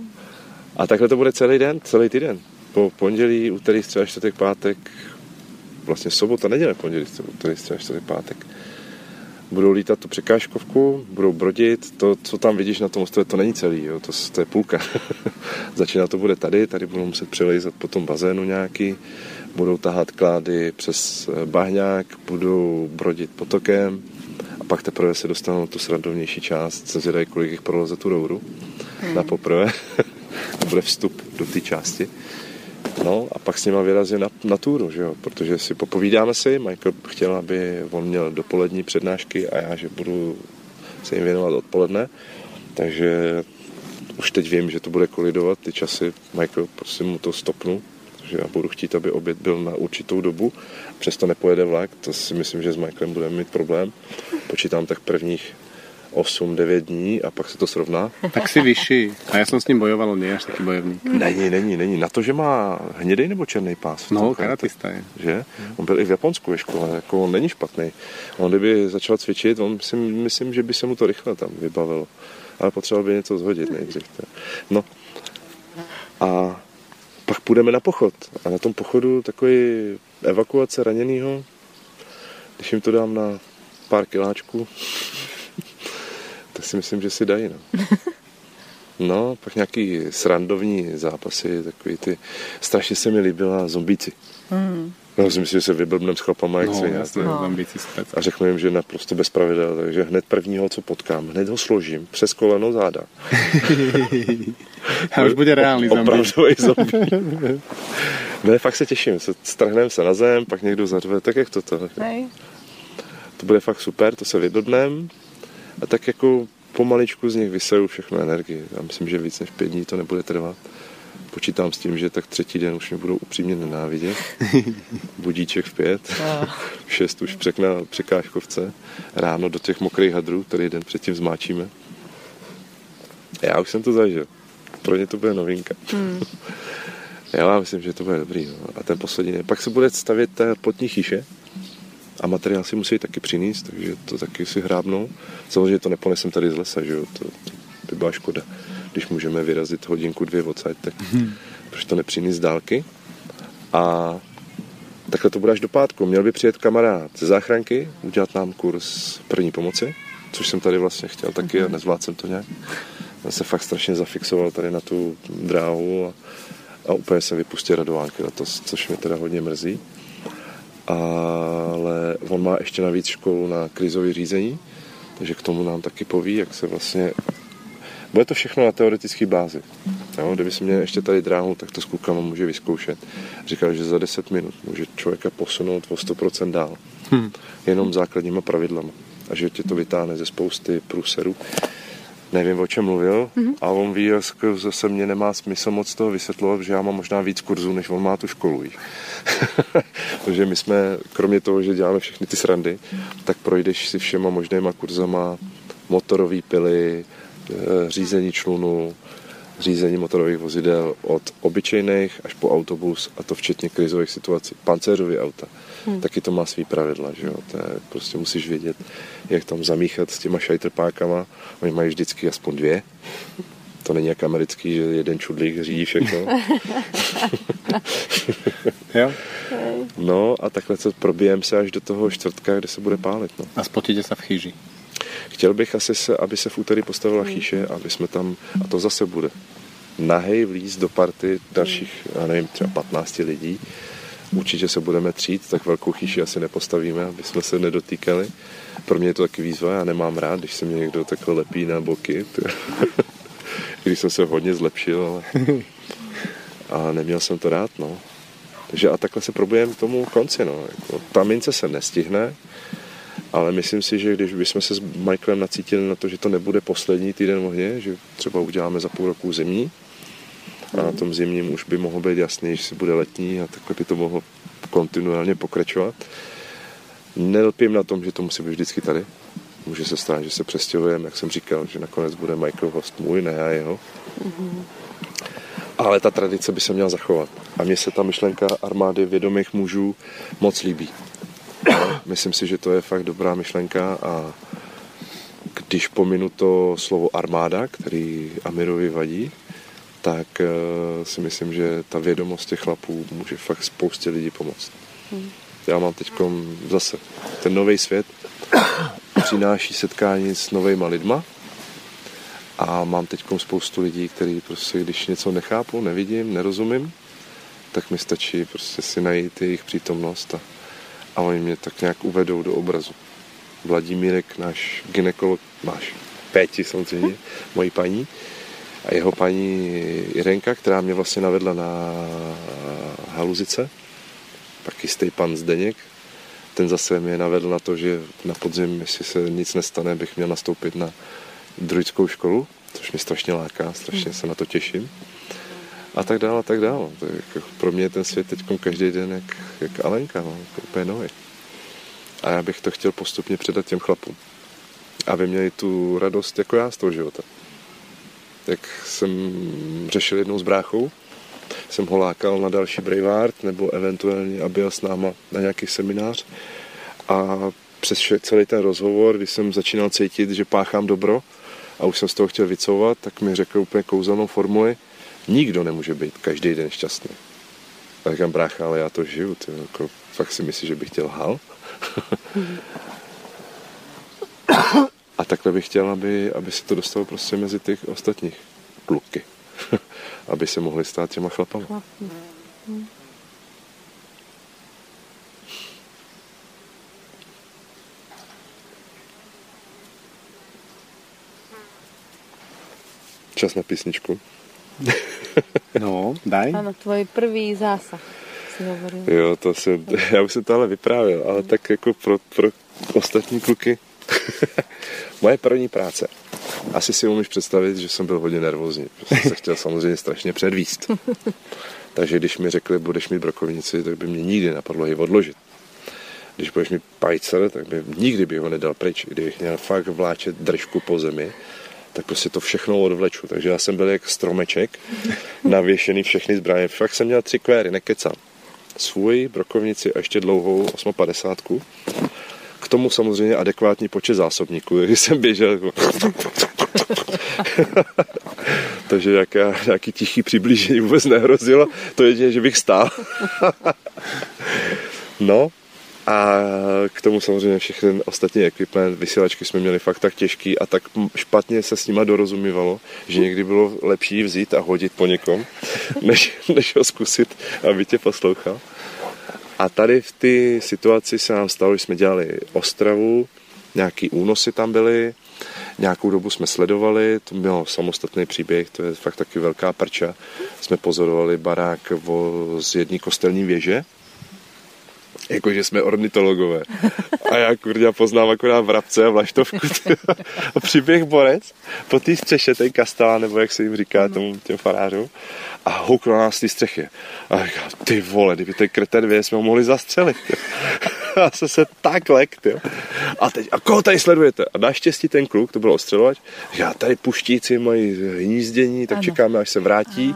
[SPEAKER 2] A takhle to bude celý den, celý týden. Po pondělí, úterý, středa, čtvrtek, pátek, vlastně sobota, neděle, pondělí, úterý, středa, čtvrtek, pátek budou lítat tu překážkovku, budou brodit, to, co tam vidíš na tom ostrově, to není celý, jo, to, to je půlka. Začíná to bude tady, tady budou muset přelejzat po tom bazénu nějaký, budou tahat klády přes eh, bahňák, budou brodit potokem a pak teprve se dostanou tu srandovnější část, se zvědají, kolik jich proleze tu rouru hmm. na poprvé. bude vstup do té části. No a pak s nima vyrazím na, na túru, že jo? protože si popovídáme si, Michael chtěl, aby on měl dopolední přednášky a já, že budu se jim věnovat odpoledne, takže už teď vím, že to bude kolidovat ty časy, Michael, prosím mu to stopnu, že já budu chtít, aby oběd byl na určitou dobu, přesto nepojede vlak, to si myslím, že s Michaelem budeme mít problém. Počítám tak prvních 8-9 dní a pak se to srovná.
[SPEAKER 1] Tak si vyšší. A já jsem s ním bojoval, on je až taký bojovník.
[SPEAKER 2] Není, není, není. Na to, že má hnědý nebo černý pás.
[SPEAKER 1] No, karatista je.
[SPEAKER 2] Že? On byl i v Japonsku ve škole, jako on není špatný. On kdyby začal cvičit, on si, myslím, že by se mu to rychle tam vybavilo. Ale potřeboval by něco zhodit nejdřív. No. A pak půjdeme na pochod. A na tom pochodu takový evakuace raněného, když jim to dám na pár kiláčků, tak si myslím, že si dají. No. No, pak nějaký srandovní zápasy, takový ty, strašně se mi líbila zombíci. Mm. No, myslím si, že se vyblbnem s chlapama, jak
[SPEAKER 1] no,
[SPEAKER 2] svině.
[SPEAKER 1] No.
[SPEAKER 2] A řeknu jim, že naprosto bez pravidel, takže hned prvního, co potkám, hned ho složím přes koleno záda.
[SPEAKER 1] a už bude reálný
[SPEAKER 2] zombie. Opravdový zombie. Ne, fakt se těším. Se, strhneme se na zem, pak někdo zařve, tak jak to to.
[SPEAKER 3] Hej.
[SPEAKER 2] To bude fakt super, to se vydodnem. A tak jako pomaličku z nich vyseju všechno energii. Já myslím, že víc než pět dní to nebude trvat. Počítám s tím, že tak třetí den už mě budou upřímně nenávidět. Budíček v pět, v šest už překna překážkovce, ráno do těch mokrých hadrů, který den předtím zmáčíme. Já už jsem to zažil. Pro ně to bude novinka. Hmm. Já myslím, že to bude dobrý. No. A ten poslední den. Pak se bude stavět ta potní chýše a materiál si musí taky přinést, takže to taky si hrábnou. Samozřejmě to neponesem tady z lesa, že jo? To, to by byla škoda. Když můžeme vyrazit hodinku, dvě odsaď, tak hmm. proč to nepřinést z dálky? A takhle to bude až do pátku. Měl by přijet kamarád ze záchranky, udělat nám kurz první pomoci, což jsem tady vlastně chtěl taky a nezvládl jsem to nějak. Já se fakt strašně zafixoval tady na tu dráhu a, a úplně jsem vypustil radovánky to, což mě teda hodně mrzí. Ale on má ještě navíc školu na krizové řízení, takže k tomu nám taky poví, jak se vlastně... Bude to všechno na teoretické bázi. Jo, kdyby si měl ještě tady dráhu, tak to s klukama může vyzkoušet. Říkal, že za 10 minut může člověka posunout o 100% dál. Hmm. Jenom základníma pravidlama. A že tě to vytáhne ze spousty průserů nevím, o čem mluvil mm-hmm. a on ví, že zase mě nemá smysl moc toho vysvětlovat, že já mám možná víc kurzů, než on má tu školu. Takže my jsme, kromě toho, že děláme všechny ty srandy, tak projdeš si všema možnýma kurzama motorové pily, eh, řízení člunu, řízení motorových vozidel od obyčejných až po autobus a to včetně krizových situací. Pancéřový auta. Hmm. Taky to má svý pravidla, že jo. To je, prostě musíš vědět, jak tam zamíchat s těma šajtrpákama. Oni mají vždycky aspoň dvě. To není jak americký, že jeden čudlík řídí všechno.
[SPEAKER 1] jo?
[SPEAKER 2] No a takhle se probijeme se až do toho čtvrtka, kde se bude pálit. No.
[SPEAKER 1] A spotíte se v chýži.
[SPEAKER 2] Chtěl bych asi, se, aby se v úterý postavila hmm. chýše, aby jsme tam, a to zase bude, nahej vlíz do party dalších, já nevím, třeba 15 lidí. Určitě se budeme třít, tak velkou chýši asi nepostavíme, aby jsme se nedotýkali. Pro mě je to taky výzva, já nemám rád, když se mě někdo takhle lepí na boky. když jsem se hodně zlepšil, ale a neměl jsem to rád, no. Takže a takhle se probujeme k tomu konci, no. Jako, ta mince se nestihne, ale myslím si, že když bychom se s Michaelem nacítili na to, že to nebude poslední týden ohně, že třeba uděláme za půl roku zimní, a na tom zimním už by mohlo být jasný, že si bude letní a takhle by to mohlo kontinuálně pokračovat. Nelpím na tom, že to musí být vždycky tady. Může se stát, že se přestěhujeme, jak jsem říkal, že nakonec bude Michael host můj, ne já jeho. Mm-hmm. Ale ta tradice by se měla zachovat. A mně se ta myšlenka armády vědomých mužů moc líbí. Myslím si, že to je fakt dobrá myšlenka a když pominu to slovo armáda, který Amirovi vadí, tak uh, si myslím, že ta vědomost těch chlapů může fakt spoustě lidí pomoct. Hmm. Já mám teď zase ten nový svět, přináší setkání s novejma lidma a mám teď spoustu lidí, kteří prostě, když něco nechápu, nevidím, nerozumím, tak mi stačí prostě si najít jejich přítomnost a a oni mě tak nějak uvedou do obrazu. Vladimírek, náš ginekolog, náš Péti samozřejmě, mojí paní, a jeho paní Irenka, která mě vlastně navedla na haluzice, pak jistý pan Zdeněk, ten zase mě navedl na to, že na podzim, jestli se nic nestane, bych měl nastoupit na druidskou školu, což mě strašně láká, strašně se na to těším. A tak dále, a tak dále. To je jako pro mě je ten svět teď každý den jak, jak Alenka, no, úplně nový. A já bych to chtěl postupně předat těm chlapům. Aby měli tu radost jako já z toho života. Jak jsem řešil jednou s bráchou, jsem ho lákal na další Braveheart, nebo eventuálně, aby jel s náma na nějaký seminář. A přes celý ten rozhovor, když jsem začínal cítit, že páchám dobro a už jsem z toho chtěl vycouvat, tak mi řekl úplně kouzelnou formuli, nikdo nemůže být každý den šťastný. A říkám, brácha, ale já to žiju, ty, jako, fakt si myslíš, že bych chtěl hal? A takhle bych chtěl, aby, aby se to dostalo prostě mezi těch ostatních kluky. aby se mohli stát těma chlapama. Čas na písničku.
[SPEAKER 1] no, daj.
[SPEAKER 3] Áno, tvoj prvý zásah.
[SPEAKER 2] Jo, to jsem, já už jsem to ale vyprávěl, ale tak jako pro, pro ostatní kluky. Moje první práce. Asi si umíš představit, že jsem byl hodně nervózní. Protože se chtěl samozřejmě strašně předvíst. Takže když mi řekli, budeš mít brokovnici, tak by mě nikdy napadlo ji odložit. Když budeš mít pajcer, tak by nikdy by ho nedal pryč. Kdybych měl fakt vláčet držku po zemi, tak prostě to všechno odvleču. Takže já jsem byl jak stromeček, navěšený všechny zbraně. Fakt jsem měl tři kvéry, nekecám. Svůj brokovnici a ještě dlouhou 850. K tomu samozřejmě adekvátní počet zásobníků, když jsem běžel. Takže nějaká, nějaký tichý přiblížení vůbec nehrozilo. To je, že bych stál. no, a k tomu samozřejmě všechny ostatní equipment, vysílačky jsme měli fakt tak těžký a tak špatně se s nima dorozumívalo, že někdy bylo lepší vzít a hodit po někom, než, než ho zkusit, aby tě poslouchal. A tady v té situaci se nám stalo, že jsme dělali Ostravu, nějaký únosy tam byly, nějakou dobu jsme sledovali, to byl samostatný příběh, to je fakt taky velká prča. Jsme pozorovali barák z jedné kostelní věže, jakože jsme ornitologové. A já kurňa poznám akorát vrabce a vlaštovku. a přiběh borec po té střeše, ten kastela, nebo jak se jim říká tomu, těm farářům, a houkl nás z té střechy. A říká, ty vole, kdyby ten kreten věc jsme ho mohli zastřelit. a se se tak lek, A teď, a koho tady sledujete? A naštěstí ten kluk, to byl ostřelovač, já tady puštíci mají hnízdění, tak ano. čekáme, až se vrátí.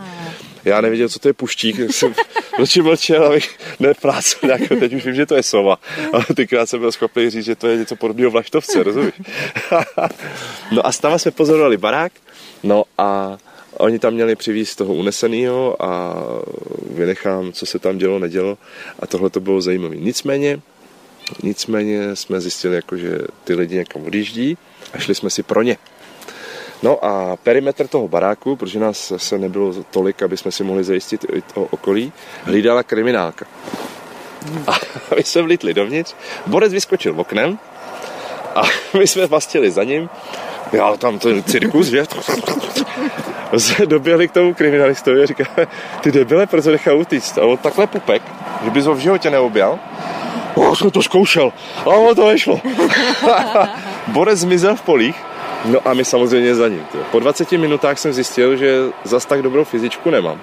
[SPEAKER 2] Já nevěděl, co to je puštík, tak jsem radši mlčel, abych neplácel nějakého, teď už vím, že to je sova. Ale tykrát jsem byl schopný říct, že to je něco podobného vlaštovce, rozumíš? no a s jsme pozorovali barák, no a Oni tam měli přivízt toho uneseného a vynechám, co se tam dělo, nedělo. A tohle to bylo zajímavé. Nicméně, nicméně jsme zjistili, jako, že ty lidi někam odjíždí a šli jsme si pro ně. No a perimetr toho baráku, protože nás se nebylo tolik, aby jsme si mohli zajistit i to okolí, hlídala kriminálka. A my jsme vlítli dovnitř, Borec vyskočil oknem a my jsme vlastili za ním. Já tam ten cirkus, že? Doběhli k tomu kriminalistovi a říkáme, ty debile, proč nechal utíct? A on takhle pupek, že bys ho v životě neobjal. O, jsem to zkoušel. A on to nešlo. Borec zmizel v polích No a my samozřejmě za ním. Tě. Po 20 minutách jsem zjistil, že zas tak dobrou fyzičku nemám,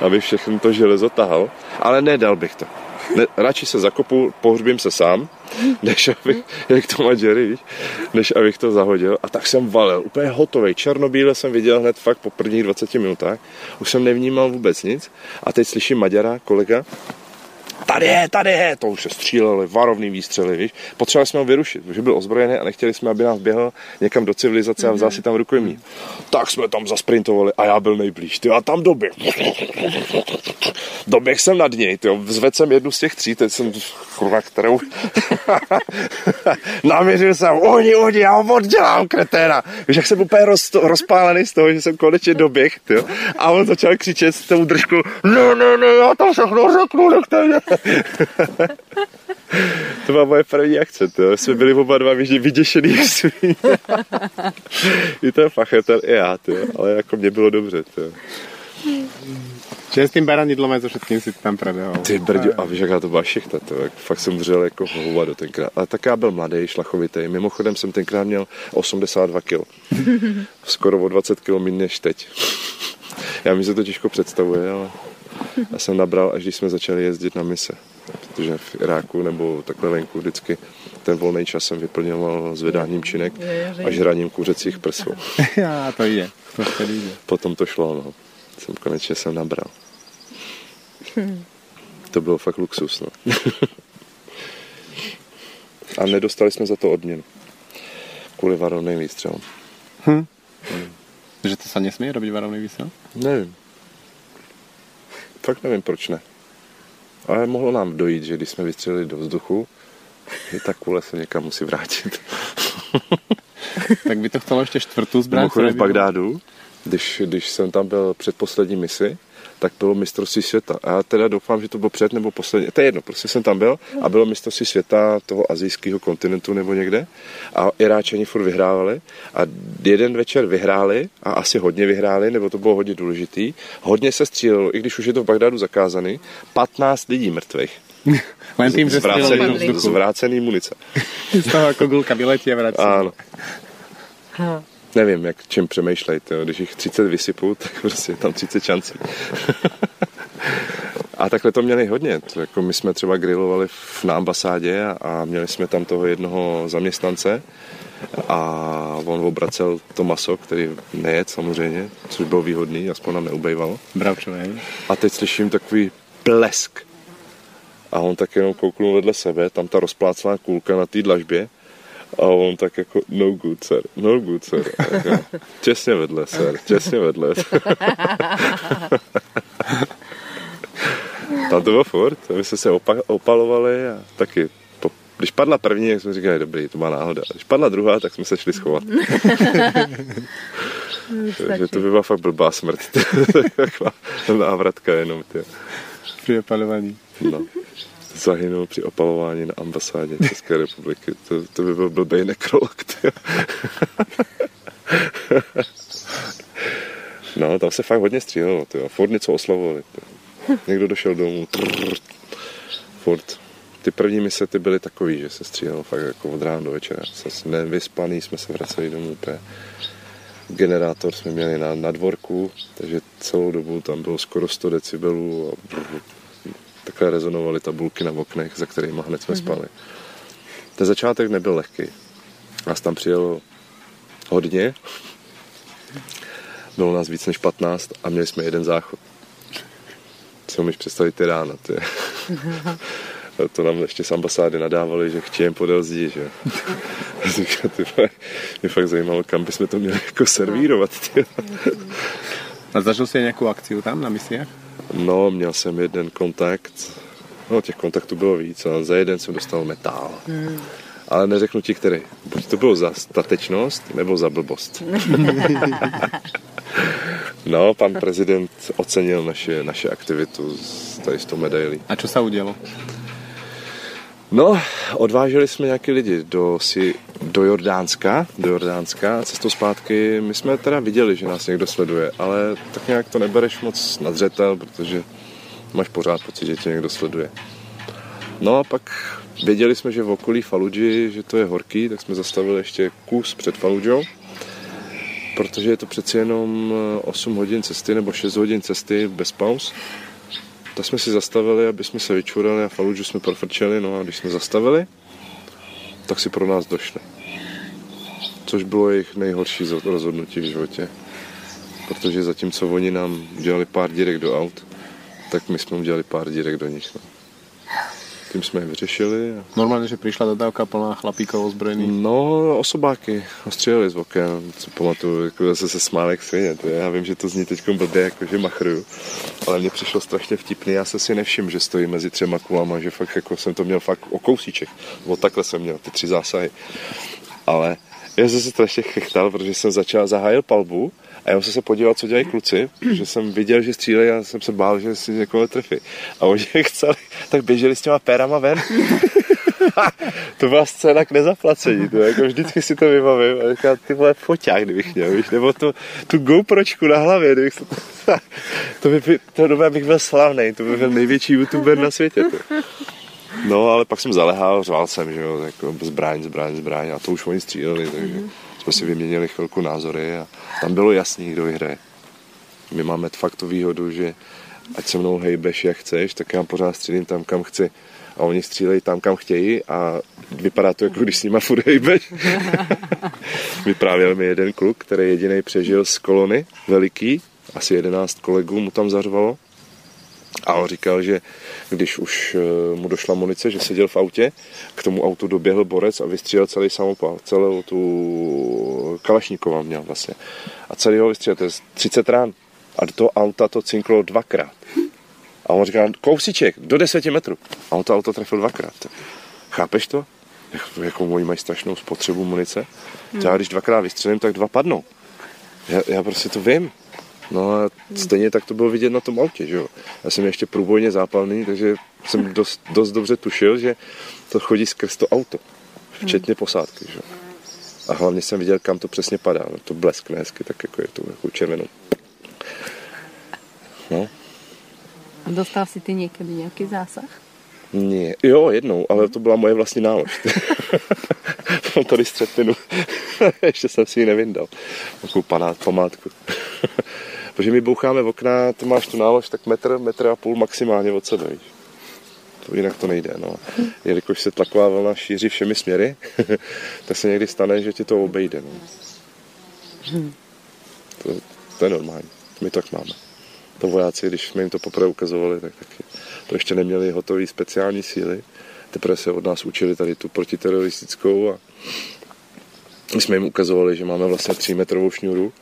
[SPEAKER 2] aby všechno to železo tahal, ale nedal bych to. Ne, radši se zakopu, pohřbím se sám, než abych, jak to má Jerry, než abych to zahodil. A tak jsem valil, úplně hotový. Černobíle jsem viděl hned fakt po prvních 20 minutách. Už jsem nevnímal vůbec nic. A teď slyším Maďara, kolega, tady je, tady je, to už se stříleli, varovný výstřely, víš. Potřebovali jsme ho vyrušit, protože byl ozbrojený a nechtěli jsme, aby nás běhal někam do civilizace a vzal si tam rukojmí. Tak jsme tam zasprintovali a já byl nejblíž, ty a tam doběh. Doběh jsem nad něj, ty vzvedl jsem jednu z těch tří, teď jsem, kurva, kterou naměřil jsem, oni, oni, já ho oddělám, kreténa. Víš, jak jsem úplně roz, rozpálený z toho, že jsem konečně doběh, ty a on začal křičet s tou držkou, ne, ne, ne, já tam všechno řeknu, nechte mě. to byla moje první akce, to. jsme byli oba dva vyděšený svíně. I ten fachetel, i já, to. ale jako mě bylo dobře. To.
[SPEAKER 1] Že s tím baranidlom a so všetkým si tam prebehol.
[SPEAKER 2] Ty brďo, a víš, jaká to byla šichta, to, jak fakt jsem dřel jako hovado tenkrát. Ale tak já byl mladý, šlachovitý. Mimochodem jsem tenkrát měl 82 kg. Skoro o 20 kg méně než teď. já mi se to těžko představuje, ale já jsem nabral, až když jsme začali jezdit na mise. Protože v Iráku nebo takhle venku vždycky ten volný čas jsem vyplňoval zvedáním činek a žraním kuřecích prsů.
[SPEAKER 1] Já, to jde. To jde.
[SPEAKER 2] Potom to šlo, no. Jsem konečně jsem nabral. To bylo fakt luxus, no. a nedostali jsme za to odměnu. Kvůli varovným výstřelům.
[SPEAKER 1] Hm. Hmm. Že to se nesmí robit varovný výstřel?
[SPEAKER 2] Nevím. Fakt nevím, proč ne. Ale mohlo nám dojít, že když jsme vystřelili do vzduchu, že ta kule se někam musí vrátit.
[SPEAKER 1] tak by to chtělo ještě čtvrtou zbraň?
[SPEAKER 2] v Bagdádu, když, když jsem tam byl před poslední misi, tak bylo mistrovství světa. A já teda doufám, že to bylo před nebo poslední. To je jedno, prostě jsem tam byl a bylo mistrovství světa toho azijského kontinentu nebo někde. A Iráčani furt vyhrávali. A jeden večer vyhráli a asi hodně vyhráli, nebo to bylo hodně důležitý. Hodně se střílelo, i když už je to v Bagdádu zakázaný. 15 lidí mrtvých.
[SPEAKER 1] Len tým, že
[SPEAKER 2] zvrácený, zvrácený munice.
[SPEAKER 1] Z toho ako gulka vyletí a vrací.
[SPEAKER 2] Ano. Nevím, jak čím přemýšlejte. jo. Když jich 30 vysypou, tak prostě je tam 30 šancí. a takhle to měli hodně. To jako my jsme třeba grilovali v, na ambasádě a, a měli jsme tam toho jednoho zaměstnance a on obracel to maso, který nejet samozřejmě, což bylo výhodný, aspoň nám neubejvalo.
[SPEAKER 1] Bravčové?
[SPEAKER 2] A teď slyším takový blesk. A on tak jenom kouknul vedle sebe, tam ta rozplácená kůlka na té dlažbě. A on tak jako, no good, sir, no good, sir. Jako, těsně vedle, sir, těsně vedle. tam to bylo furt, my jsme se opa- opalovali a taky po, když padla první, tak jsme říkali, dobrý, to má náhoda. Když padla druhá, tak jsme se šli schovat. Takže to by byla fakt blbá smrt. Taková návratka jenom. Tě.
[SPEAKER 1] Pri opalovaní.
[SPEAKER 2] No. Zahynul při opalování na ambasádě České republiky. To, to by byl blbej nekrolog. No, tam se fakt hodně střílelo. Tyjo. Furt něco oslavovali. Někdo došel domů. Trrr, furt. Ty první mise ty byly takový, že se střílelo fakt jako od rána do večera. Zase nevyspaný jsme se vraceli domů úplně. Generátor jsme měli na, na dvorku, takže celou dobu tam bylo skoro 100 decibelů a brr, takhle rezonovaly tabulky na oknech, za kterými hned jsme spali. Ten začátek nebyl lehký. Nás tam přijelo hodně. Bylo nás víc než 15 a měli jsme jeden záchod. Si umíš představit ty rána. Ty. To nám ještě z ambasády nadávali, že chtějem podél zdí, že. Říká, ty mě fakt zajímalo, kam bychom to měli jako servírovat. Ty.
[SPEAKER 1] A zažil si nějakou akciu tam na misiách?
[SPEAKER 2] No, měl jsem jeden kontakt, no těch kontaktů bylo víc, ale za jeden jsem dostal metál. Ale neřeknu ti, který. Buď to bylo za statečnost, nebo za blbost. no, pan prezident ocenil naše, naše aktivitu s, tady s tou medailí.
[SPEAKER 1] A čo sa udialo?
[SPEAKER 2] No, odváželi jsme nějaký lidi do, si, do Jordánska, do Jordánska, cestou zpátky. My jsme teda viděli, že nás někdo sleduje, ale tak nějak to nebereš moc na zřetel, protože máš pořád pocit, že tě někdo sleduje. No a pak věděli jsme, že v okolí Faludži, že to je horký, tak jsme zastavili ještě kus před Faludžou, protože je to přeci jenom 8 hodin cesty nebo 6 hodin cesty bez pauz. Tak jsme si zastavili, aby jsme se vyčurali a Faludžu jsme profrčeli, no a když jsme zastavili, tak si pro nás došli. Což bylo jejich nejhorší rozhodnutí v životě. Protože zatímco oni nám dělali pár dírek do aut, tak my jsme udělali pár dírek do nich. No. Tím jsme je vyřešili. A...
[SPEAKER 1] Normálne, že prišla dodávka plná chlapíkov ozbrojených.
[SPEAKER 2] No, osobáky ostříleli z oken, co pamatuju, jako zase se smál jak svině. To je, já vím, že to zní teď blbě, jako že machruju, ale mně přišlo strašně vtipný, já se si nevšiml, že stojí mezi třema kulama, že fakt jako jsem to měl fakt o kousíček, o takhle jsem měl ty tři zásahy. Ale já jsem se strašně chechtal, protože jsem začal, zahájil palbu a já jsem se podíval, co dělají kluci, protože jsem viděl, že střílejí a jsem se bál, že si někoho trefí. A oni chceli, tak běželi s těma pérama ven. to byla scéna k nezaplacení, to jako vždycky si to vybavím a říkám, ty vole foťák, kdybych měl, víš, nebo tu, tu GoPročku na hlavě, kdybych to, to by, to době bych byl slavný, to by byl největší youtuber na světě. To. No, ale pak jsem zalehal, řval jsem, že jo, jako zbraň, zbraň, zbraň a to už oni stříleli, takže jsme si vyměnili chvilku názory a tam bylo jasný, kdo vyhraje. My máme fakt tu výhodu, že ať se mnou hejbeš, jak chceš, tak já pořád střílím tam, kam chci. A oni střílejí tam, kam chtějí a vypadá to, jako když s nima furt hejbeš. Vyprávěl mi jeden kluk, který jediný přežil z kolony, veliký, asi 11 kolegů mu tam zařvalo. A on říkal, že když už eh, mu došla munice, že seděl v autě, k tomu autu doběhl borec a vystřílel celý samopal, celou tu Kalašníkova měl vlastně. A celý ho vystřílel, to je 30 rán. A do toho auta to cinklo dvakrát. A on říkal, kousíček, do 10 metrů. A on to auto trefil dvakrát. Chápeš to? Jak, jakou oni mají strašnou spotřebu munice. Hmm. Já když dvakrát vystřelím, tak dva padnou. Já, já prostě to vím. No a stejně tak to bylo vidět na tom autě, že jo. Já jsem ještě průbojně zápalný, takže jsem dost, dost dobře tušil, že to chodí skrz to auto, včetně posádky, že jo. A hlavně jsem viděl, kam to přesně padá. No, to bleskne hezky, tak jako je to jako červenou. No,
[SPEAKER 3] A dostal si ty někdy nějaký zásah?
[SPEAKER 2] Ne, jo, jednou, ale to byla moje vlastní nálož. Mám tady střetinu. Ještě jsem si ji nevyndal. Takovou památku. Protože my boucháme v okna, ty máš tu nálož tak metr, metr a půl maximálně od sebe, víš. To jinak to nejde, no. Jelikož se tlaková vlna šíří všemi směry, tak se někdy stane, že ti to obejde, no. To, to je normální. My to tak máme. To vojáci, když jsme jim to poprvé ukazovali, tak taky to ještě neměli hotové speciální síly. Teprve se od nás učili tady tu protiteroristickou a my jsme jim ukazovali, že máme vlastně 3 metrovou šňůru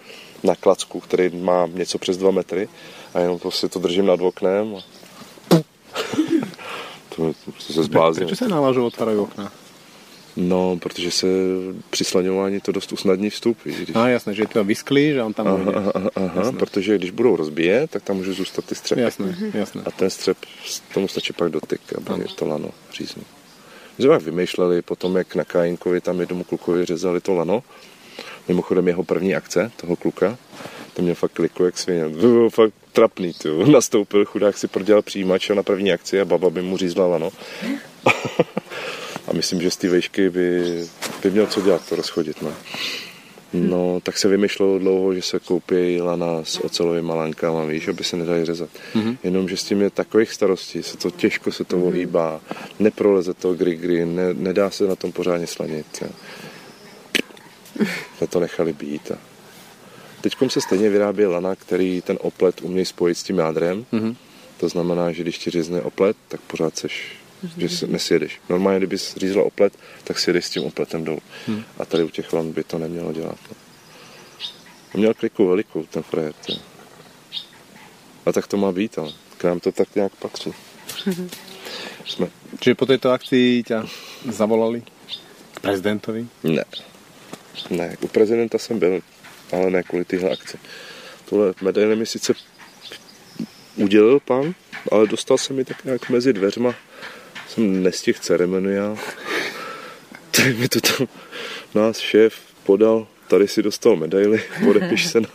[SPEAKER 2] na klacku, který má něco přes 2 metry a jenom prostě to držím nad oknem a to, to se zbláznil.
[SPEAKER 1] Prečo sa na lážu otvárajú okna?
[SPEAKER 2] No, protože se při slaňování to dost usnadní vstup. Když...
[SPEAKER 1] No jasné, že je to vysklí, že on tam
[SPEAKER 2] Aha, aha, aha,
[SPEAKER 1] Jasné.
[SPEAKER 2] protože když budou rozbíjet, tak tam můžou zůstat ty střepy.
[SPEAKER 1] Jasné, jasné.
[SPEAKER 2] A ten střep, tomu stačí pak dotyk, aby je to lano říznu. My jsme vymýšleli potom, jak na Kajinkovi tam jednomu klukovi řezali to lano. Mimochodem jeho první akce, toho kluka, ten měl fakt kliku jak svině. To bylo fakt trapný, ty. Nastoupil, chudák si prodělal přijímač, na první akci a baba by mu řízla lano. a myslím, že z té vejšky by, by měl co dělat, to rozchodit. No. No, tak se vymýšlelo dlouho, že se koupí lana s ocelovými lankama, víš, aby se nedali řezat. Mm-hmm. Jenomže s tím je takových starostí, se to těžko se to ohýbá, neproleze to gry-gry, ne, nedá se na tom pořádně slanit. Jo. Jsme to nechali být. A teď se stejně vyrábí lana, který ten oplet umí spojit s tím jádrem. Mm-hmm. To znamená, že když ti řízne oplet, tak pořád seš, že se nesjedeš. Normálně, kdyby řízla oplet, tak si s tím opletem dolů. Hmm. A tady u těch lan by to nemělo dělat. No. On měl kliku velikou, ten frajer. tě. A tak to má být, ale k nám to tak nějak patří. Jsme,
[SPEAKER 1] Čiže po tejto akcii ťa zavolali k prezidentovi?
[SPEAKER 2] ne. Ne, u prezidenta jsem byl, ale ne kvůli téhle akci. Tohle medaile mi sice udělil pan, ale dostal jsem mi tak nějak mezi dveřma. Jsem nestihl ceremonia. Tady mi to tam nás šéf podal, tady si dostal medaily, podepiš se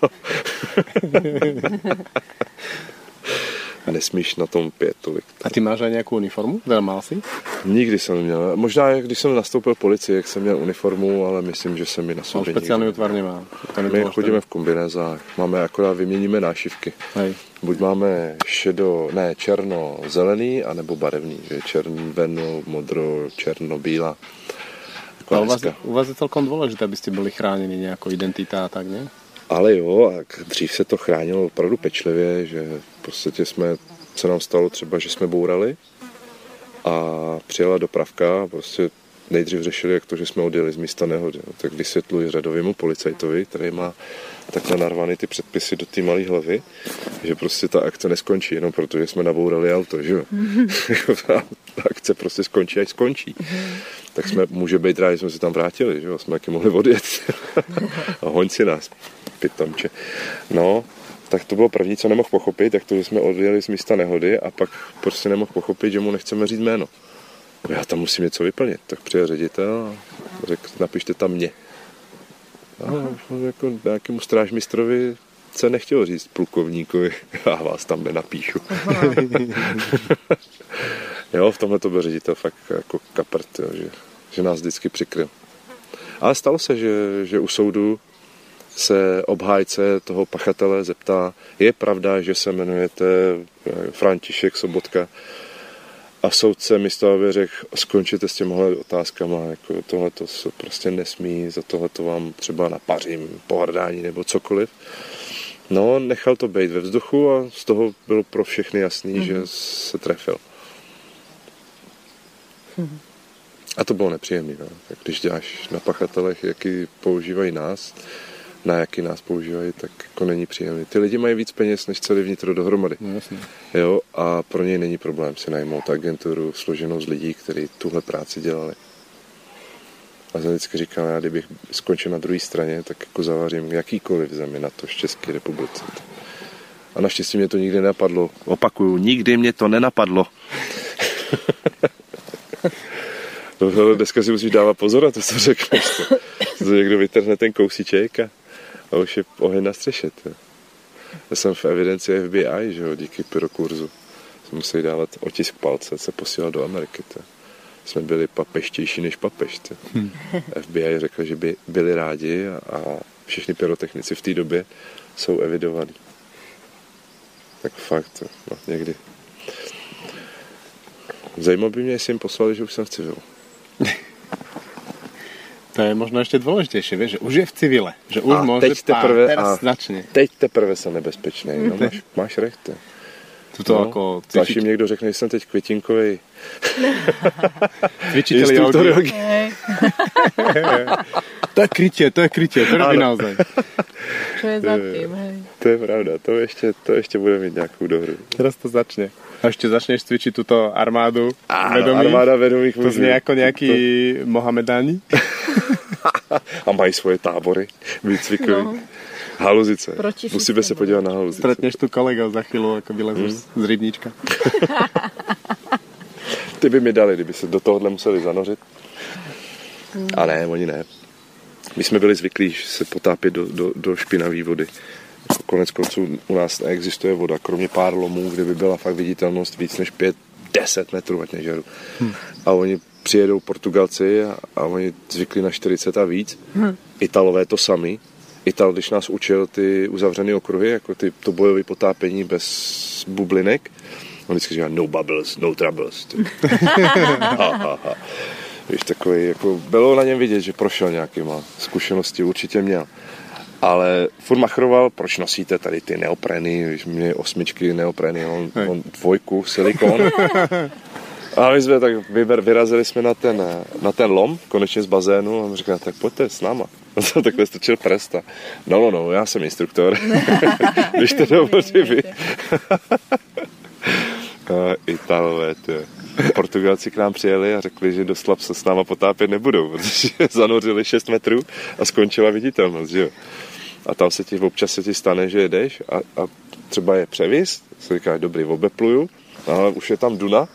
[SPEAKER 2] na. Nesmíš na tom pět tolik.
[SPEAKER 1] A ty máš aj nejakú uniformu? Teda si?
[SPEAKER 2] Nikdy jsem neměl. Možná, když jsem nastoupil policii, jak jsem měl uniformu, ale myslím, že jsem mi na sobě
[SPEAKER 1] špeciálny
[SPEAKER 2] nikdy-
[SPEAKER 1] útvar nemá.
[SPEAKER 2] My chodíme v kombinézách, máme akorát vyměníme nášivky.
[SPEAKER 1] Hej.
[SPEAKER 2] Buď máme šedo, ne, černo, zelený, anebo barevný, že červeno, modro, černo, bílá.
[SPEAKER 1] A u vás, u vás je celkom dôležité, aby ste boli chránení nejako identita a tak, ne?
[SPEAKER 2] Ale jo, a dřív se to chránilo opravdu pečlivě, že v podstatě jsme, se nám stalo třeba, že jsme bourali a přijela dopravka a prostě nejdřív řešili, jak to, že jsme odjeli z místa nehody. No, tak vysvětluji řadovému policajtovi, který má takhle narvaný ty předpisy do té malé hlavy, že prostě ta akce neskončí jenom proto, že jsme nabourali auto, že jo. ta akce prostě skončí, až skončí. Tak jsme, může být rádi, že jsme se tam vrátili, že jo, jsme taky mohli odjet. a hoň si nás, pitomče. No, tak to bylo první, co nemohl pochopit, tak to, že jsme odjeli z místa nehody a pak prostě nemohl pochopit, že mu nechceme říct jméno. Já tam musím něco vyplnit. Tak přijel ředitel a řekl, napište tam mě. A jako nějakému strážmistrovi se nechtělo říct plukovníkovi, já vás tam nenapíšu. jo, v tomhle to byl ředitel fakt jako kaprt, jo, že, že nás vždycky přikryl. Ale stalo se, že, že u soudu se obhájce toho pachatele zeptá, je pravda, že se jmenujete eh, František Sobotka? A soudce místo, aby řekl, skončíte s těmhle otázkama, jako tohle to se prostě nesmí, za tohle to vám třeba napařím, pohrdání nebo cokoliv. No, nechal to být ve vzduchu a z toho bylo pro všechny jasný, mm-hmm. že se trefil. A to bylo nepříjemné. No. Tak když děláš na pachatelech, jaký používají nás, na jaký nás používají, tak jako není příjemný. Ty lidi mají víc peněz, než celý vnitro dohromady.
[SPEAKER 1] No jasne.
[SPEAKER 2] Jo, a pro něj není problém si najmout agenturu složenou z lidí, kteří tuhle práci dělali. A jsem vždycky říkal, já kdybych skončil na druhé straně, tak jako zavařím jakýkoliv zemi na to v České republice. A naštěstí mě to nikdy nenapadlo. Opakuju, nikdy mě to nenapadlo. no, dneska si musíš dávat pozor na to, co řekneš. To, to někdo vytrhne ten kousíček a, a už je oheň na střeše. To. Já jsem v evidenci FBI, že jo, díky pyrokurzu. Jsme museli dávat otisk palce, se posílat do Ameriky. To. Jsme byli papeštější než papež. Hmm. FBI řekl, že by byli rádi a, a všichni pyrotechnici v té době jsou evidovaní. Tak fakt, no, někdy. Zajímalo by mě, jestli jim poslali, že už jsem v civilu.
[SPEAKER 1] To je možno ještě důležitější, víš, že už je v civile, že už
[SPEAKER 2] a
[SPEAKER 1] může
[SPEAKER 2] teď teprve,
[SPEAKER 1] teraz
[SPEAKER 2] a
[SPEAKER 1] značně.
[SPEAKER 2] Teď teprve jsem nebezpečný, no máš, máš rechte.
[SPEAKER 1] Tuto no, jako
[SPEAKER 2] mi někdo řekne, že jsem teď květinkový
[SPEAKER 1] cvičitel.
[SPEAKER 3] Hej,
[SPEAKER 1] To je krytě, to je krytě, to robí naozaj.
[SPEAKER 3] čo je za tým, hej.
[SPEAKER 2] To je pravda, to ještě, to ještě bude mít nějakou dohru.
[SPEAKER 1] Teraz to začne. A ještě začneš cvičit tuto armádu
[SPEAKER 2] Áno,
[SPEAKER 1] vedomí.
[SPEAKER 2] armáda vedomých
[SPEAKER 1] To zní jako nějaký Mohamedáni.
[SPEAKER 2] A mají svoje tábory výcvikový.
[SPEAKER 3] No.
[SPEAKER 2] No. Haluzice.
[SPEAKER 3] Proti
[SPEAKER 2] Musíme se
[SPEAKER 3] systému.
[SPEAKER 2] podívat na haluzice.
[SPEAKER 1] Stretneš tu kolegov za chvíli, jako vylezeš
[SPEAKER 2] Hmm.
[SPEAKER 1] z rybníčka.
[SPEAKER 2] Ty by mi dali, kdyby se do tohohle museli zanořit. A ne, oni ne. My jsme byli zvyklí se potápět do, do, do špinavé vody. Konec konců u nás neexistuje voda, kromě pár lomů, kde by byla fakt viditelnost víc než 5-10 metrů, ať nežeru. Hmm. A oni přijedou Portugalci a, a oni zvykli na 40 a víc. Hmm. Italové to sami. Ital, když nás učil ty uzavřené okruhy, jako ty, to bojové potápění bez bublinek, on vždycky říká no bubbles, no troubles. ha, ha, ha. Víš, takový, jako bylo na něm vidět, že prošel nějakýma zkušenosti, určitě měl. Ale furt machroval, proč nosíte tady ty neopreny, když mě osmičky neopreny, on,
[SPEAKER 1] Hej.
[SPEAKER 2] on dvojku, silikon. A my jsme tak vyber, vyrazili jsme na ten, na ten lom, konečně z bazénu, a on říká, tak pojďte s náma. On to takhle strčil prst a no, no, no, já jsem instruktor. Když to dovolí vy. Italové, ty. Portugalci k nám přijeli a řekli, že do slab se s náma potápět nebudou, protože zanořili 6 metrů a skončila viditelnost, že jo. A tam se ti občas se ti stane, že jedeš a, a třeba je převis, se říká, dobrý, obepluju, ale už je tam duna,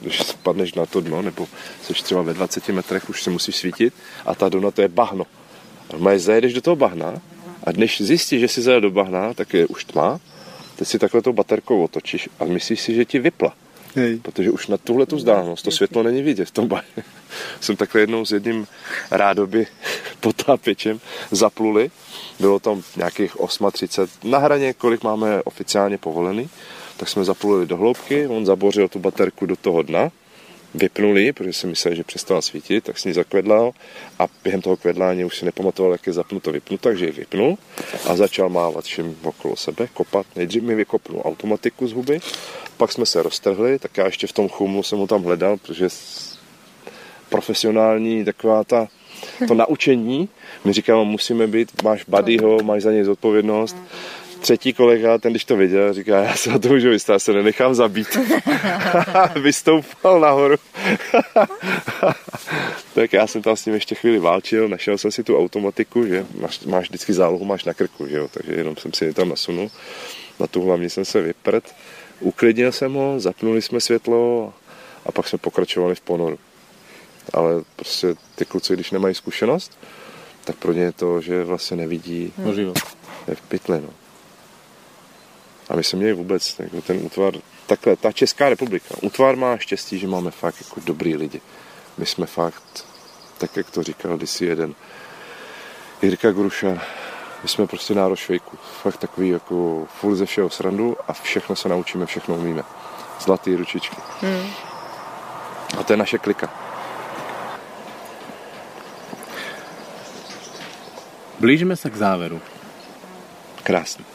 [SPEAKER 2] když spadneš na to dno, nebo jsi třeba ve 20 metrech, už se musíš svítit a ta duna to je bahno. A zajedeš do toho bahna a než zjistíš, že jsi zajel do bahna, tak je už tma, teď si takhle tou baterkou otočíš a myslíš si, že ti vypla.
[SPEAKER 1] Hej.
[SPEAKER 2] Protože už na tuhle tu vzdálenost to světlo není vidět v tom bahně. Jsem takhle jednou s jedním rádoby potápěčem zapluli. Bylo tam nějakých 8.30 na hraně, kolik máme oficiálně povolený. Tak jsme zapluli do hloubky, on zabořil tu baterku do toho dna, vypnul ji, protože si myslel, že přestala svítit, tak s ní zakvedlal a během toho kvedlání už si nepamatoval, jak je zapnuto, vypnuto, takže ji vypnul a začal mávat všem okolo sebe, kopat. Nejdřív mi vykopnul automatiku z huby, pak jsme se roztrhli, tak já ještě v tom chumlu jsem ho tam hledal, protože profesionální taková ta, to naučení mi říkal, musíme být, máš buddyho, máš za něj zodpovědnost. Třetí kolega, ten když to viděl, říká, já se na to můžu vystát, já se nenechám zabít. Vystoupal nahoru. tak já jsem tam s ním ještě chvíli válčil, našel jsem si tu automatiku, že máš, máš vždycky zálohu, máš na krku, že jo? takže jenom jsem si ji tam nasunul. Na tu hlavní jsem se vyprt, uklidnil jsem ho, zapnuli jsme světlo a pak jsme pokračovali v ponoru. Ale prostě ty kluci, když nemají zkušenost, tak pro ně je to, že vlastně nevidí,
[SPEAKER 1] život.
[SPEAKER 2] je v pytli, no. A my jsme měli vůbec jako ten útvar, takhle, ta Česká republika, útvar má štěstí, že máme fakt jako dobrý lidi. My jsme fakt, tak jak to říkal kdysi jeden Jirka Gruša, my jsme prostě národ švejku. Fakt takový jako furt ze všeho srandu a všechno se naučíme, všechno umíme. Zlatý ručičky. Hmm. A to je naše klika.
[SPEAKER 1] Blížime sa k záveru.
[SPEAKER 2] Krásný.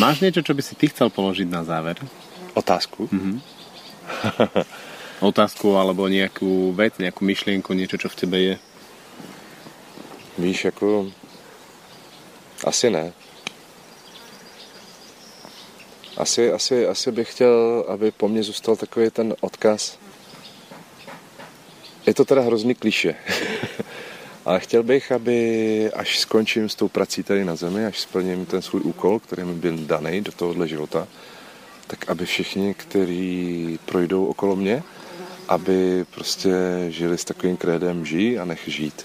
[SPEAKER 1] Máš niečo, čo by si ty chcel položiť na záver?
[SPEAKER 2] Otázku.
[SPEAKER 1] Otázku alebo nejakú vec, nejakú myšlienku, niečo, čo v tebe je?
[SPEAKER 2] Víš, jako... Asi ne. Asi, asi, asi bych chtěl, aby po mně zůstal takový ten odkaz. Je to teda hrozný kliše. Ale chtěl bych, aby až skončím s tou prací tady na zemi, až splním ten svůj úkol, který mi byl daný do tohohle života, tak aby všichni, kteří projdou okolo mě, aby prostě žili s takovým krédem žij a nech žít.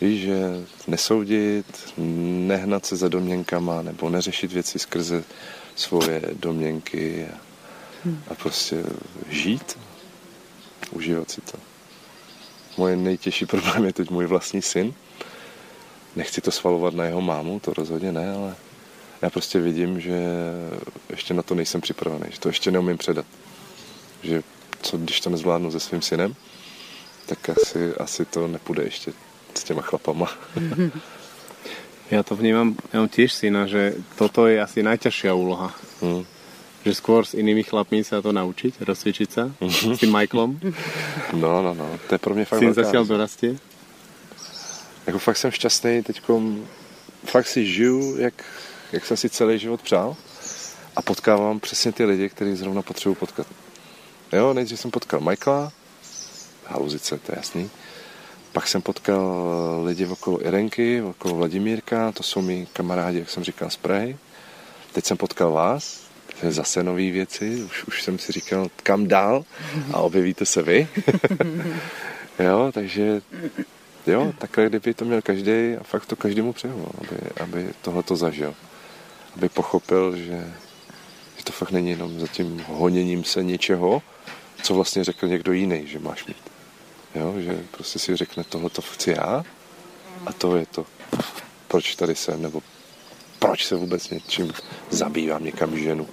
[SPEAKER 2] Víš, že nesoudit, nehnat se za domněnkama nebo neřešit věci skrze svoje domněnky a, a prostě žít, užívat si to. Moje nejtěžší problém je teď můj vlastní syn. Nechci to svalovat na jeho mámu, to rozhodně ne, ale já prostě vidím, že ještě na to nejsem připravený, že to ještě neumím předat. Že co když to nezvládnu se svým synem, tak asi, asi to nepůjde ještě s těma chlapama.
[SPEAKER 1] Ja to vnímam, ja mám tiež syna, že toto je asi najťažšia úloha. Hmm. Že skôr s inými chlapmi sa to naučiť, rozcvičiť sa mm-hmm. s tým Michaelom.
[SPEAKER 2] No, no, no, to je pro mě fakt
[SPEAKER 1] Syn zatiaľ dorastie.
[SPEAKER 2] Jako fakt jsem šťastný teďkom, fakt si žiju, jak, jak jsem si celý život přál a potkávám přesně ty lidi, který zrovna potřebuji potkat. Jo, nejdřív jsem potkal Michaela, haluzice, to je jasný. Pak jsem potkal lidi okolo Irenky, okolo Vladimírka, to jsou mi kamarádi, jak jsem říkal, z Prahy. Teď jsem potkal vás, zase nové věci, už, už jsem si říkal, kam dál a objevíte se vy. jo, takže jo, takhle kdyby to měl každý a fakt to každému přeju, aby, aby tohle to zažil. Aby pochopil, že, že to fakt není jenom za tím honěním se něčeho, co vlastně řekl někdo jiný, že máš mít. Jo, že prostě si řekne, tohle to chci já a to je to, proč tady jsem, nebo proč se vůbec něčím zabývám, někam ženu.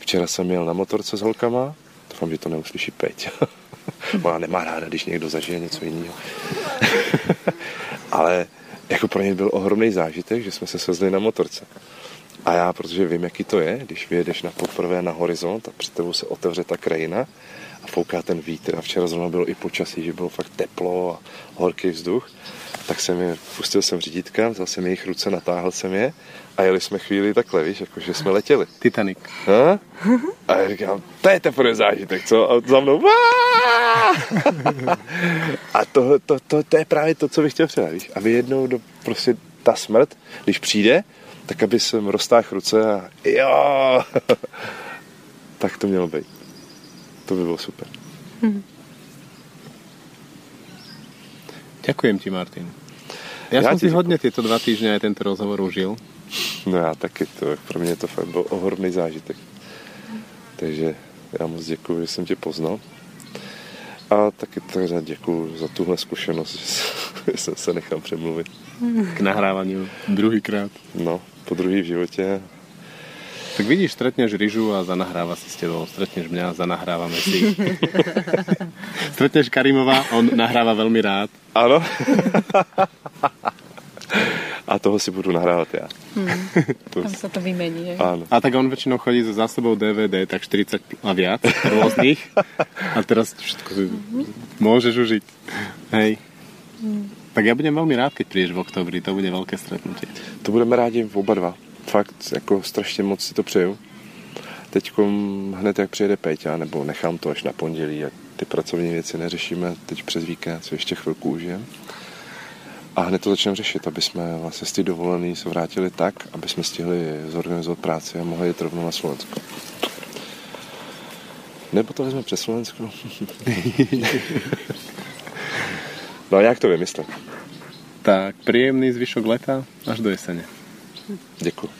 [SPEAKER 2] Včera jsem jel na motorce s holkama, doufám, že to neuslyší Peť. Ona nemá ráda, když někdo zažije něco jiného. Ale jako pro ně byl ohromný zážitek, že jsme se svezli na motorce. A já, protože vím, jaký to je, když vyjedeš na poprvé na horizont a před tebou se otevře ta krajina a fouká ten vítr a včera zrovna bylo i počasí, že bylo fakt teplo a horký vzduch, tak jsem je, pustil jsem řídítka, vzal jsem jejich ruce, natáhl jsem je a jeli jsme chvíli takhle, víš, jako že jsme letěli.
[SPEAKER 1] Titanic.
[SPEAKER 2] A, a já říkám, to je teprve zážitek, co? A za mnou, a to, to, to, to, je právě to, co bych chtěl předat, víš, aby jednou do, prostě ta smrt, když přijde, tak aby jsem roztáhl ruce a jo, tak to mělo být. To by bylo super. Hmm.
[SPEAKER 1] Ďakujem ti, Martin. Ja, ja som si děkuji. hodně tyto dva týždně aj tento rozhovor užil.
[SPEAKER 2] No já taky, to, pro mě to fakt byl ohromný zážitek. Takže já moc děkuji, že jsem tě poznal. A taky teda děkuji za tuhle zkušenost, že jsem se nechal přemluvit.
[SPEAKER 1] K nahrávání druhýkrát.
[SPEAKER 2] No, po druhý v životě.
[SPEAKER 1] Tak vidíš, stretneš Ryžu a zanahráva si s tebou. Stretneš mňa a zanahrávame si. stretneš Karimova, on nahráva veľmi rád.
[SPEAKER 2] Ano. a toho si budu nahrávat já.
[SPEAKER 3] Hmm. Tam se to vymení.
[SPEAKER 2] Ano.
[SPEAKER 1] A tak on většinou chodí so zásobou DVD, tak 40 a viac rôznych. a teraz všetko si môžeš užiť. Hej. Hmm. Tak já budem velmi rád, keď přijdeš v oktobri, to bude velké stretnutie.
[SPEAKER 2] To budeme rádi oba dva. Fakt, jako strašně moc si to přeju. Teď hned jak přijede Péťa, nebo nechám to až na pondělí, a ty pracovní věci neřešíme teď přes víkend, co ještě chvilku užijem. A hned to začneme řešit, aby jsme vlastně z té dovolený se vrátili tak, aby jsme stihli zorganizovat práci a mohli jít rovnou na Slovensko. Nebo to vezme přes Slovensko. no a jak to vymyslím?
[SPEAKER 1] Tak príjemný zvyšok leta až do jesene.
[SPEAKER 2] Ďakujem.